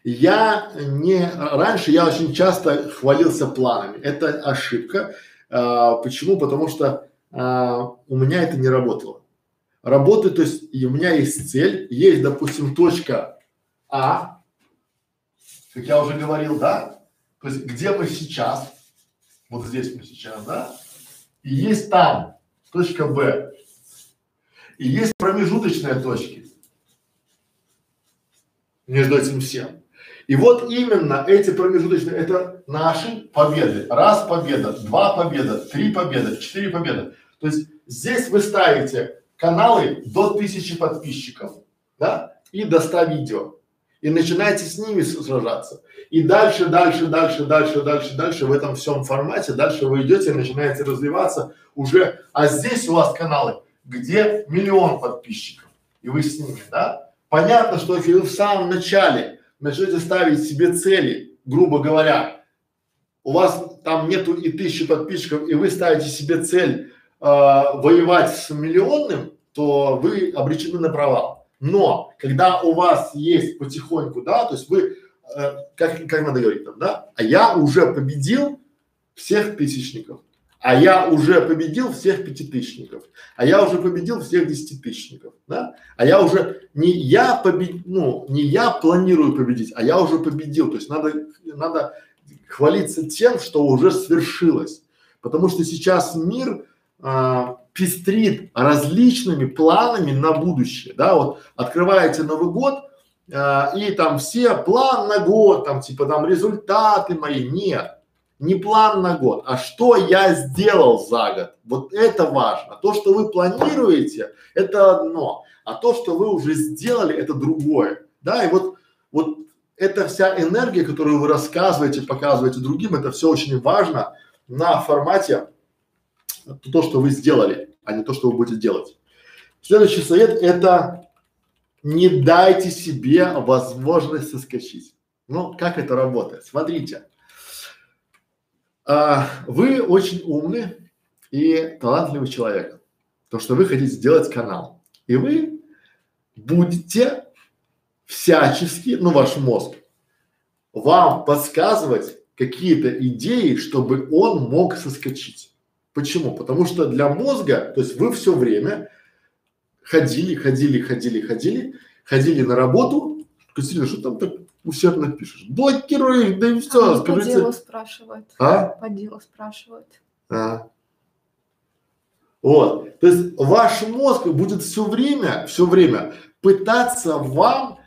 A: Я не, раньше я очень часто хвалился планами. Это ошибка. А, почему? Потому что а, у меня это не работало. Работает, то есть и у меня есть цель, есть, допустим, точка А, как я уже говорил, да? То есть где мы сейчас, вот здесь мы сейчас, да? И есть там точка Б. И есть промежуточные точки между этим всем. И вот именно эти промежуточные, это наши победы. Раз победа, два победа, три победа, четыре победа. То есть здесь вы ставите каналы до тысячи подписчиков, да, и до 100 видео. и начинаете с ними сражаться. И дальше, дальше, дальше, дальше, дальше, дальше в этом всем формате, дальше вы идете начинаете развиваться уже, а здесь у вас каналы, где миллион подписчиков, и вы с ними, да? Понятно, что если вы в самом начале начнете ставить себе цели, грубо говоря, у вас там нету и тысячи подписчиков, и вы ставите себе цель э, воевать с миллионным, то вы обречены на провал. Но когда у вас есть потихоньку, да, то есть вы, э, как, как надо говорить там, да, а я уже победил всех тысячников, а я уже победил всех пятитысячников, а я уже победил всех десятитысячников, да, а я уже не я побед, ну не я планирую победить, а я уже победил, то есть надо надо хвалиться тем, что уже свершилось, потому что сейчас мир а, пестрит различными планами на будущее, да, вот открываете Новый год а, и там все план на год, там типа там результаты мои, нет, не план на год, а что я сделал за год. Вот это важно. То, что вы планируете, это одно, а то, что вы уже сделали, это другое. Да, и вот, вот эта вся энергия, которую вы рассказываете, показываете другим, это все очень важно на формате то, что вы сделали, а не то, что вы будете делать. Следующий совет – это не дайте себе возможность соскочить. Ну, как это работает? Смотрите, а, вы очень умный и талантливый человек, то, что вы хотите сделать канал, и вы будете всячески, ну ваш мозг, вам подсказывать какие-то идеи, чтобы он мог соскочить. Почему? Потому что для мозга, то есть вы все время ходили, ходили, ходили, ходили, ходили на работу. Катерина, что там так усердно пишешь. Блокируй их, да и все.
B: А скажите. По делу спрашивают.
A: А?
B: По делу спрашивают.
A: А. Вот. То есть ваш мозг будет все время, все время пытаться вам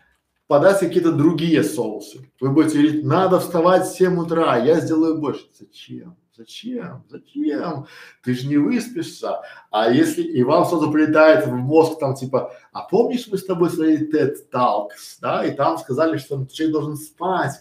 A: подать какие-то другие соусы. Вы будете говорить, надо вставать в 7 утра, я сделаю больше. Зачем? Зачем? Зачем? Ты же не выспишься. А если и вам сразу прилетает в мозг там типа, а помнишь мы с тобой смотрели TED Talks, да, и там сказали, что человек должен спать,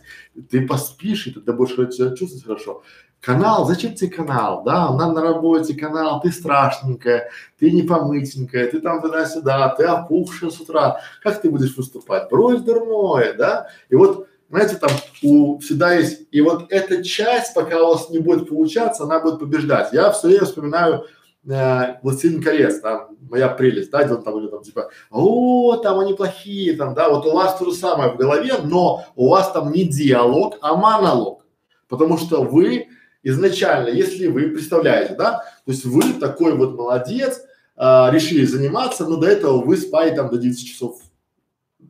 A: ты поспишь, и тогда будешь себя чувствовать хорошо. Канал, зачем тебе канал, да, нам на работе канал, ты страшненькая, ты не помытенькая, ты там туда-сюда, ты опухшая с утра, как ты будешь выступать? Брось дурное, да, и вот знаете, там у всегда есть, и вот эта часть, пока у вас не будет получаться, она будет побеждать. Я все время вспоминаю э, «Властелин колец», там, моя прелесть, да, где он там, или там типа, о, там они плохие, там, да, вот у вас то же самое в голове, но у вас там не диалог, а монолог, потому что вы изначально, если вы представляете, да, то есть вы такой вот молодец, а, решили заниматься, но до этого вы спали там до 9 часов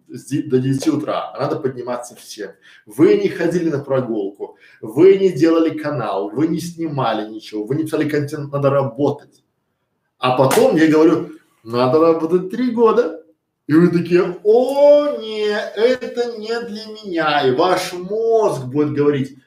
A: до 9 утра, надо подниматься всем. Вы не ходили на прогулку, вы не делали канал, вы не снимали ничего, вы не писали контент, надо работать. А потом я говорю, надо работать три года. И вы такие, о, нет, это не для меня. И ваш мозг будет говорить,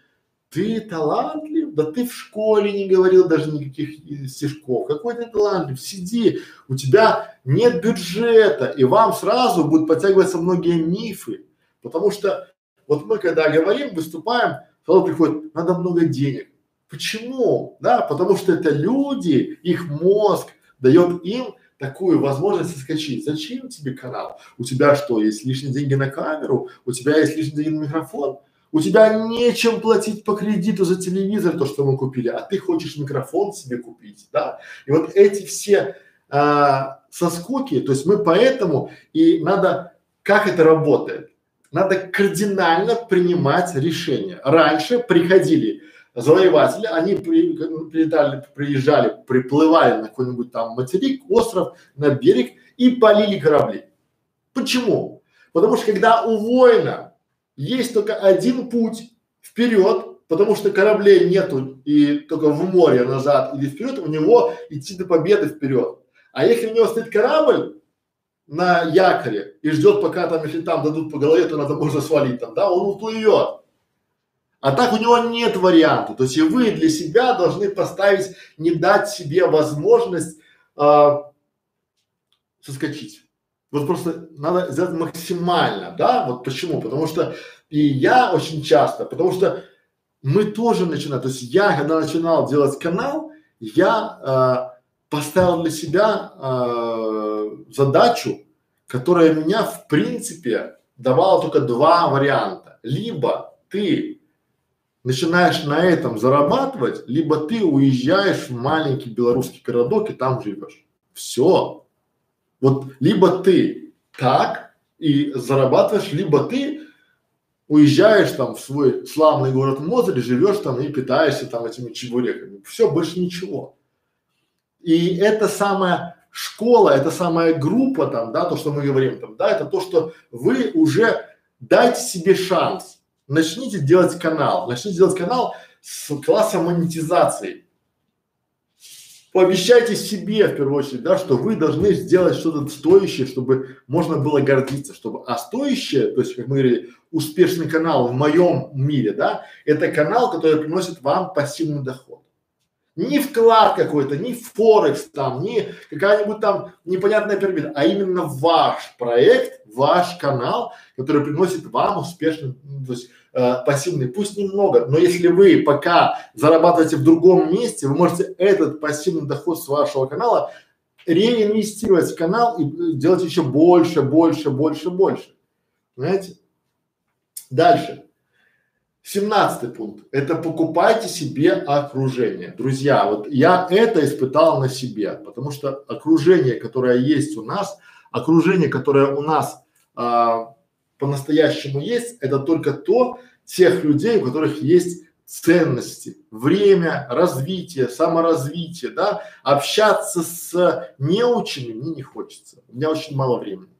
A: ты талантлив, да ты в школе не говорил даже никаких стишков, какой ты талантлив, сиди, у тебя нет бюджета, и вам сразу будут подтягиваться многие мифы, потому что вот мы когда говорим, выступаем, сразу приходит, надо много денег. Почему? Да, потому что это люди, их мозг дает им такую возможность соскочить. Зачем тебе канал? У тебя что, есть лишние деньги на камеру? У тебя есть лишние деньги на микрофон? У тебя нечем платить по кредиту за телевизор, то, что мы купили, а ты хочешь микрофон себе купить, да? И вот эти все а, соскоки, то есть мы поэтому и надо, как это работает? Надо кардинально принимать решения. Раньше приходили завоеватели, они при, прилетали, приезжали, приплывали на какой-нибудь там материк, остров, на берег и полили корабли. Почему? Потому что когда у воина есть только один путь вперед, потому что кораблей нету и только в море назад или вперед, у него идти до победы вперед. А если у него стоит корабль на якоре и ждет, пока там, если там дадут по голове, то надо можно свалить там, да, он уплывет. А так у него нет варианта. То есть и вы для себя должны поставить, не дать себе возможность э, соскочить. Вот просто надо сделать максимально, да, вот почему? Потому что и я очень часто, потому что мы тоже начинаем, то есть я, когда начинал делать канал, я э, поставил для себя э, задачу, которая меня в принципе давала только два варианта. Либо ты начинаешь на этом зарабатывать, либо ты уезжаешь в маленький белорусский городок и там живешь. Все. Вот либо ты так и зарабатываешь, либо ты уезжаешь там в свой славный город Мозырь, живешь там и питаешься там этими чебуреками. Все, больше ничего. И это самая школа, это самая группа там, да, то, что мы говорим там, да, это то, что вы уже дайте себе шанс начните делать канал, начните делать канал с классом монетизации. Пообещайте себе в первую очередь, да, что вы должны сделать что-то стоящее, чтобы можно было гордиться, чтобы, а стоящее, то есть, как мы говорили, успешный канал в моем мире, да, это канал, который приносит вам пассивный доход. Не вклад какой-то, не Форекс там, не какая-нибудь там непонятная пирамида, а именно ваш проект, ваш канал, который приносит вам успешный, то есть э, пассивный, пусть немного, но если вы пока зарабатываете в другом месте, вы можете этот пассивный доход с вашего канала реинвестировать в канал и э, делать еще больше, больше, больше, больше. Понимаете? Дальше. Семнадцатый пункт. Это покупайте себе окружение. Друзья, вот я это испытал на себе, потому что окружение, которое есть у нас, окружение, которое у нас а, по-настоящему есть, это только то, тех людей, у которых есть ценности, время, развитие, саморазвитие, да, общаться с неученными мне не хочется, у меня очень мало времени.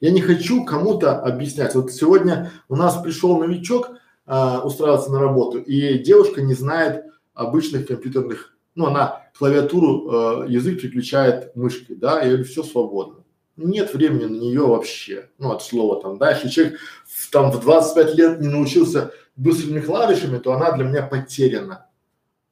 A: Я не хочу кому-то объяснять. Вот сегодня у нас пришел новичок, а, устраиваться на работу, и девушка не знает обычных компьютерных, ну она клавиатуру, э, язык переключает мышкой, да, и все свободно. Нет времени на нее вообще, ну от слова там, да, если человек в, там в 25 лет не научился быстрыми клавишами, то она для меня потеряна.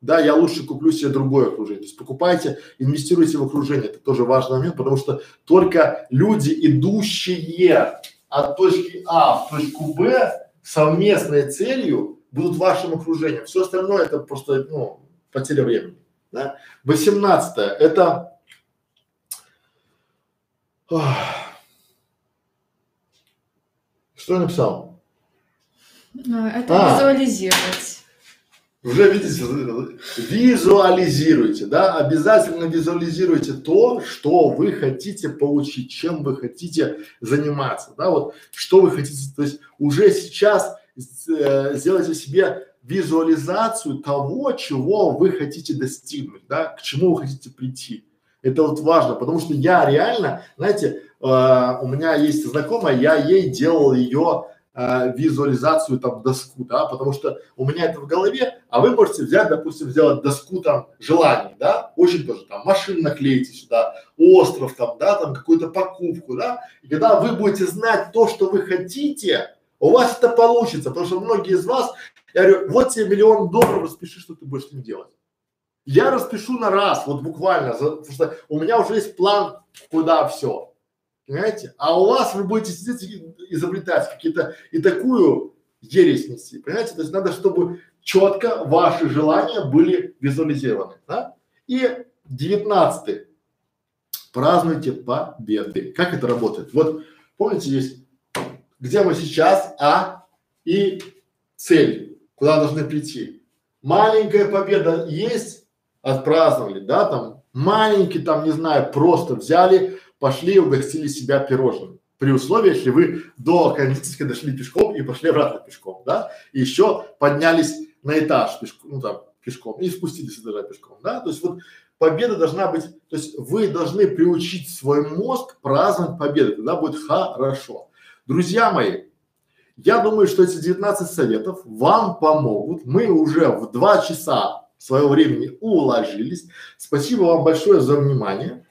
A: Да, я лучше куплю себе другое окружение. То есть покупайте, инвестируйте в окружение. Это тоже важный момент, потому что только люди, идущие от точки А в точку Б, совместной целью будут вашим окружением. Все остальное это просто, ну, потеря времени. Да? 18 это что я написал?
B: А, это а, визуализировать.
A: Уже видите, визуализируйте, да, обязательно визуализируйте то, что вы хотите получить, чем вы хотите заниматься, да, вот что вы хотите, то есть уже сейчас э, сделайте себе визуализацию того, чего вы хотите достигнуть, да, к чему вы хотите прийти. Это вот важно, потому что я реально, знаете, э, у меня есть знакомая, я ей делал ее э, визуализацию там доску, да, потому что у меня это в голове, а вы можете взять, допустим, сделать доску там желаний, да, очень тоже там машин наклеите сюда, остров там, да, там какую-то покупку, да, и когда вы будете знать то, что вы хотите, у вас это получится, потому что многие из вас, я говорю, вот тебе миллион долларов, распиши, что ты будешь с ним делать. Я распишу на раз, вот буквально, за, потому что у меня уже есть план, куда все. Понимаете? А у вас вы будете сидеть и изобретать какие-то и такую ересь нести. Понимаете? То есть надо, чтобы четко ваши желания были визуализированы. Да? И девятнадцатый. Празднуйте победы. Как это работает? Вот помните, есть где мы сейчас, а и цель, куда должны прийти. Маленькая победа есть, отпраздновали, да, там маленький, там, не знаю, просто взяли, пошли угостили себя пирожным. При условии, если вы до кондитерской дошли пешком и пошли обратно пешком, да, и еще поднялись на этаж пешком, ну там, пешком и спустились даже пешком, да, то есть вот победа должна быть, то есть вы должны приучить свой мозг праздновать победу, тогда будет хорошо. Друзья мои, я думаю, что эти 19 советов вам помогут. Мы уже в два часа своего времени уложились. Спасибо вам большое за внимание.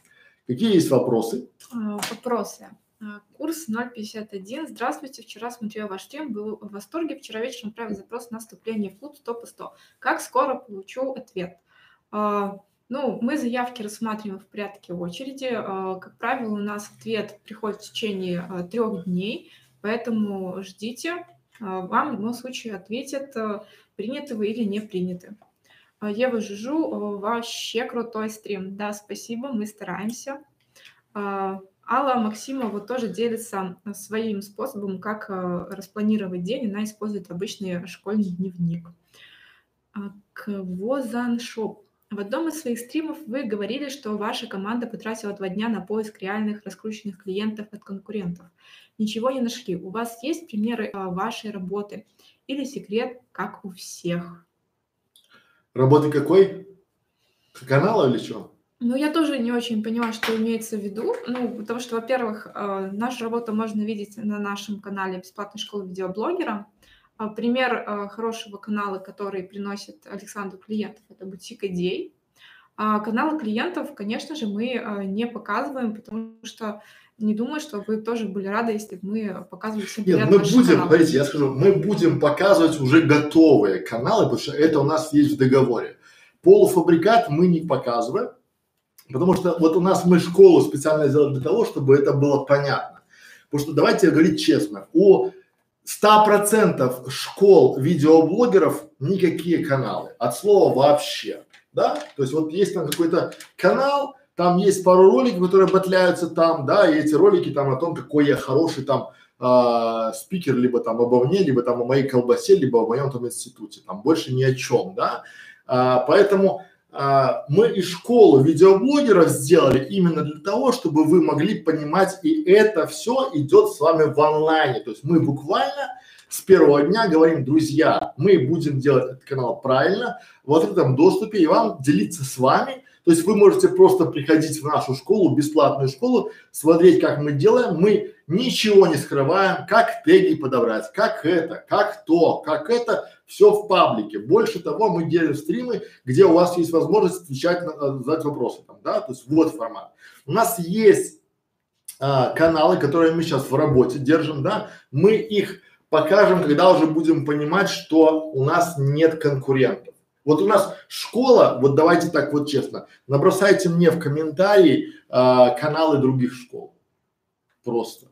A: Какие есть вопросы?
B: А, вопросы. А, курс 051. Здравствуйте. Вчера смотрел ваш стрим, был в восторге. Вчера вечером отправил запрос на вступление в клуб 100 по 100. Как скоро получу ответ? А, Ну, мы заявки рассматриваем в порядке очереди. Как правило, у нас ответ приходит в течение трех дней, поэтому ждите. Вам в любом случае ответят, приняты вы или не приняты. Ева Жужу, вообще крутой стрим. Да, спасибо, мы стараемся. Алла Максимова тоже делится своим способом, как распланировать день. Она использует обычный школьный дневник. Квозан Шоп. В одном из своих стримов вы говорили, что ваша команда потратила два дня на поиск реальных раскрученных клиентов от конкурентов. Ничего не нашли. У вас есть примеры а, вашей работы? Или секрет, как у всех?
A: Работы какой? Канала или что?
B: Ну, я тоже не очень понимаю, что имеется в виду. Ну, потому что, во-первых, а, нашу работу можно видеть на нашем канале «Бесплатная школа видеоблогера». А, пример а, хорошего канала, который приносит Александру клиентов, это бутик идей. А каналы клиентов, конечно же, мы а, не показываем, потому что не думаю, что вы тоже были рады, если бы мы показывали всем
A: Нет, мы будем, каналы. смотрите, я скажу, мы будем показывать уже готовые каналы, потому что это у нас есть в договоре. Полуфабрикат мы не показываем, потому что вот у нас мы школу специально сделали для того, чтобы это было понятно. Потому что давайте говорить честно, у 100% школ видеоблогеров никакие каналы, от слова вообще, да, то есть вот есть там какой-то канал, там есть пару роликов, которые батляются там, да, и эти ролики там о том, какой я хороший там э, спикер, либо там обо мне, либо там о моей колбасе, либо о моем там институте, там больше ни о чем, да, а, поэтому а, мы и школу видеоблогеров сделали именно для того, чтобы вы могли понимать, и это все идет с вами в онлайне. То есть мы буквально с первого дня говорим, друзья, мы будем делать этот канал правильно, в открытом доступе и вам делиться с вами. То есть вы можете просто приходить в нашу школу, бесплатную школу, смотреть, как мы делаем. Мы ничего не скрываем, как теги подобрать, как это, как то, как это все в паблике. Больше того, мы делаем стримы, где у вас есть возможность отвечать, на, э, задать вопросы там, да, то есть вот формат. У нас есть а, каналы, которые мы сейчас в работе держим, да, мы их покажем, когда уже будем понимать, что у нас нет конкурентов. Вот у нас школа, вот давайте так вот честно, набросайте мне в комментарии а, каналы других школ. Просто.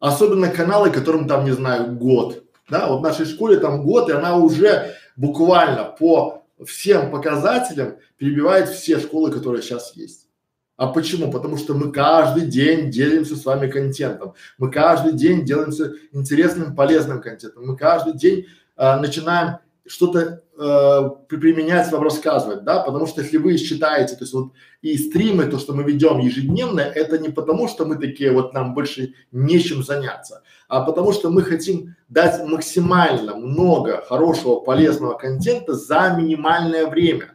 A: Особенно каналы, которым там, не знаю, год, да, вот в нашей школе там год, и она уже буквально по всем показателям перебивает все школы, которые сейчас есть. А почему? Потому что мы каждый день делимся с вами контентом, мы каждый день делаемся интересным, полезным контентом, мы каждый день а, начинаем что-то э, применять вам рассказывать, да, потому что если вы считаете, то есть вот и стримы, то, что мы ведем ежедневно, это не потому, что мы такие вот нам больше нечем заняться, а потому что мы хотим дать максимально много хорошего, полезного контента за минимальное время.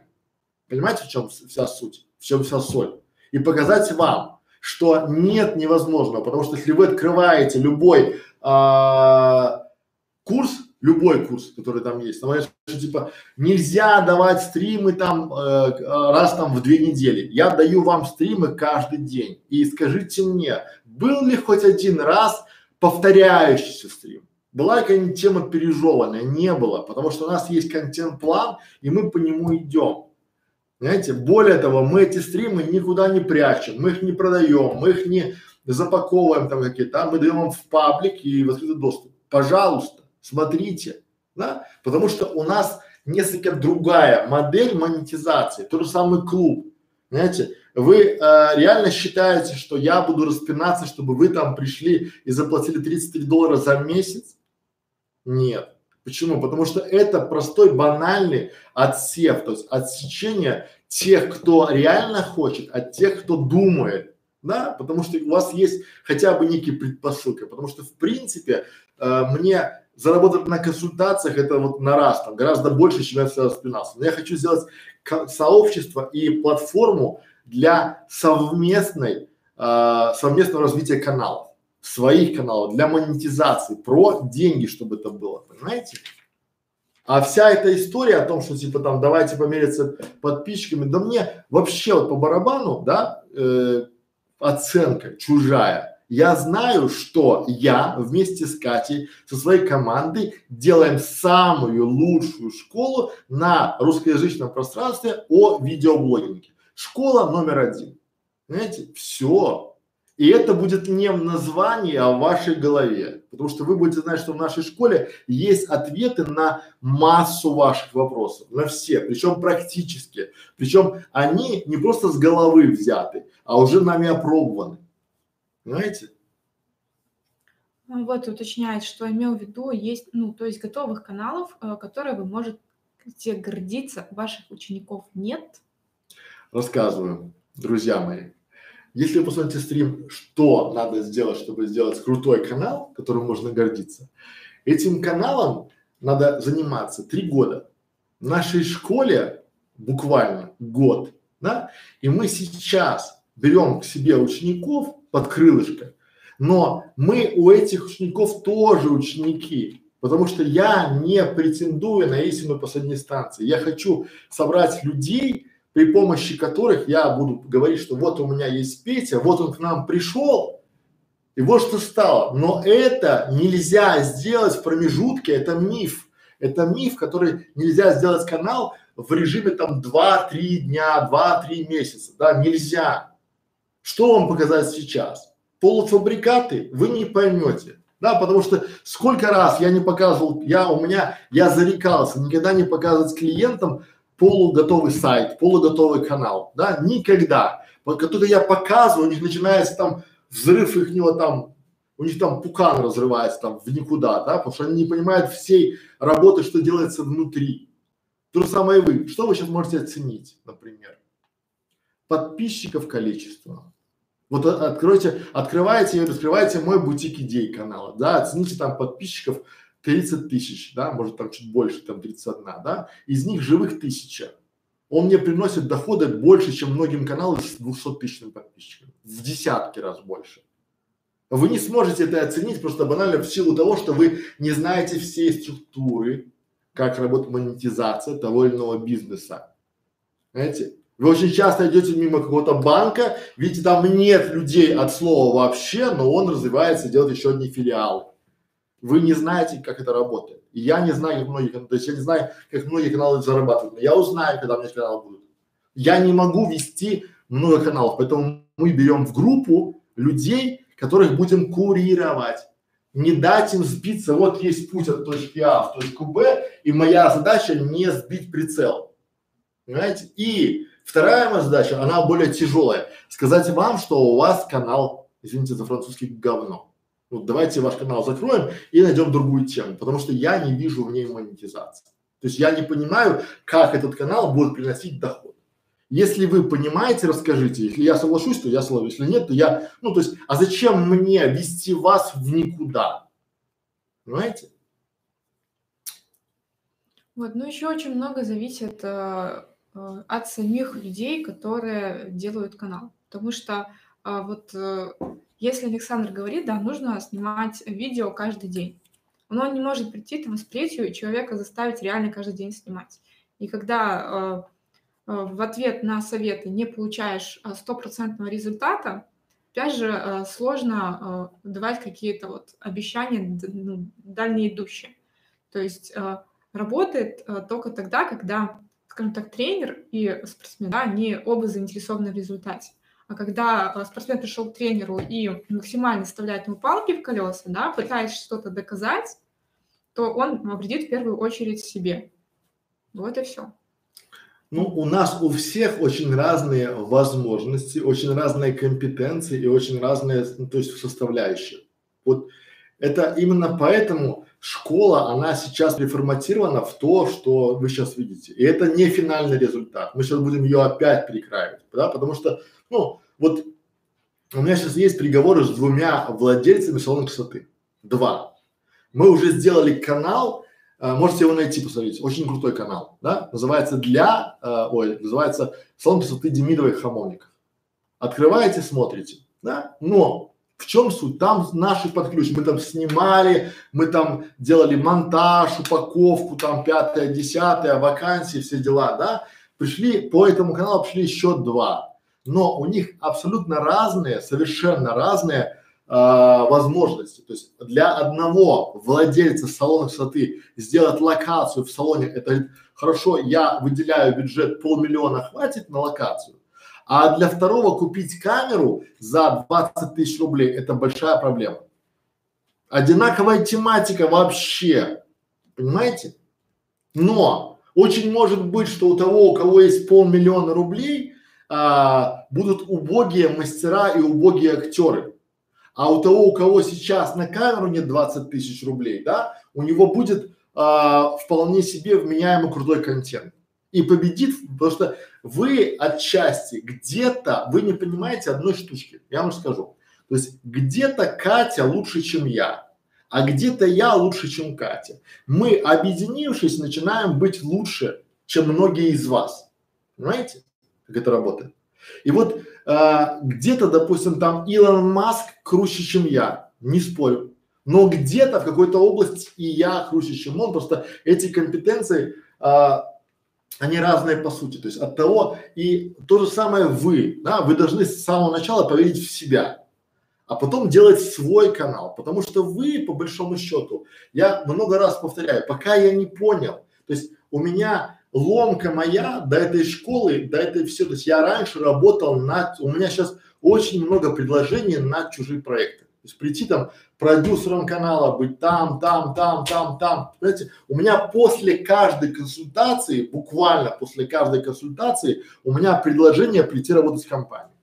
A: Понимаете, в чем вся суть, в чем вся соль? И показать вам, что нет невозможного, потому что если вы открываете любой а, курс, любой курс, который там есть. Там говорят, что типа нельзя давать стримы там э, раз там в две недели. Я даю вам стримы каждый день. И скажите мне, был ли хоть один раз повторяющийся стрим? Была какая-нибудь тема пережеванная? Не было, потому что у нас есть контент-план, и мы по нему идем. Знаете, более того, мы эти стримы никуда не прячем, мы их не продаем, мы их не запаковываем там какие-то, а мы даем вам в паблик и в открытый доступ. Пожалуйста смотрите, да, потому что у нас несколько другая модель монетизации, тот же самый клуб, знаете, вы э, реально считаете, что я буду распинаться, чтобы вы там пришли и заплатили 33 доллара за месяц? Нет. Почему? Потому что это простой банальный отсев, то есть отсечение тех, кто реально хочет, от тех, кто думает, да, потому что у вас есть хотя бы некие предпосылки, потому что в принципе э, мне заработать на консультациях это вот на раз, там гораздо больше, чем я всегда распинался. Но я хочу сделать сообщество и платформу для совместной, э, совместного развития каналов, своих каналов, для монетизации, про деньги, чтобы это было, понимаете? А вся эта история о том, что типа там давайте помериться подписчиками, да мне вообще вот по барабану, да, э, оценка чужая, я знаю, что я вместе с Катей, со своей командой делаем самую лучшую школу на русскоязычном пространстве о видеоблогинге. Школа номер один. Понимаете? Все. И это будет не в названии, а в вашей голове. Потому что вы будете знать, что в нашей школе есть ответы на массу ваших вопросов, на все, причем практически. Причем они не просто с головы взяты, а уже нами опробованы. Понимаете?
B: Ну вот уточняет, что имел в виду, есть, ну, то есть готовых каналов, э, которые вы можете гордиться, ваших учеников нет?
A: Рассказываю, друзья мои. Если вы посмотрите стрим, что надо сделать, чтобы сделать крутой канал, которым можно гордиться, этим каналом надо заниматься три года. В нашей школе буквально год, да, и мы сейчас берем к себе учеников под крылышко, но мы у этих учеников тоже ученики, потому что я не претендую на истину последней станции. Я хочу собрать людей, при помощи которых я буду говорить, что вот у меня есть Петя, вот он к нам пришел, и вот что стало. Но это нельзя сделать в промежутке, это миф. Это миф, который нельзя сделать канал в режиме там 2-3 дня, 2-3 месяца, да, нельзя. Что вам показать сейчас? Полуфабрикаты вы не поймете. Да, потому что сколько раз я не показывал, я у меня, я зарекался никогда не показывать клиентам полуготовый сайт, полуготовый канал, да, никогда. Вот только я показываю, у них начинается там взрыв их него там, у них там пукан разрывается там в никуда, да, потому что они не понимают всей работы, что делается внутри. То же самое и вы. Что вы сейчас можете оценить, например? Подписчиков количество. Вот откройте, открывайте и раскрывайте мой бутик идей канала, да, оцените там подписчиков 30 тысяч, да, может там чуть больше, там 31, да, из них живых тысяча. Он мне приносит доходы больше, чем многим каналам с 200 тысячными подписчиками, в десятки раз больше. Вы не сможете это оценить просто банально в силу того, что вы не знаете всей структуры, как работает монетизация того или иного бизнеса. Знаете, вы очень часто идете мимо какого-то банка, видите, там нет людей от слова вообще, но он развивается, делает еще одни филиалы вы не знаете, как это работает. И я не знаю, как многие, то есть я не знаю, как многие каналы зарабатывают, но я узнаю, когда у меня каналы будут. Я не могу вести много каналов, поэтому мы берем в группу людей, которых будем курировать. Не дать им сбиться, вот есть путь от точки А в точку Б, и моя задача не сбить прицел. Понимаете? И вторая моя задача, она более тяжелая. Сказать вам, что у вас канал, извините за французский, говно. Вот давайте ваш канал закроем и найдем другую тему, потому что я не вижу в ней монетизации. То есть я не понимаю, как этот канал будет приносить доход. Если вы понимаете, расскажите. Если я соглашусь, то я соглашусь. Если нет, то я, ну то есть, а зачем мне вести вас в никуда? Понимаете?
B: Вот, ну еще очень много зависит э, от самих людей, которые делают канал. Потому что э, вот э, если Александр говорит, да, нужно снимать видео каждый день, но он не может прийти там с плетью человека заставить реально каждый день снимать. И когда э, э, в ответ на советы не получаешь э, стопроцентного результата, опять же, э, сложно э, давать какие-то вот обещания ну, дальние идущие. То есть э, работает э, только тогда, когда, скажем так, тренер и спортсмен, да, они оба заинтересованы в результате. А когда э, спортсмен пришел к тренеру и максимально вставляет ему палки в колеса, да, пытаясь что-то доказать, то он вредит в первую очередь себе. Вот и все.
A: Ну, у нас у всех очень разные возможности, очень разные компетенции и очень разные, ну, то есть составляющие. Вот это именно поэтому школа, она сейчас реформатирована в то, что вы сейчас видите. И это не финальный результат. Мы сейчас будем ее опять перекраивать, да, потому что ну, вот у меня сейчас есть приговоры с двумя владельцами салона красоты. Два. Мы уже сделали канал, э, можете его найти, посмотреть, очень крутой канал, да, называется для, э, ой, называется салон красоты Демидовых Хамовников. Открываете, смотрите, да, но в чем суть? Там наши под ключ. Мы там снимали, мы там делали монтаж, упаковку, там пятое, десятое, вакансии, все дела, да. Пришли по этому каналу, пришли еще два но у них абсолютно разные, совершенно разные э, возможности. То есть для одного владельца салона красоты сделать локацию в салоне, это хорошо, я выделяю бюджет полмиллиона, хватит на локацию. А для второго купить камеру за 20 тысяч рублей – это большая проблема. Одинаковая тематика вообще, понимаете? Но очень может быть, что у того, у кого есть полмиллиона рублей, а, будут убогие мастера и убогие актеры. А у того, у кого сейчас на камеру нет 20 тысяч рублей, да, у него будет а, вполне себе вменяемый крутой контент. И победит, потому что вы отчасти где-то, вы не понимаете одной штучки, я вам скажу. То есть где-то Катя лучше, чем я, а где-то я лучше, чем Катя. Мы, объединившись, начинаем быть лучше, чем многие из вас. Понимаете, как это работает? И вот а, где-то, допустим, там Илон Маск круче, чем я, не спорю. Но где-то в какой-то области и я круче, чем он, просто эти компетенции, а, они разные по сути. То есть от того и то же самое вы, да, вы должны с самого начала поверить в себя, а потом делать свой канал, потому что вы, по большому счету, я много раз повторяю, пока я не понял, то есть у меня ломка моя до этой школы, до этой все, то есть я раньше работал над, у меня сейчас очень много предложений на чужие проекты. То есть прийти там продюсером канала, быть там, там, там, там, там. Понимаете, у меня после каждой консультации, буквально после каждой консультации, у меня предложение прийти работать в компанию.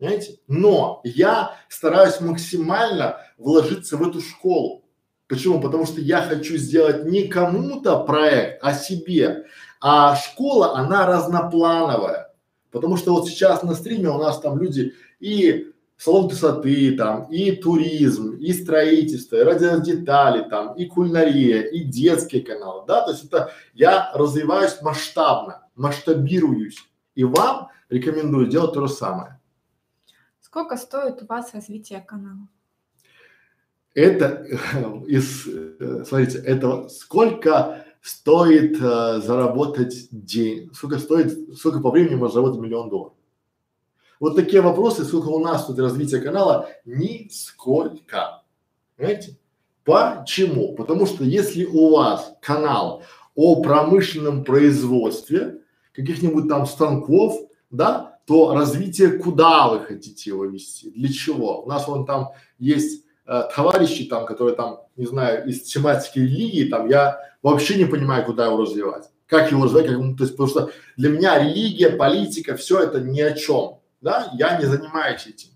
A: Понимаете? Но я стараюсь максимально вложиться в эту школу. Почему? Потому что я хочу сделать не кому-то проект, а себе. А школа, она разноплановая. Потому что вот сейчас на стриме у нас там люди и салон красоты там, и туризм, и строительство, и радиодетали там, и кулинария, и детские каналы, да, то есть это я развиваюсь масштабно, масштабируюсь, и вам рекомендую делать то же самое.
B: Сколько стоит у вас развитие канала?
A: Это из, э, смотрите, это сколько стоит э, заработать день, сколько стоит, сколько по времени можно заработать миллион долларов. Вот такие вопросы, сколько у нас тут развития канала, нисколько. Понимаете? Почему? Потому что если у вас канал о промышленном производстве каких-нибудь там станков, да, то развитие куда вы хотите его вести? Для чего? У нас вон там есть э, товарищи там, которые там, не знаю, из тематики религии, там я вообще не понимаю, куда его развивать. Как его развивать, как, то есть, потому что для меня религия, политика, все это ни о чем да, я не занимаюсь этим.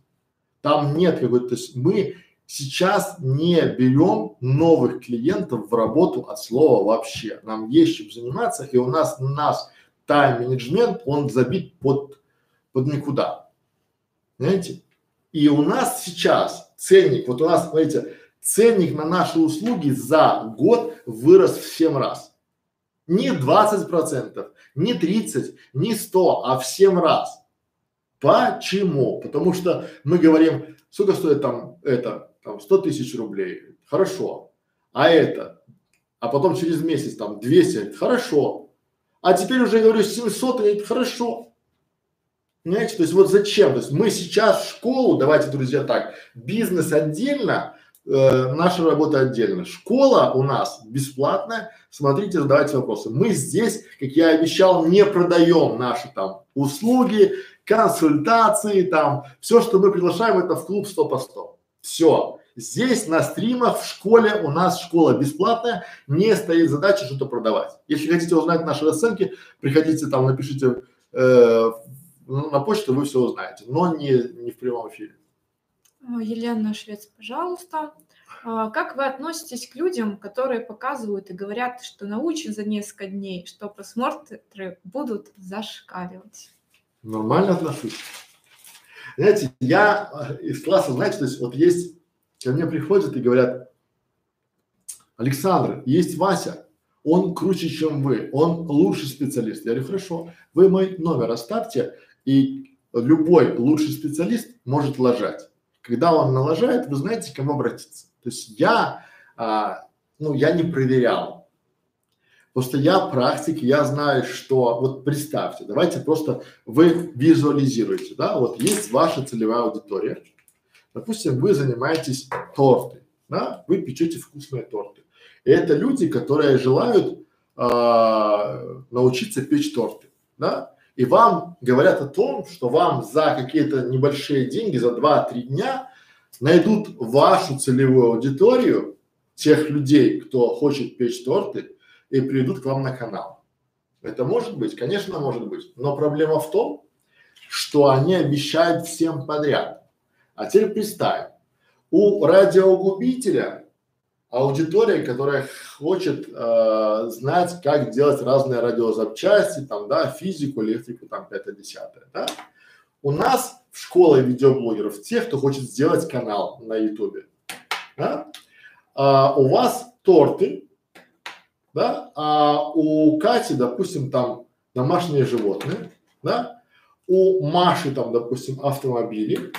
A: Там нет какой-то, то есть мы сейчас не берем новых клиентов в работу от слова вообще. Нам есть чем заниматься, и у нас нас тайм-менеджмент, он забит под, под никуда. Понимаете? И у нас сейчас ценник, вот у нас, смотрите, ценник на наши услуги за год вырос в 7 раз. Не 20 процентов, не 30, не 100, а в 7 раз. Почему? Потому что мы говорим, сколько стоит там это, там 100 тысяч рублей, хорошо, а это, а потом через месяц там 200, хорошо, а теперь уже говорю 700, и хорошо. Понимаете, то есть вот зачем? То есть мы сейчас школу, давайте, друзья, так, бизнес отдельно, э, наша работа отдельно. Школа у нас бесплатная, смотрите, задавайте вопросы. Мы здесь, как я обещал, не продаем наши там услуги, консультации, там, все, что мы приглашаем, это в клуб 100 по 100. Все. Здесь на стримах в школе, у нас школа бесплатная, не стоит задача что-то продавать. Если хотите узнать наши расценки, приходите там, напишите э, на почту, вы все узнаете, но не, не в прямом эфире.
B: Елена Швец, пожалуйста. А, как вы относитесь к людям, которые показывают и говорят, что научен за несколько дней, что просмотры будут зашкаливать?
A: Нормально отношусь. Знаете, я э, из класса, знаете, то есть вот есть, ко мне приходят и говорят, Александр, есть Вася, он круче, чем вы, он лучший специалист. Я говорю, хорошо, вы мой номер оставьте, и любой лучший специалист может лажать. Когда он налажает, вы знаете, к кому обратиться. То есть я, а, ну, я не проверял, Просто я практик, я знаю, что, вот представьте, давайте просто вы визуализируете, да, вот есть ваша целевая аудитория, допустим, вы занимаетесь торты, да, вы печете вкусные торты. И это люди, которые желают а, научиться печь торты, да, и вам говорят о том, что вам за какие-то небольшие деньги, за 2-3 дня найдут вашу целевую аудиторию, тех людей, кто хочет печь торты, и придут к вам на канал. Это может быть? Конечно, может быть. Но проблема в том, что они обещают всем подряд. А теперь представь, у радиогубителя аудитория, которая хочет э, знать, как делать разные радиозапчасти, там, да, физику, электрику, там, пятое, десятое, да. У нас в школе видеоблогеров, тех, кто хочет сделать канал на ютубе, да, а, у вас торты, да, а у Кати, допустим, там домашние животные, да, у Маши там, допустим, автомобили,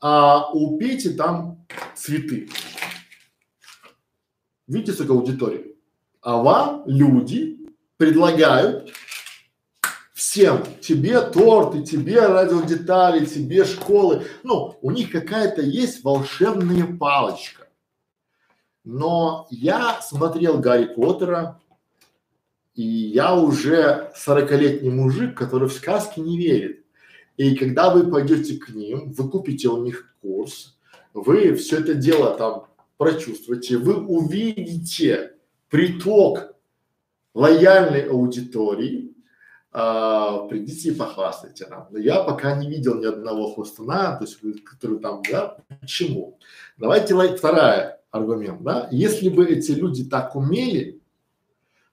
A: а у Пети там цветы. Видите, сколько аудитории? А вам люди предлагают всем, тебе торты, тебе радиодетали, тебе школы. Ну, у них какая-то есть волшебная палочка. Но я смотрел Гарри Поттера, и я уже сорокалетний мужик, который в сказки не верит. И когда вы пойдете к ним, вы купите у них курс, вы все это дело там прочувствуете, вы увидите приток лояльной аудитории, а, придите и похвастайте нам. Но я пока не видел ни одного хостуна, то есть, который там, да, почему? Давайте лайк, вторая аргумент, да, если бы эти люди так умели,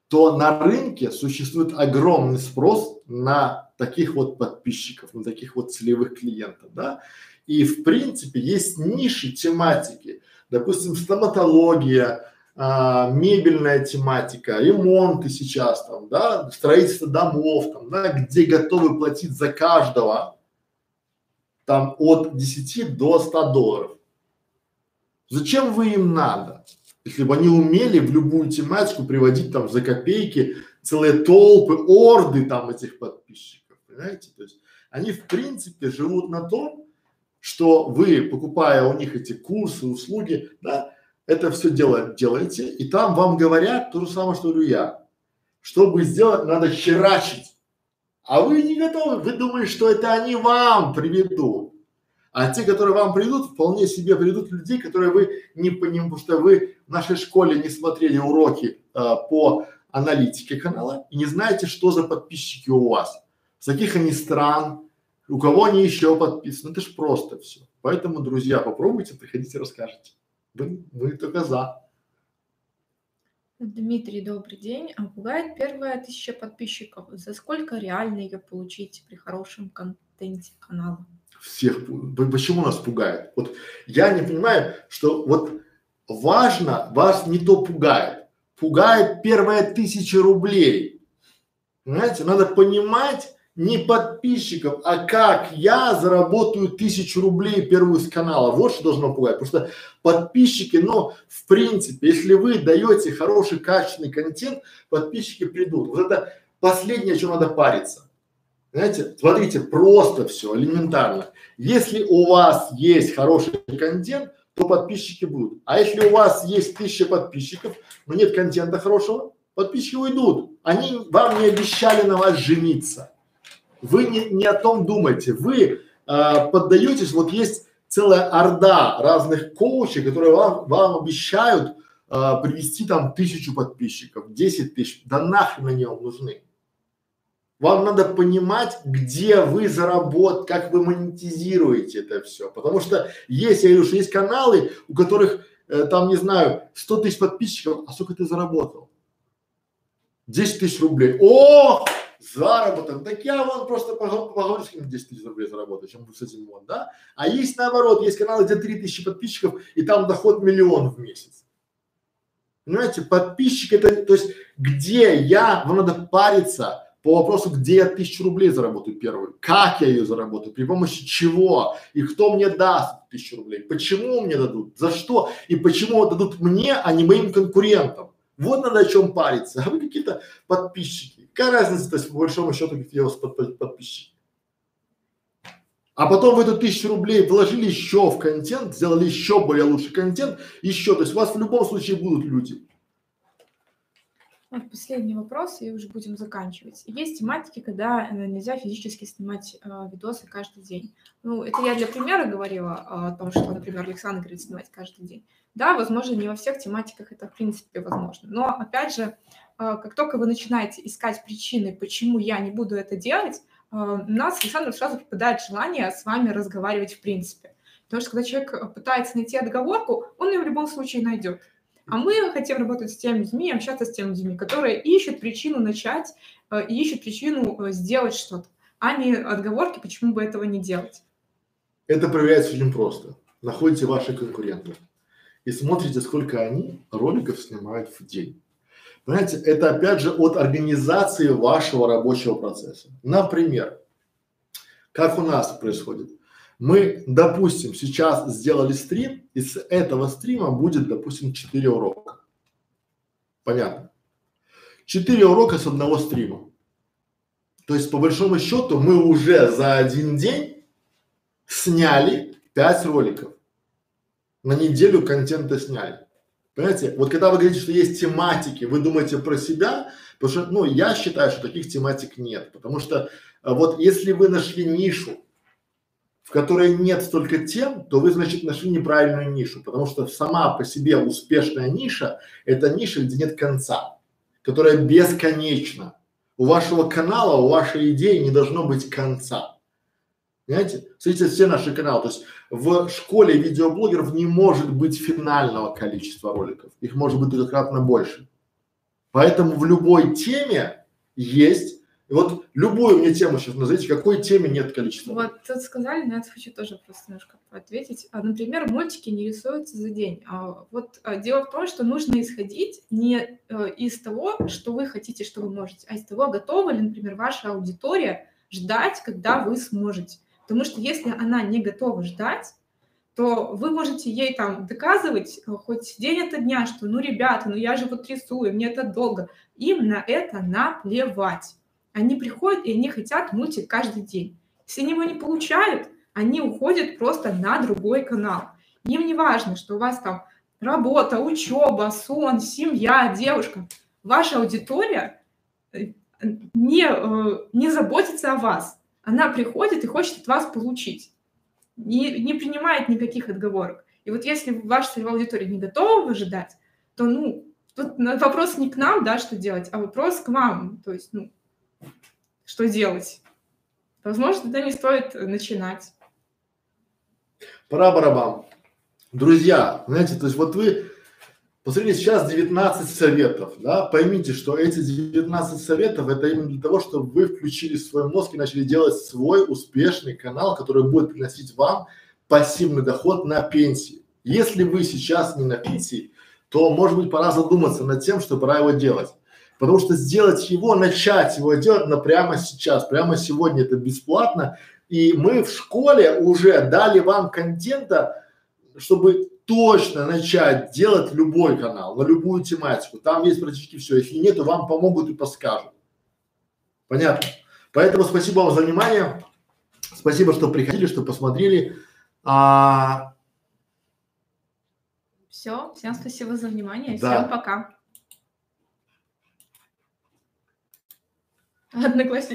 A: то на рынке существует огромный спрос на таких вот подписчиков, на таких вот целевых клиентов, да, и в принципе есть ниши тематики, допустим, стоматология, а, мебельная тематика, ремонты сейчас там, да, строительство домов там, да, где готовы платить за каждого там от 10 до 100 долларов. Зачем вы им надо? Если бы они умели в любую тематику приводить там за копейки целые толпы, орды там этих подписчиков, понимаете? То есть они в принципе живут на том, что вы, покупая у них эти курсы, услуги, да, это все дело, делаете, и там вам говорят то же самое, что говорю я. Чтобы сделать, надо херачить. А вы не готовы, вы думаете, что это они вам приведут. А те, которые вам придут, вполне себе придут людей, которые вы не понимаете, потому что вы в нашей школе не смотрели уроки а, по аналитике канала и не знаете, что за подписчики у вас, с каких они стран, у кого они еще подписаны. Это ж просто все. Поэтому, друзья, попробуйте, приходите, расскажите. Вы, вы только за.
B: Дмитрий, добрый день. А пугает первая тысяча подписчиков. За сколько реально ее получить при хорошем контенте канала?
A: Всех, почему нас пугает? Вот я не понимаю, что вот важно, вас не то пугает, пугает первая тысяча рублей. Понимаете, надо понимать не подписчиков, а как я заработаю тысячу рублей первую с канала. Вот что должно пугать. Что подписчики, ну, в принципе, если вы даете хороший, качественный контент, подписчики придут. Вот это последнее, что надо париться. Знаете, смотрите, просто все, элементарно. Если у вас есть хороший контент, то подписчики будут. А если у вас есть тысяча подписчиков, но нет контента хорошего, подписчики уйдут. Они вам не обещали на вас жениться. Вы не, не о том думаете. Вы э, поддаетесь, вот есть целая орда разных коучей, которые вам, вам обещают э, привести там тысячу подписчиков, десять тысяч. Да нахрен они вам нужны. Вам надо понимать, где вы заработ, как вы монетизируете это все. Потому что есть, я говорю, что есть каналы, у которых э, там, не знаю, 100 тысяч подписчиков, а сколько ты заработал? 10 тысяч рублей. О, заработок. Так я вон просто поговорю с кем 10 тысяч рублей заработаю, чем с этим вот, да? А есть наоборот, есть каналы, где 3 тысячи подписчиков, и там доход миллион в месяц. Понимаете, подписчик это, то есть где я, вам надо париться, по вопросу, где я тысячу рублей заработаю первую, как я ее заработаю, при помощи чего и кто мне даст тысячу рублей, почему мне дадут, за что и почему дадут мне, а не моим конкурентам. Вот надо о чем париться. [LAUGHS] А вы какие-то подписчики. Какая разница, то есть по большому счету, какие у вас под, под, подписчики. А потом вы эту тысячу рублей вложили еще в контент, сделали еще более лучший контент, еще, то есть у вас в любом случае будут люди.
B: Последний вопрос, и уже будем заканчивать. Есть тематики, когда э, нельзя физически снимать э, видосы каждый день. Ну, это я для примера говорила а, о том, что, например, Александр говорит снимать каждый день. Да, возможно, не во всех тематиках это в принципе возможно. Но, опять же, э, как только вы начинаете искать причины, почему я не буду это делать, э, у нас Александр сразу попадает желание с вами разговаривать в принципе. Потому что когда человек пытается найти отговорку, он ее в любом случае найдет. А мы хотим работать с теми людьми, общаться с теми людьми, которые ищут причину начать, э, ищут причину э, сделать что-то, а не отговорки, почему бы этого не делать.
A: Это проверяется очень просто. Находите ваших конкурентов и смотрите, сколько они роликов снимают в день. Понимаете, это опять же от организации вашего рабочего процесса. Например, как у нас происходит? Мы, допустим, сейчас сделали стрим, и с этого стрима будет, допустим, 4 урока. Понятно? 4 урока с одного стрима. То есть, по большому счету, мы уже за один день сняли 5 роликов. На неделю контента сняли. Понимаете? Вот когда вы говорите, что есть тематики, вы думаете про себя, потому что, ну, я считаю, что таких тематик нет. Потому что а вот если вы нашли нишу, в которой нет столько тем, то вы, значит, нашли неправильную нишу, потому что сама по себе успешная ниша – это ниша, где нет конца, которая бесконечна. У вашего канала, у вашей идеи не должно быть конца. Понимаете? Смотрите, все наши каналы. То есть в школе видеоблогеров не может быть финального количества роликов. Их может быть трехкратно больше. Поэтому в любой теме есть и вот любую мне тему сейчас назовите, какой теме нет количества.
B: Вот тут сказали, но я хочу тоже просто немножко ответить. А, например, мультики не рисуются за день. А, вот а, дело в том, что нужно исходить не а, из того, что вы хотите, что вы можете, а из того, готова ли, например, ваша аудитория ждать, когда вы сможете. Потому что если она не готова ждать, то вы можете ей там доказывать э, хоть день это дня, что ну, ребята, ну я же вот рисую, мне это долго. Им на это наплевать. Они приходят и они хотят мультик каждый день. Если они его не получают, они уходят просто на другой канал. Им не важно, что у вас там работа, учеба, сон, семья, девушка. Ваша аудитория э, не, э, не заботится о вас. Она приходит и хочет от вас получить. Не, не принимает никаких отговорок. И вот если ваша целевая аудитория не готова ожидать, то, ну, тут вопрос не к нам, да, что делать, а вопрос к вам. То есть, ну, что делать? Возможно, тогда не стоит начинать.
A: Пора барабан. Друзья, знаете, то есть вот вы, посмотрите, сейчас 19 советов, да, поймите, что эти 19 советов это именно для того, чтобы вы включили свой мозг и начали делать свой успешный канал, который будет приносить вам пассивный доход на пенсии. Если вы сейчас не на пенсии, то может быть пора задуматься над тем, что пора его делать. Потому что сделать его, начать его делать на прямо сейчас, прямо сегодня это бесплатно. И мы в школе уже дали вам контента, чтобы точно начать делать любой канал, на любую тематику. Там есть практически все. Если нет, то вам помогут и подскажут. Понятно? Поэтому спасибо вам за внимание. Спасибо, что приходили, что посмотрели. А...
B: Все, всем спасибо за внимание. Да. Всем пока. Одноклассники.